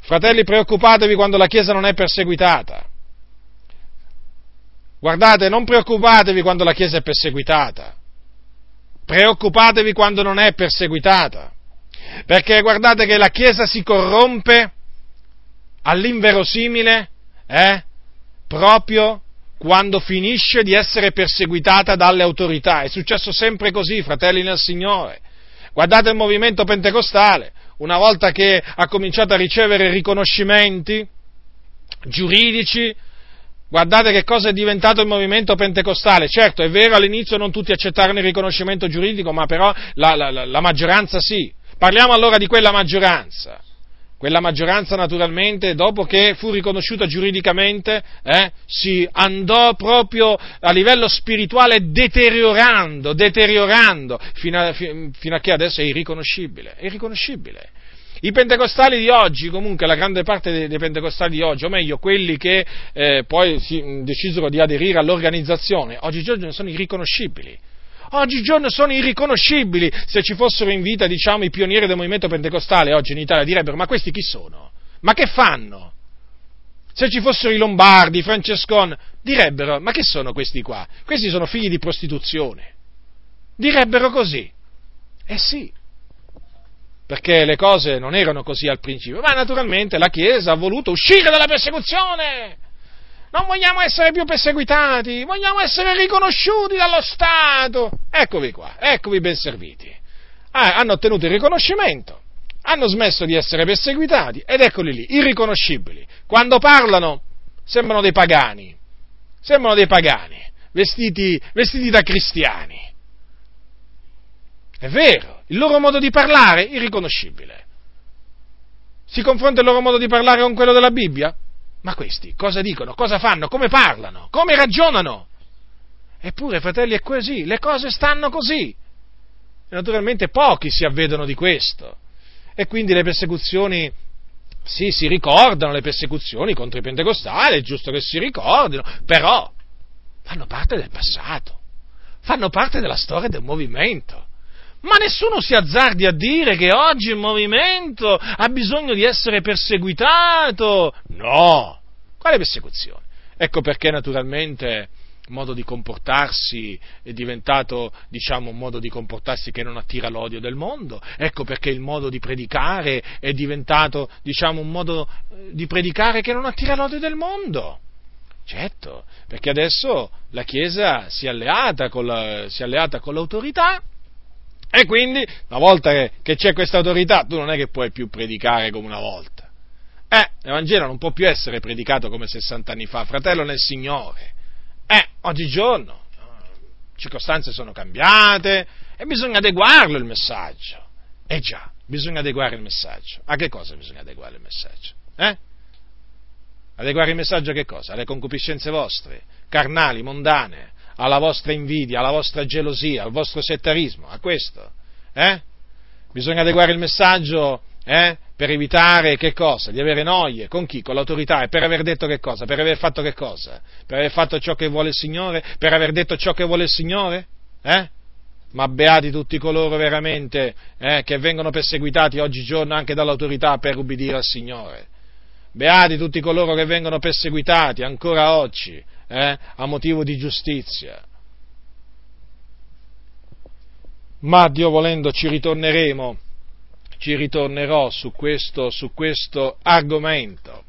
Speaker 1: Fratelli, preoccupatevi quando la Chiesa non è perseguitata. Guardate, non preoccupatevi quando la Chiesa è perseguitata, preoccupatevi quando non è perseguitata, perché guardate che la Chiesa si corrompe all'inverosimile eh, proprio quando finisce di essere perseguitata dalle autorità. È successo sempre così, fratelli nel Signore. Guardate il movimento pentecostale, una volta che ha cominciato a ricevere riconoscimenti giuridici, Guardate che cosa è diventato il movimento pentecostale. Certo, è vero, all'inizio non tutti accettarono il riconoscimento giuridico, ma però la, la, la maggioranza sì. Parliamo allora di quella maggioranza. Quella maggioranza naturalmente, dopo che fu riconosciuta giuridicamente, eh, si andò proprio a livello spirituale deteriorando, deteriorando, fino a, fino a che adesso è irriconoscibile. È irriconoscibile. I pentecostali di oggi, comunque la grande parte dei, pentecostali di oggi, o meglio quelli che eh, poi si, decisero di aderire all'organizzazione, oggigiorno sono irriconoscibili. Oggigiorno sono irriconoscibili. Se ci fossero in vita, diciamo, i pionieri del movimento pentecostale oggi in Italia direbbero, ma questi chi sono? Ma che fanno? Se ci fossero i Lombardi, i Francescon, direbbero, ma che sono questi qua? Questi sono figli di prostituzione. Direbbero così. Eh sì, perché le cose non erano così al principio, ma naturalmente la Chiesa ha voluto uscire dalla persecuzione. Non vogliamo essere più perseguitati, vogliamo essere riconosciuti dallo Stato. Eccovi qua, eccovi ben serviti. Ah, hanno ottenuto il riconoscimento, hanno smesso di essere perseguitati ed eccoli lì, irriconoscibili. Quando parlano sembrano dei pagani, sembrano dei pagani, vestiti, vestiti da cristiani. È vero, il loro modo di parlare irriconoscibile. Si confronta il loro modo di parlare con quello della Bibbia? Ma questi cosa dicono, cosa fanno, come parlano, come ragionano? Eppure, fratelli, è così, le cose stanno così. E naturalmente pochi si avvedono di questo. E quindi le persecuzioni, sì, si ricordano le persecuzioni contro i pentecostali, è giusto che si ricordino, però fanno parte del passato, fanno parte della storia del movimento. Ma nessuno si azzardi a dire che oggi il movimento ha bisogno di essere perseguitato. No! Quale persecuzione? Ecco perché naturalmente modo di comportarsi è diventato, diciamo, un modo di comportarsi che non attira l'odio del mondo. Ecco perché il modo di predicare è diventato, diciamo, un modo eh, di predicare che non attira l'odio del mondo. Certo, perché adesso la Chiesa si è alleata con, la, si è alleata con l'autorità e quindi, una volta che, c'è questa autorità, tu non è che puoi più predicare come una volta. Eh, l'Evangelo non può più essere predicato come 60 anni fa, fratello nel Signore. Eh, oggigiorno circostanze sono cambiate e bisogna adeguarlo il messaggio. Eh già, bisogna adeguare il messaggio. A che cosa bisogna adeguare il messaggio? Eh? Adeguare il messaggio a che cosa? Alle concupiscenze vostre, carnali, mondane, alla vostra invidia, alla vostra gelosia, al vostro settarismo, a questo. Eh? Bisogna adeguare il messaggio eh? per evitare che cosa? Di avere noie. Con chi? Con l'autorità. E per aver detto che cosa? Per aver fatto che cosa? Per aver fatto ciò che vuole il Signore? Per aver detto ciò che vuole il Signore? Eh? Ma beati tutti coloro veramente eh, che vengono perseguitati oggigiorno anche dall'autorità per ubbidire al Signore. Beati tutti coloro che vengono perseguitati ancora oggi eh, a motivo di giustizia. Ma Dio volendo ci ritorneremo ci ritornerò su questo, su questo argomento.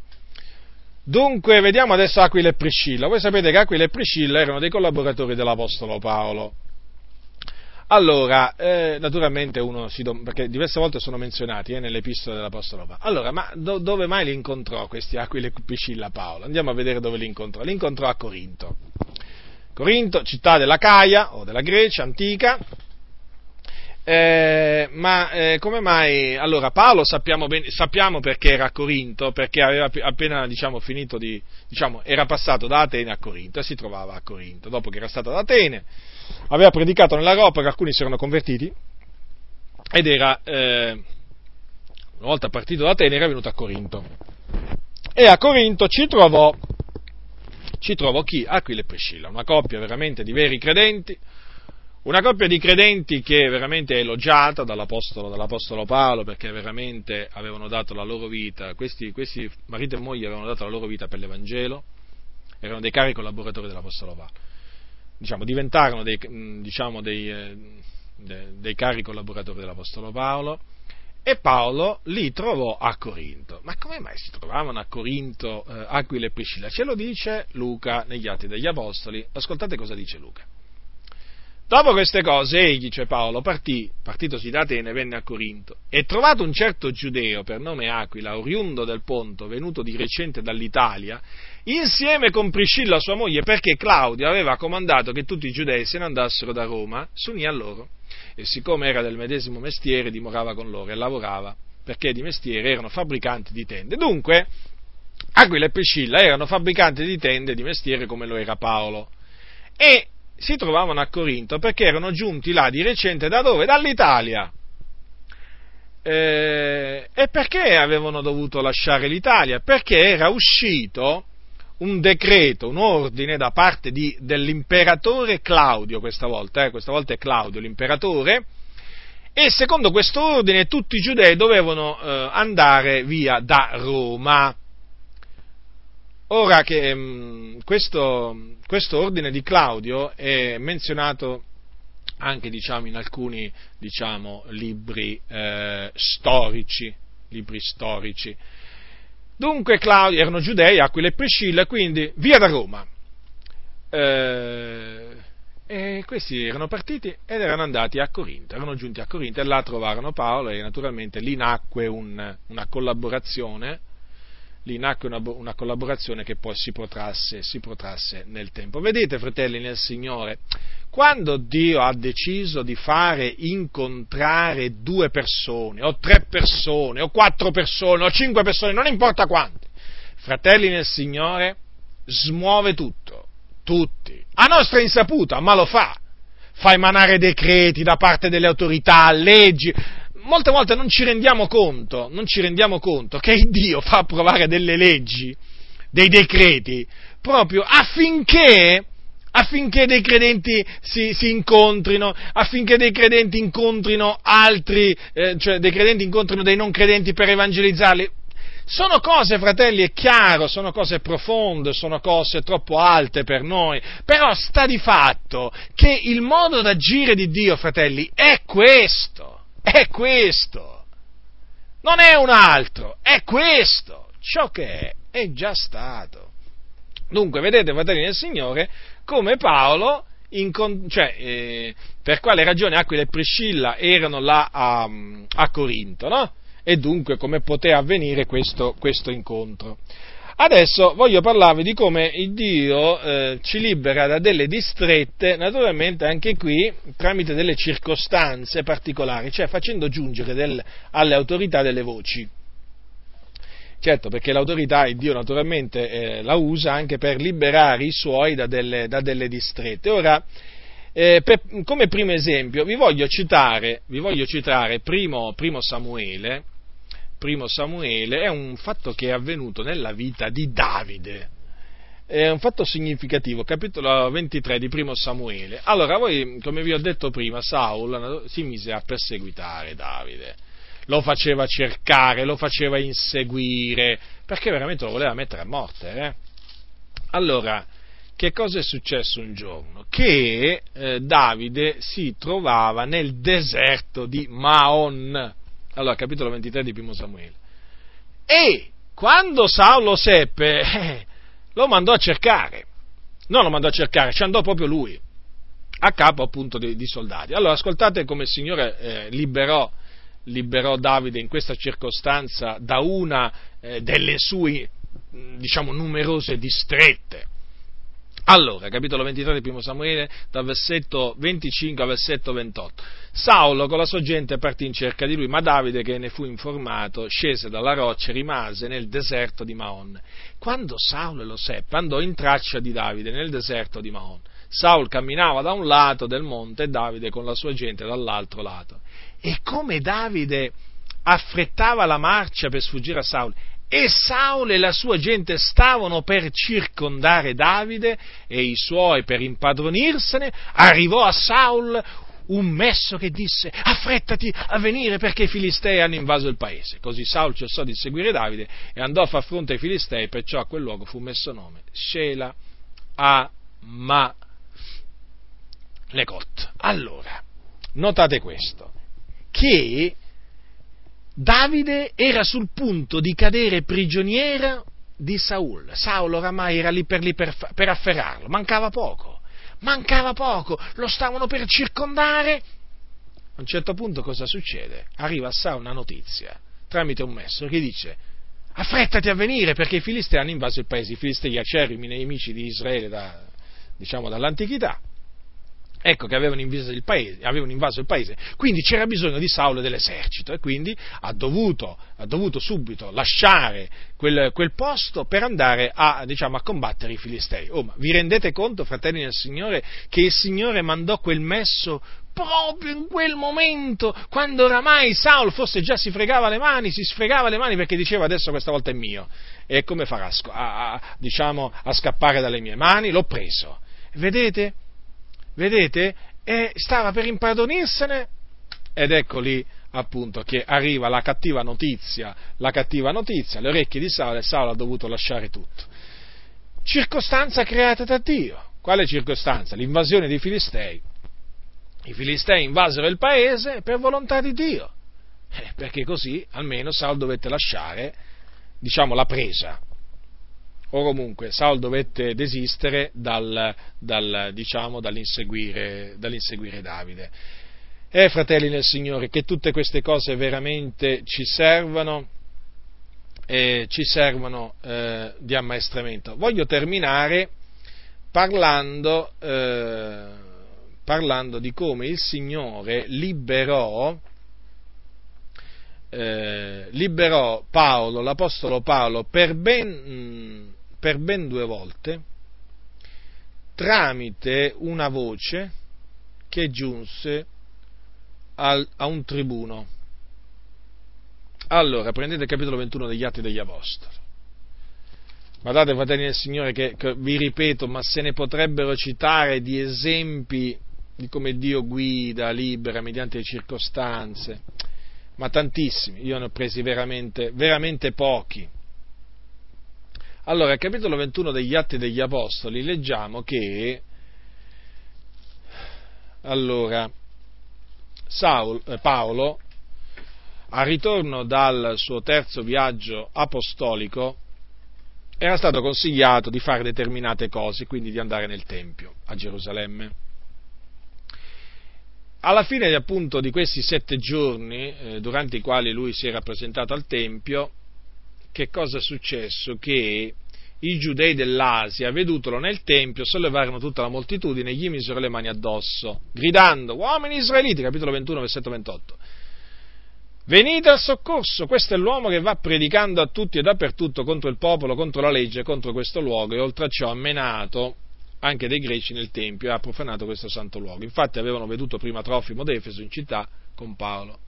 Speaker 1: Dunque, vediamo adesso Aquila e Priscilla. Voi sapete che Aquila e Priscilla erano dei collaboratori dell'Apostolo Paolo. Allora, eh, naturalmente uno si dom- perché diverse volte sono menzionati eh, nelle epistole dell'Apostolo Paolo. Allora, ma do- dove mai li incontrò questi Aquila e Priscilla Paolo? Andiamo a vedere dove li incontrò. Li incontrò a Corinto. Corinto, città della Caia o della Grecia antica, eh, ma eh, come mai? Allora, Paolo sappiamo, ben, sappiamo, perché era a Corinto, perché aveva appena diciamo, finito di, diciamo, era passato da Atene a Corinto e si trovava a Corinto. Dopo che era stato ad Atene, aveva predicato nell'Europa alcuni si erano convertiti ed era, eh, una volta partito da Atene, era venuto a Corinto. E a Corinto ci trovò, ci trovò chi? Aquila e Priscilla, una coppia veramente di veri credenti una coppia di credenti che veramente è elogiata dall'Apostolo, dall'Apostolo Paolo perché veramente avevano dato la loro vita, questi, questi, marito e moglie avevano dato la loro vita per l'Evangelo, erano dei cari collaboratori dell'Apostolo Paolo, diciamo, diventarono dei, diciamo, dei, eh, dei cari collaboratori dell'Apostolo Paolo e Paolo li trovò a Corinto. Ma come mai si trovavano a Corinto eh, Aquila e Priscilla? Ce lo dice Luca negli Atti degli Apostoli, ascoltate cosa dice Luca. Dopo queste cose, egli, cioè Paolo, partì, partitosi da Atene, venne a Corinto, e trovato un certo giudeo per nome Aquila, oriundo del Ponto, venuto di recente dall'Italia, insieme con Priscilla sua moglie, perché Claudio aveva comandato che tutti i giudei se ne andassero da Roma, si unì a loro, e siccome era del medesimo mestiere, dimorava con loro e lavorava, perché di mestiere erano fabbricanti di tende. Dunque, Aquila e Priscilla erano fabbricanti di tende di mestiere come lo era Paolo. E si trovavano a Corinto perché erano giunti là di recente da dove? Dall'Italia. Eh, e perché avevano dovuto lasciare l'Italia? Perché era uscito un decreto, un ordine da parte di, dell'imperatore Claudio, questa volta, eh, questa volta è Claudio l'imperatore, e secondo questo ordine tutti i giudei dovevano eh, andare via da Roma. Ora che mm, questo, questo, ordine di Claudio è menzionato anche diciamo, in alcuni diciamo, libri eh, storici, libri storici. Dunque Claudio, erano giudei, Aquila e Priscilla, quindi via da Roma. Eh, e questi erano partiti ed erano andati a Corinto, erano giunti a Corinto e là trovarono Paolo e naturalmente lì nacque un, una collaborazione, lì nacque una, una, collaborazione che poi si protrasse, si protrasse nel tempo. Vedete, fratelli nel Signore, quando Dio ha deciso di fare incontrare due persone, o tre persone, o quattro persone, o cinque persone, non importa quante, fratelli nel Signore, smuove tutto, tutti, a nostra insaputa, ma lo fa. Fa emanare decreti da parte delle autorità, leggi. Molte volte non ci rendiamo conto, non ci rendiamo conto che Dio fa approvare delle leggi, dei decreti, proprio affinché affinché dei credenti si, si, incontrino, affinché dei credenti incontrino altri, eh, cioè dei credenti incontrino dei non credenti per evangelizzarli. Sono cose, fratelli, è chiaro, sono cose profonde, sono cose troppo alte per noi, però sta di fatto che il modo d'agire di Dio, fratelli, è questo, è questo, non è un altro, è questo, ciò che è, è già stato. Dunque, vedete, fratelli del Signore, come Paolo, cioè, eh, per quale ragione Aquila e Priscilla erano là a, a Corinto, no? e dunque come poteva avvenire questo, questo incontro. Adesso voglio parlarvi di come il Dio eh, ci libera da delle distrette, naturalmente anche qui tramite delle circostanze particolari, cioè facendo giungere del, alle autorità delle voci. Certo, perché l'autorità il Dio naturalmente eh, la usa anche per liberare i suoi da delle, da delle distrette. Ora, eh, per, come primo esempio, vi voglio citare, vi voglio citare primo, primo Samuele, primo Samuele è un fatto che è avvenuto nella vita di Davide. È un fatto significativo, capitolo 23 di primo Samuele. Allora, voi, come vi ho detto prima, Saul si mise a perseguitare Davide, lo faceva cercare, lo faceva inseguire, perché veramente lo voleva mettere a morte. Eh? Allora, che cosa è successo un giorno? Che eh, Davide si trovava nel deserto di Maon allora, capitolo 23 di Primo Samuele. E quando Saulo seppe, eh, lo mandò a cercare. Non lo mandò a cercare, ci andò proprio lui, a capo appunto di, di soldati. Allora, ascoltate come il Signore eh, liberò, liberò, Davide in questa circostanza da una eh, delle sue, diciamo, numerose distrette. Allora, capitolo 23 di Primo Samuele, dal versetto 25 al versetto 28. Saulo con la sua gente partì in cerca di lui, ma Davide, che ne fu informato, scese dalla roccia e rimase nel deserto di Maon. Quando Saulo lo seppe, andò in traccia di Davide nel deserto di Maon. Saul camminava da un lato del monte e Davide con la sua gente dall'altro lato. E come Davide affrettava la marcia per sfuggire a Saul, e Saul e la sua gente stavano per circondare Davide e i suoi per impadronirsene, arrivò a Saul un messo che disse affrettati a venire perché i filistei hanno invaso il paese. Così Saul cessò di seguire Davide e andò a far fronte ai filistei, perciò a quel luogo fu messo nome Shela Ma Lecot. Allora, notate questo, che Davide era sul punto di cadere prigioniero di Saul. Saulo oramai era lì per lì per, per afferrarlo, mancava poco, mancava poco, lo stavano per circondare. A un certo punto cosa succede? Arriva a Saul una notizia tramite un messo che dice affrettati a venire perché i filistei hanno invaso il paese, i filistei acerrimi nemici di Israele da, diciamo, dall'antichità ecco che avevano invaso, il paese, invaso il paese, quindi c'era bisogno di Saulo e dell'esercito e quindi ha dovuto, ha dovuto subito lasciare quel, quel, posto per andare a, diciamo, a combattere i filistei. Oh, vi rendete conto, fratelli del Signore, che il Signore mandò quel messo proprio in quel momento, quando oramai Saul forse già si fregava le mani, si sfregava le mani perché diceva adesso questa volta è mio. E come farà a, a, diciamo, a scappare dalle mie mani? L'ho preso. Vedete? Vedete? E stava per impadronirsene ed ecco lì appunto che arriva la cattiva notizia, la cattiva notizia, le orecchie di Saulo e Saulo ha dovuto lasciare tutto. Circostanza creata da Dio. Quale circostanza? L'invasione dei Filistei. I Filistei invasero il paese per volontà di Dio, eh, perché così almeno Saulo dovette lasciare, diciamo, la presa. O comunque Saul dovette desistere dal, dal, diciamo, dall'inseguire, dall'inseguire Davide. E fratelli nel Signore, che tutte queste cose veramente ci servano, eh, ci servono eh, di ammaestramento. Voglio terminare parlando, eh, parlando di come il Signore liberò, eh, liberò Paolo, l'Apostolo Paolo, per ben, per ben due volte, tramite una voce che giunse al, a un tribuno. Allora, prendete il capitolo 21 degli Atti degli Apostoli. Guardate, fratelli del Signore, che, che, vi ripeto, ma se ne potrebbero citare di esempi di come Dio guida, libera mediante le circostanze, ma tantissimi, io ne ho presi veramente, veramente pochi. Allora, al capitolo 21 degli Atti degli Apostoli leggiamo che, allora, Saul, eh, Paolo, al ritorno dal suo terzo viaggio apostolico, era stato consigliato di fare determinate cose, quindi di andare nel Tempio a Gerusalemme. Alla fine appunto di questi sette giorni, eh, durante i quali lui si era presentato al Tempio, che cosa è successo? Che i giudei dell'Asia, vedutolo nel Tempio, sollevarono tutta la moltitudine e gli misero le mani addosso, gridando, uomini israeliti, capitolo 21, versetto 28, venite al soccorso, questo è l'uomo che va predicando a tutti e dappertutto contro il popolo, contro la legge, contro questo luogo e oltre a ciò ha menato anche dei greci nel Tempio e ha profanato questo santo luogo. Infatti avevano veduto prima Trofimo d'Efeso in città con Paolo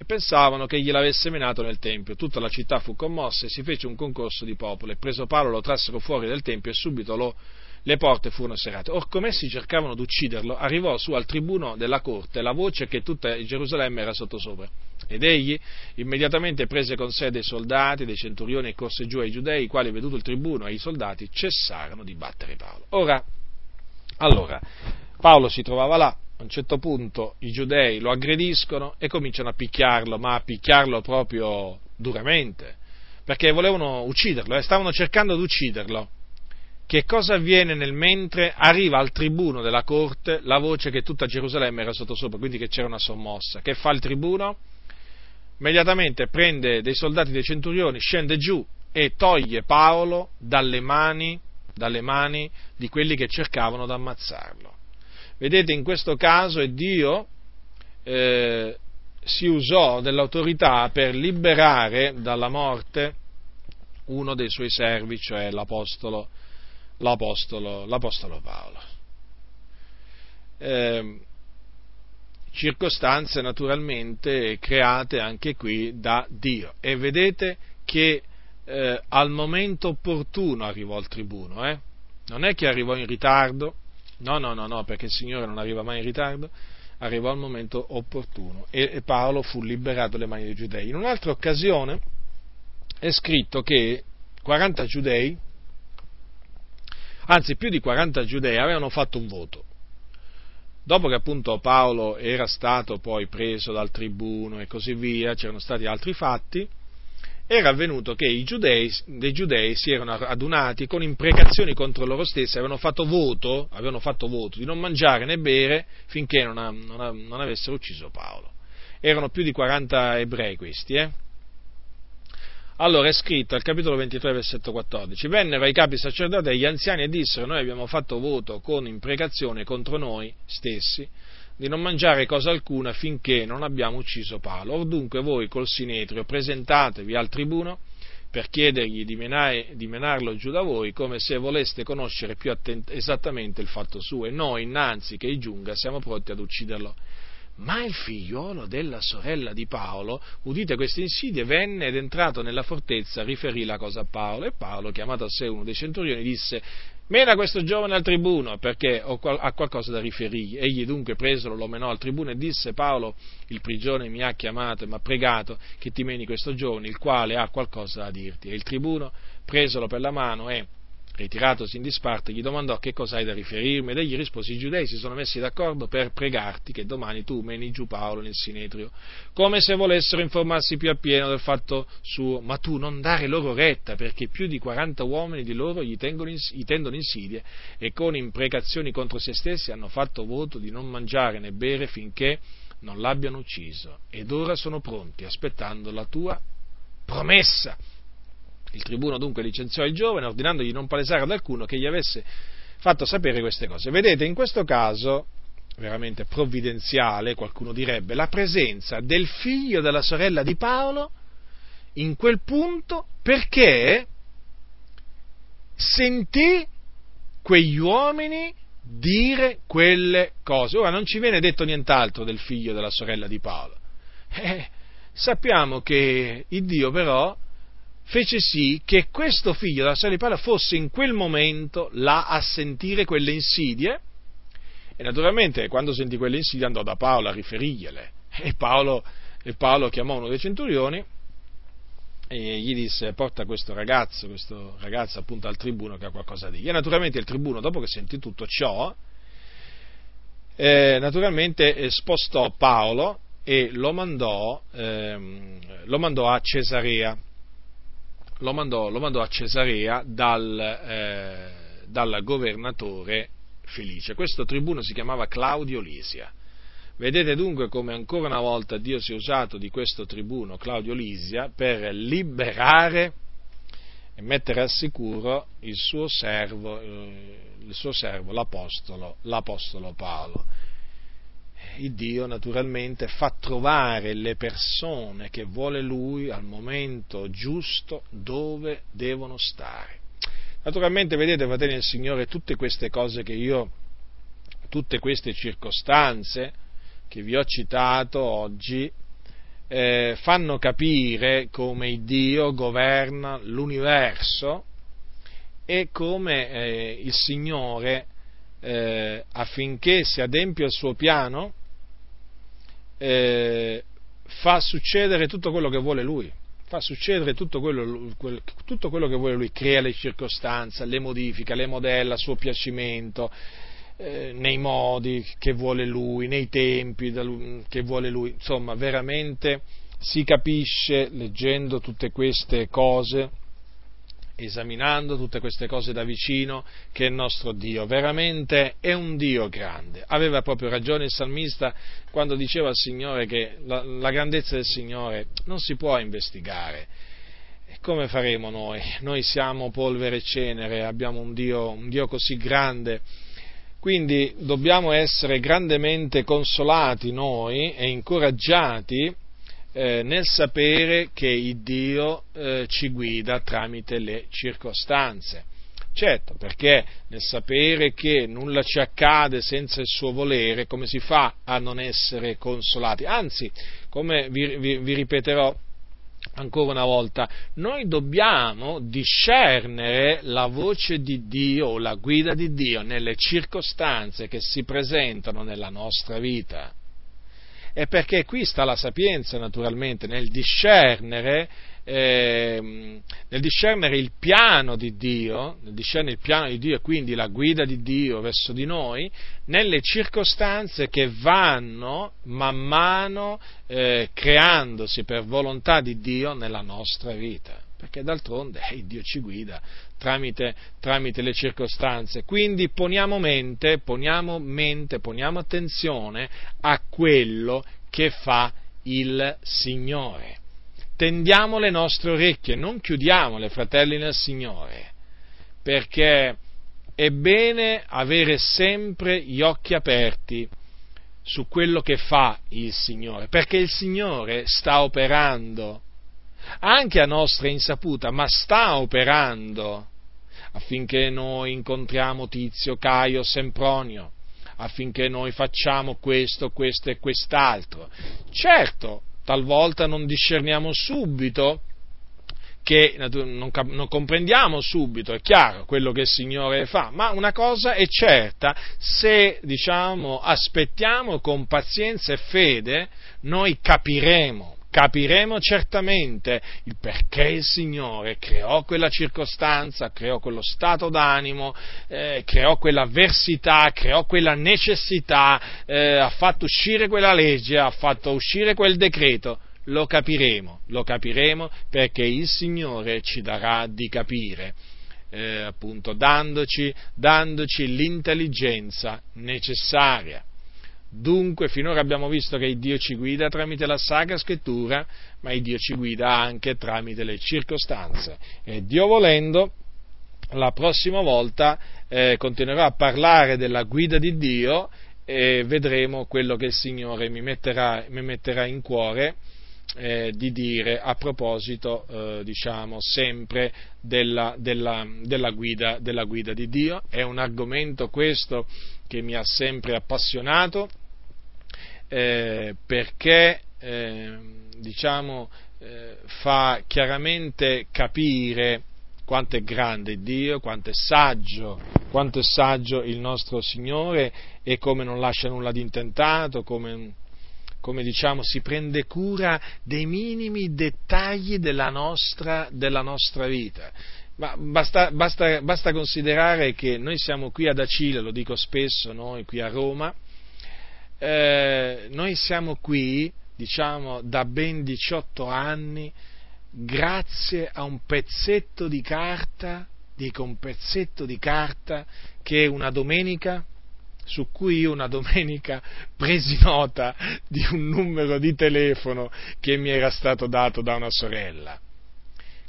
Speaker 1: e pensavano che gliel'avesse menato nel Tempio. Tutta la città fu commossa e si fece un concorso di popolo e preso Paolo lo trassero fuori del Tempio e subito lo, le porte furono serrate. Or, come essi cercavano di ucciderlo, arrivò su al tribuno della corte la voce che tutta Gerusalemme era sottosopra. Ed egli immediatamente prese con sé dei soldati, dei centurioni e corse giù ai giudei, i quali, veduto il tribuno e i soldati, cessarono di battere Paolo. Ora, allora, Paolo si trovava là, a un certo punto i giudei lo aggrediscono e cominciano a picchiarlo, ma a picchiarlo proprio duramente, perché volevano ucciderlo, eh, stavano cercando di ucciderlo. Che cosa avviene nel mentre arriva al tribuno della corte la voce che tutta Gerusalemme era sottosopra, quindi che c'era una sommossa. Che fa il tribuno? Immediatamente prende dei soldati dei centurioni, scende giù e toglie Paolo dalle mani, dalle mani di quelli che cercavano di ammazzarlo. Vedete, in questo caso Dio eh, si usò dell'autorità per liberare dalla morte uno dei suoi servi, cioè l'apostolo, l'apostolo, l'apostolo Paolo. Eh, circostanze naturalmente create anche qui da Dio. E vedete che eh, al momento opportuno arrivò il tribuno, eh? non è che arrivò in ritardo, No, no, no, no, perché il Signore non arriva mai in ritardo, arrivò al momento opportuno e, Paolo fu liberato dalle mani dei giudei. In un'altra occasione è scritto che 40 giudei, anzi più di 40 giudei, avevano fatto un voto. Dopo che appunto Paolo era stato poi preso dal tribuno e così via, c'erano stati altri fatti, era avvenuto che i giudei, dei giudei si erano adunati con imprecazioni contro loro stessi, avevano fatto voto, avevano fatto voto di non mangiare né bere finché non, non, non avessero ucciso Paolo. Erano più di 40 ebrei questi, eh? Allora è scritto al capitolo 23, versetto 14: Vennero ai capi sacerdoti e agli anziani e dissero: Noi abbiamo fatto voto con imprecazione contro noi stessi di non mangiare cosa alcuna finché non abbiamo ucciso Paolo. Or dunque voi col sinetrio presentatevi al tribuno per chiedergli di, menare, di menarlo giù da voi come se voleste conoscere più attent- esattamente il fatto suo e noi innanzi che giunga siamo pronti ad ucciderlo. Ma il figliolo della sorella di Paolo, udite queste insidie, venne ed entrato nella fortezza, riferì la cosa a Paolo e Paolo, chiamato a sé uno dei centurioni, disse Mena questo giovane al tribuno perché ha qualcosa da riferirgli. Egli dunque presolo lo menò al tribuno e disse Paolo, il prigione mi ha chiamato e mi ha pregato che ti meni questo giovane, il quale ha qualcosa da dirti. E il tribuno presolo per la mano e ritiratosi in disparte, gli domandò che cosa hai da riferirmi ed egli rispose i giudei si sono messi d'accordo per pregarti che domani tu meni giù Paolo nel Sinedrio, come se volessero informarsi più appieno del fatto suo, ma tu non dare loro retta perché più di 40 uomini di loro gli, tengono, gli tendono insidie e con imprecazioni contro se stessi hanno fatto voto di non mangiare né bere finché non l'abbiano ucciso ed ora sono pronti aspettando la tua promessa. Il tribuno dunque licenziò il giovane ordinandogli di non palesare ad alcuno che gli avesse fatto sapere queste cose. Vedete, in questo caso, veramente provvidenziale, qualcuno direbbe, la presenza del figlio della sorella di Paolo in quel punto perché sentì quegli uomini dire quelle cose. Ora non ci viene detto nient'altro del figlio della sorella di Paolo. Eh, sappiamo che il Dio però fece sì che questo figlio della di Paolo fosse in quel momento là a sentire quelle insidie. E naturalmente quando sentì quelle insidie andò da Paolo a riferirgliele e Paolo, e Paolo chiamò uno dei centurioni e gli disse porta questo ragazzo, questo ragazzo appunto al tribuno che ha qualcosa dire. E naturalmente il tribuno dopo che sentì tutto ciò, eh, naturalmente eh, spostò Paolo e lo mandò, ehm, lo mandò a Cesarea lo mandò, lo mandò a Cesarea dal, eh, dal, governatore Felice. Questo tribuno si chiamava Claudio Lisia. Vedete dunque come ancora una volta Dio si è usato di questo tribuno Claudio Lisia per liberare e mettere al sicuro il suo servo, eh, il suo servo l'apostolo, l'apostolo Paolo il Dio naturalmente fa trovare le persone che vuole Lui al momento giusto dove devono stare. Naturalmente, vedete, fratelli del Signore, tutte queste cose che io, tutte queste circostanze che vi ho citato oggi, eh, fanno capire come il Dio governa l'universo e come eh, il Signore, eh, affinché si adempia il suo piano, eh, fa succedere tutto quello che vuole lui, fa succedere tutto quello, tutto quello, che vuole lui, crea le circostanze, le modifica, le modella a suo piacimento, eh, nei modi che vuole lui, nei tempi che vuole lui, insomma veramente si capisce leggendo tutte queste cose esaminando tutte queste cose da vicino, che il nostro Dio veramente è un Dio grande. Aveva proprio ragione il salmista quando diceva al Signore che la, la grandezza del Signore non si può investigare. Come faremo noi? Noi siamo polvere e cenere, abbiamo un Dio, un Dio così grande. Quindi dobbiamo essere grandemente consolati noi e incoraggiati eh, nel sapere che il Dio eh, ci guida tramite le circostanze. Certo, perché nel sapere che nulla ci accade senza il suo volere, come si fa a non essere consolati? Anzi, come vi, vi, vi ripeterò ancora una volta, noi dobbiamo discernere la voce di Dio la guida di Dio nelle circostanze che si presentano nella nostra vita è perché qui sta la sapienza naturalmente nel discernere, eh, nel discernere il piano di Dio, nel discernere il piano di Dio e quindi la guida di Dio verso di noi, nelle circostanze che vanno man mano eh, creandosi per volontà di Dio nella nostra vita. Perché d'altronde eh, Dio ci guida tramite, tramite, le circostanze. Quindi poniamo mente, poniamo mente, poniamo attenzione a quello che fa il Signore. Tendiamo le nostre orecchie, non chiudiamole, fratelli nel Signore, perché è bene avere sempre gli occhi aperti su quello che fa il Signore, perché il Signore sta operando anche a nostra insaputa, ma sta operando affinché noi incontriamo Tizio, Caio, Sempronio, affinché noi facciamo questo, questo e quest'altro. Certo, talvolta non discerniamo subito, che non, non, comprendiamo subito, è chiaro, quello che il Signore fa, ma una cosa è certa, se diciamo aspettiamo con pazienza e fede, noi capiremo capiremo certamente il perché il Signore creò quella circostanza, creò quello stato d'animo, eh, creò quell'avversità, creò quella necessità, eh, ha fatto uscire quella legge, ha fatto uscire quel decreto. Lo capiremo, lo capiremo perché il Signore ci darà di capire. Eh, appunto dandoci, dandoci l'intelligenza necessaria. Dunque, finora abbiamo visto che Dio ci guida tramite la Sacra Scrittura, ma Dio ci guida anche tramite le circostanze. E Dio volendo, la prossima volta eh, continuerò a parlare della guida di Dio e vedremo quello che il Signore mi metterà, mi metterà in cuore eh, di dire a proposito, eh, diciamo, sempre della, della, della, guida, della guida di Dio. È un argomento questo che mi ha sempre appassionato eh, perché eh, diciamo, eh, fa chiaramente capire quanto è grande Dio, quanto è saggio, quanto è saggio il nostro Signore e come non lascia nulla di intentato, come, come diciamo si prende cura dei minimi dettagli della nostra, della nostra vita. Ma basta, basta, basta, considerare che noi siamo qui ad Acile, lo dico spesso, noi qui a Roma, eh, noi siamo qui, diciamo, da ben 18 anni, grazie a un pezzetto di carta, dico un pezzetto di carta, che una domenica, su cui io una domenica presi nota di un numero di telefono che mi era stato dato da una sorella.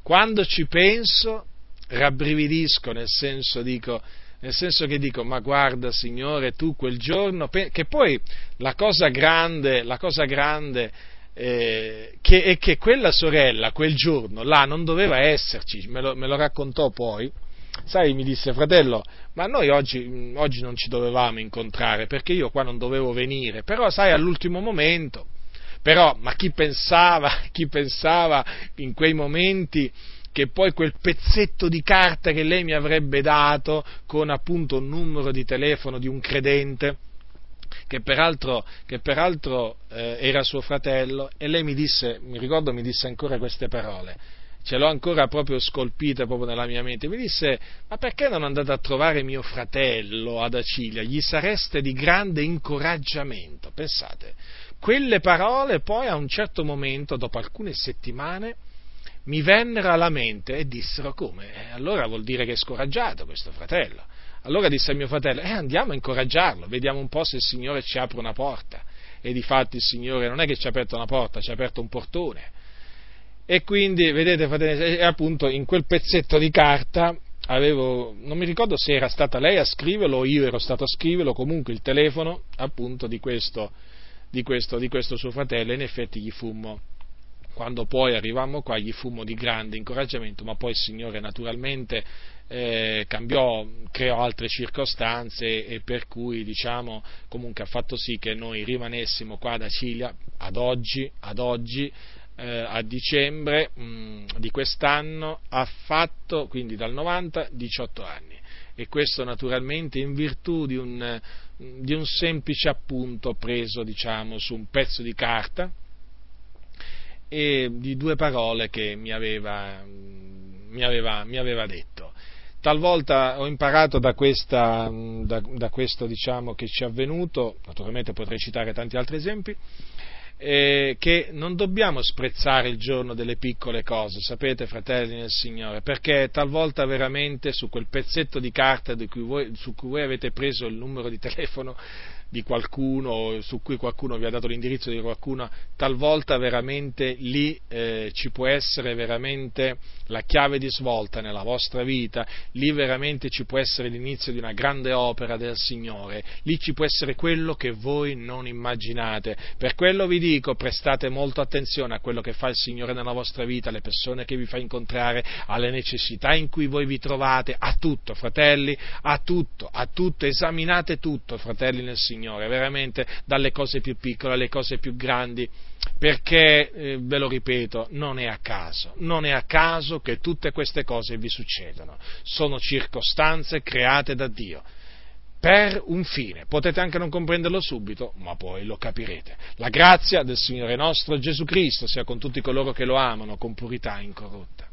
Speaker 1: Quando ci penso, rabbrividisco, nel senso dico, nel senso che dico, ma guarda Signore, tu quel giorno, che poi la cosa grande, la cosa grande eh, che, è che quella sorella quel giorno là non doveva esserci, me lo, me lo raccontò poi, sai, mi disse, fratello, ma noi oggi, oggi, non ci dovevamo incontrare perché io qua non dovevo venire, però sai, all'ultimo momento, però, ma chi pensava, chi pensava in quei momenti che poi quel pezzetto di carta che lei mi avrebbe dato con appunto un numero di telefono di un credente, che peraltro, che peraltro eh, era suo fratello, e lei mi disse, mi ricordo mi disse ancora queste parole, ce l'ho ancora proprio scolpita proprio nella mia mente, mi disse, ma perché non andate a trovare mio fratello ad Acilia? Gli sareste di grande incoraggiamento, pensate. Quelle parole poi a un certo momento, dopo alcune settimane, mi vennero alla mente e dissero come? Eh, allora vuol dire che è scoraggiato questo fratello. Allora disse a mio fratello, eh, andiamo a incoraggiarlo, vediamo un po' se il Signore ci apre una porta. E difatti il Signore non è che ci ha aperto una porta, ci ha aperto un portone. E quindi, vedete, fratelli, appunto in quel pezzetto di carta avevo, non mi ricordo se era stata lei a scriverlo o io ero stato a scriverlo, comunque il telefono appunto di questo, di questo, di questo suo fratello, in effetti gli fummo quando poi arrivammo qua gli fummo di grande incoraggiamento, ma poi il Signore naturalmente eh, cambiò, creò altre circostanze e per cui diciamo comunque ha fatto sì che noi rimanessimo qua ad Acilia ad oggi, ad oggi eh, a dicembre mh, di quest'anno ha fatto quindi dal 90 18 anni. E questo naturalmente in virtù di un, di un semplice appunto preso diciamo su un pezzo di carta e di due parole che mi aveva, mi aveva, mi aveva detto. Talvolta ho imparato da, questa, da, da questo diciamo, che ci è avvenuto, naturalmente potrei citare tanti altri esempi, eh, che non dobbiamo sprezzare il giorno delle piccole cose, sapete fratelli nel Signore, perché talvolta veramente su quel pezzetto di carta cui voi, su cui voi avete preso il numero di telefono di qualcuno, su cui qualcuno vi ha dato l'indirizzo di qualcuno, talvolta veramente lì eh, ci può essere veramente la chiave di svolta nella vostra vita, lì veramente ci può essere l'inizio di una grande opera del Signore, lì ci può essere quello che voi non immaginate. Per quello vi dico, prestate molta attenzione a quello che fa il Signore nella vostra vita, alle persone che vi fa incontrare, alle necessità in cui voi vi trovate, a tutto, fratelli, a tutto, a tutto, esaminate tutto, fratelli nel Signore Signore, veramente dalle cose più piccole alle cose più grandi, perché, eh, ve lo ripeto, non è a caso, non è a caso che tutte queste cose vi succedono, sono circostanze create da Dio. per un fine. Potete anche non comprenderlo subito, ma poi lo capirete. La grazia del Signore nostro Gesù Cristo sia con tutti coloro che lo amano con purità incorrotta.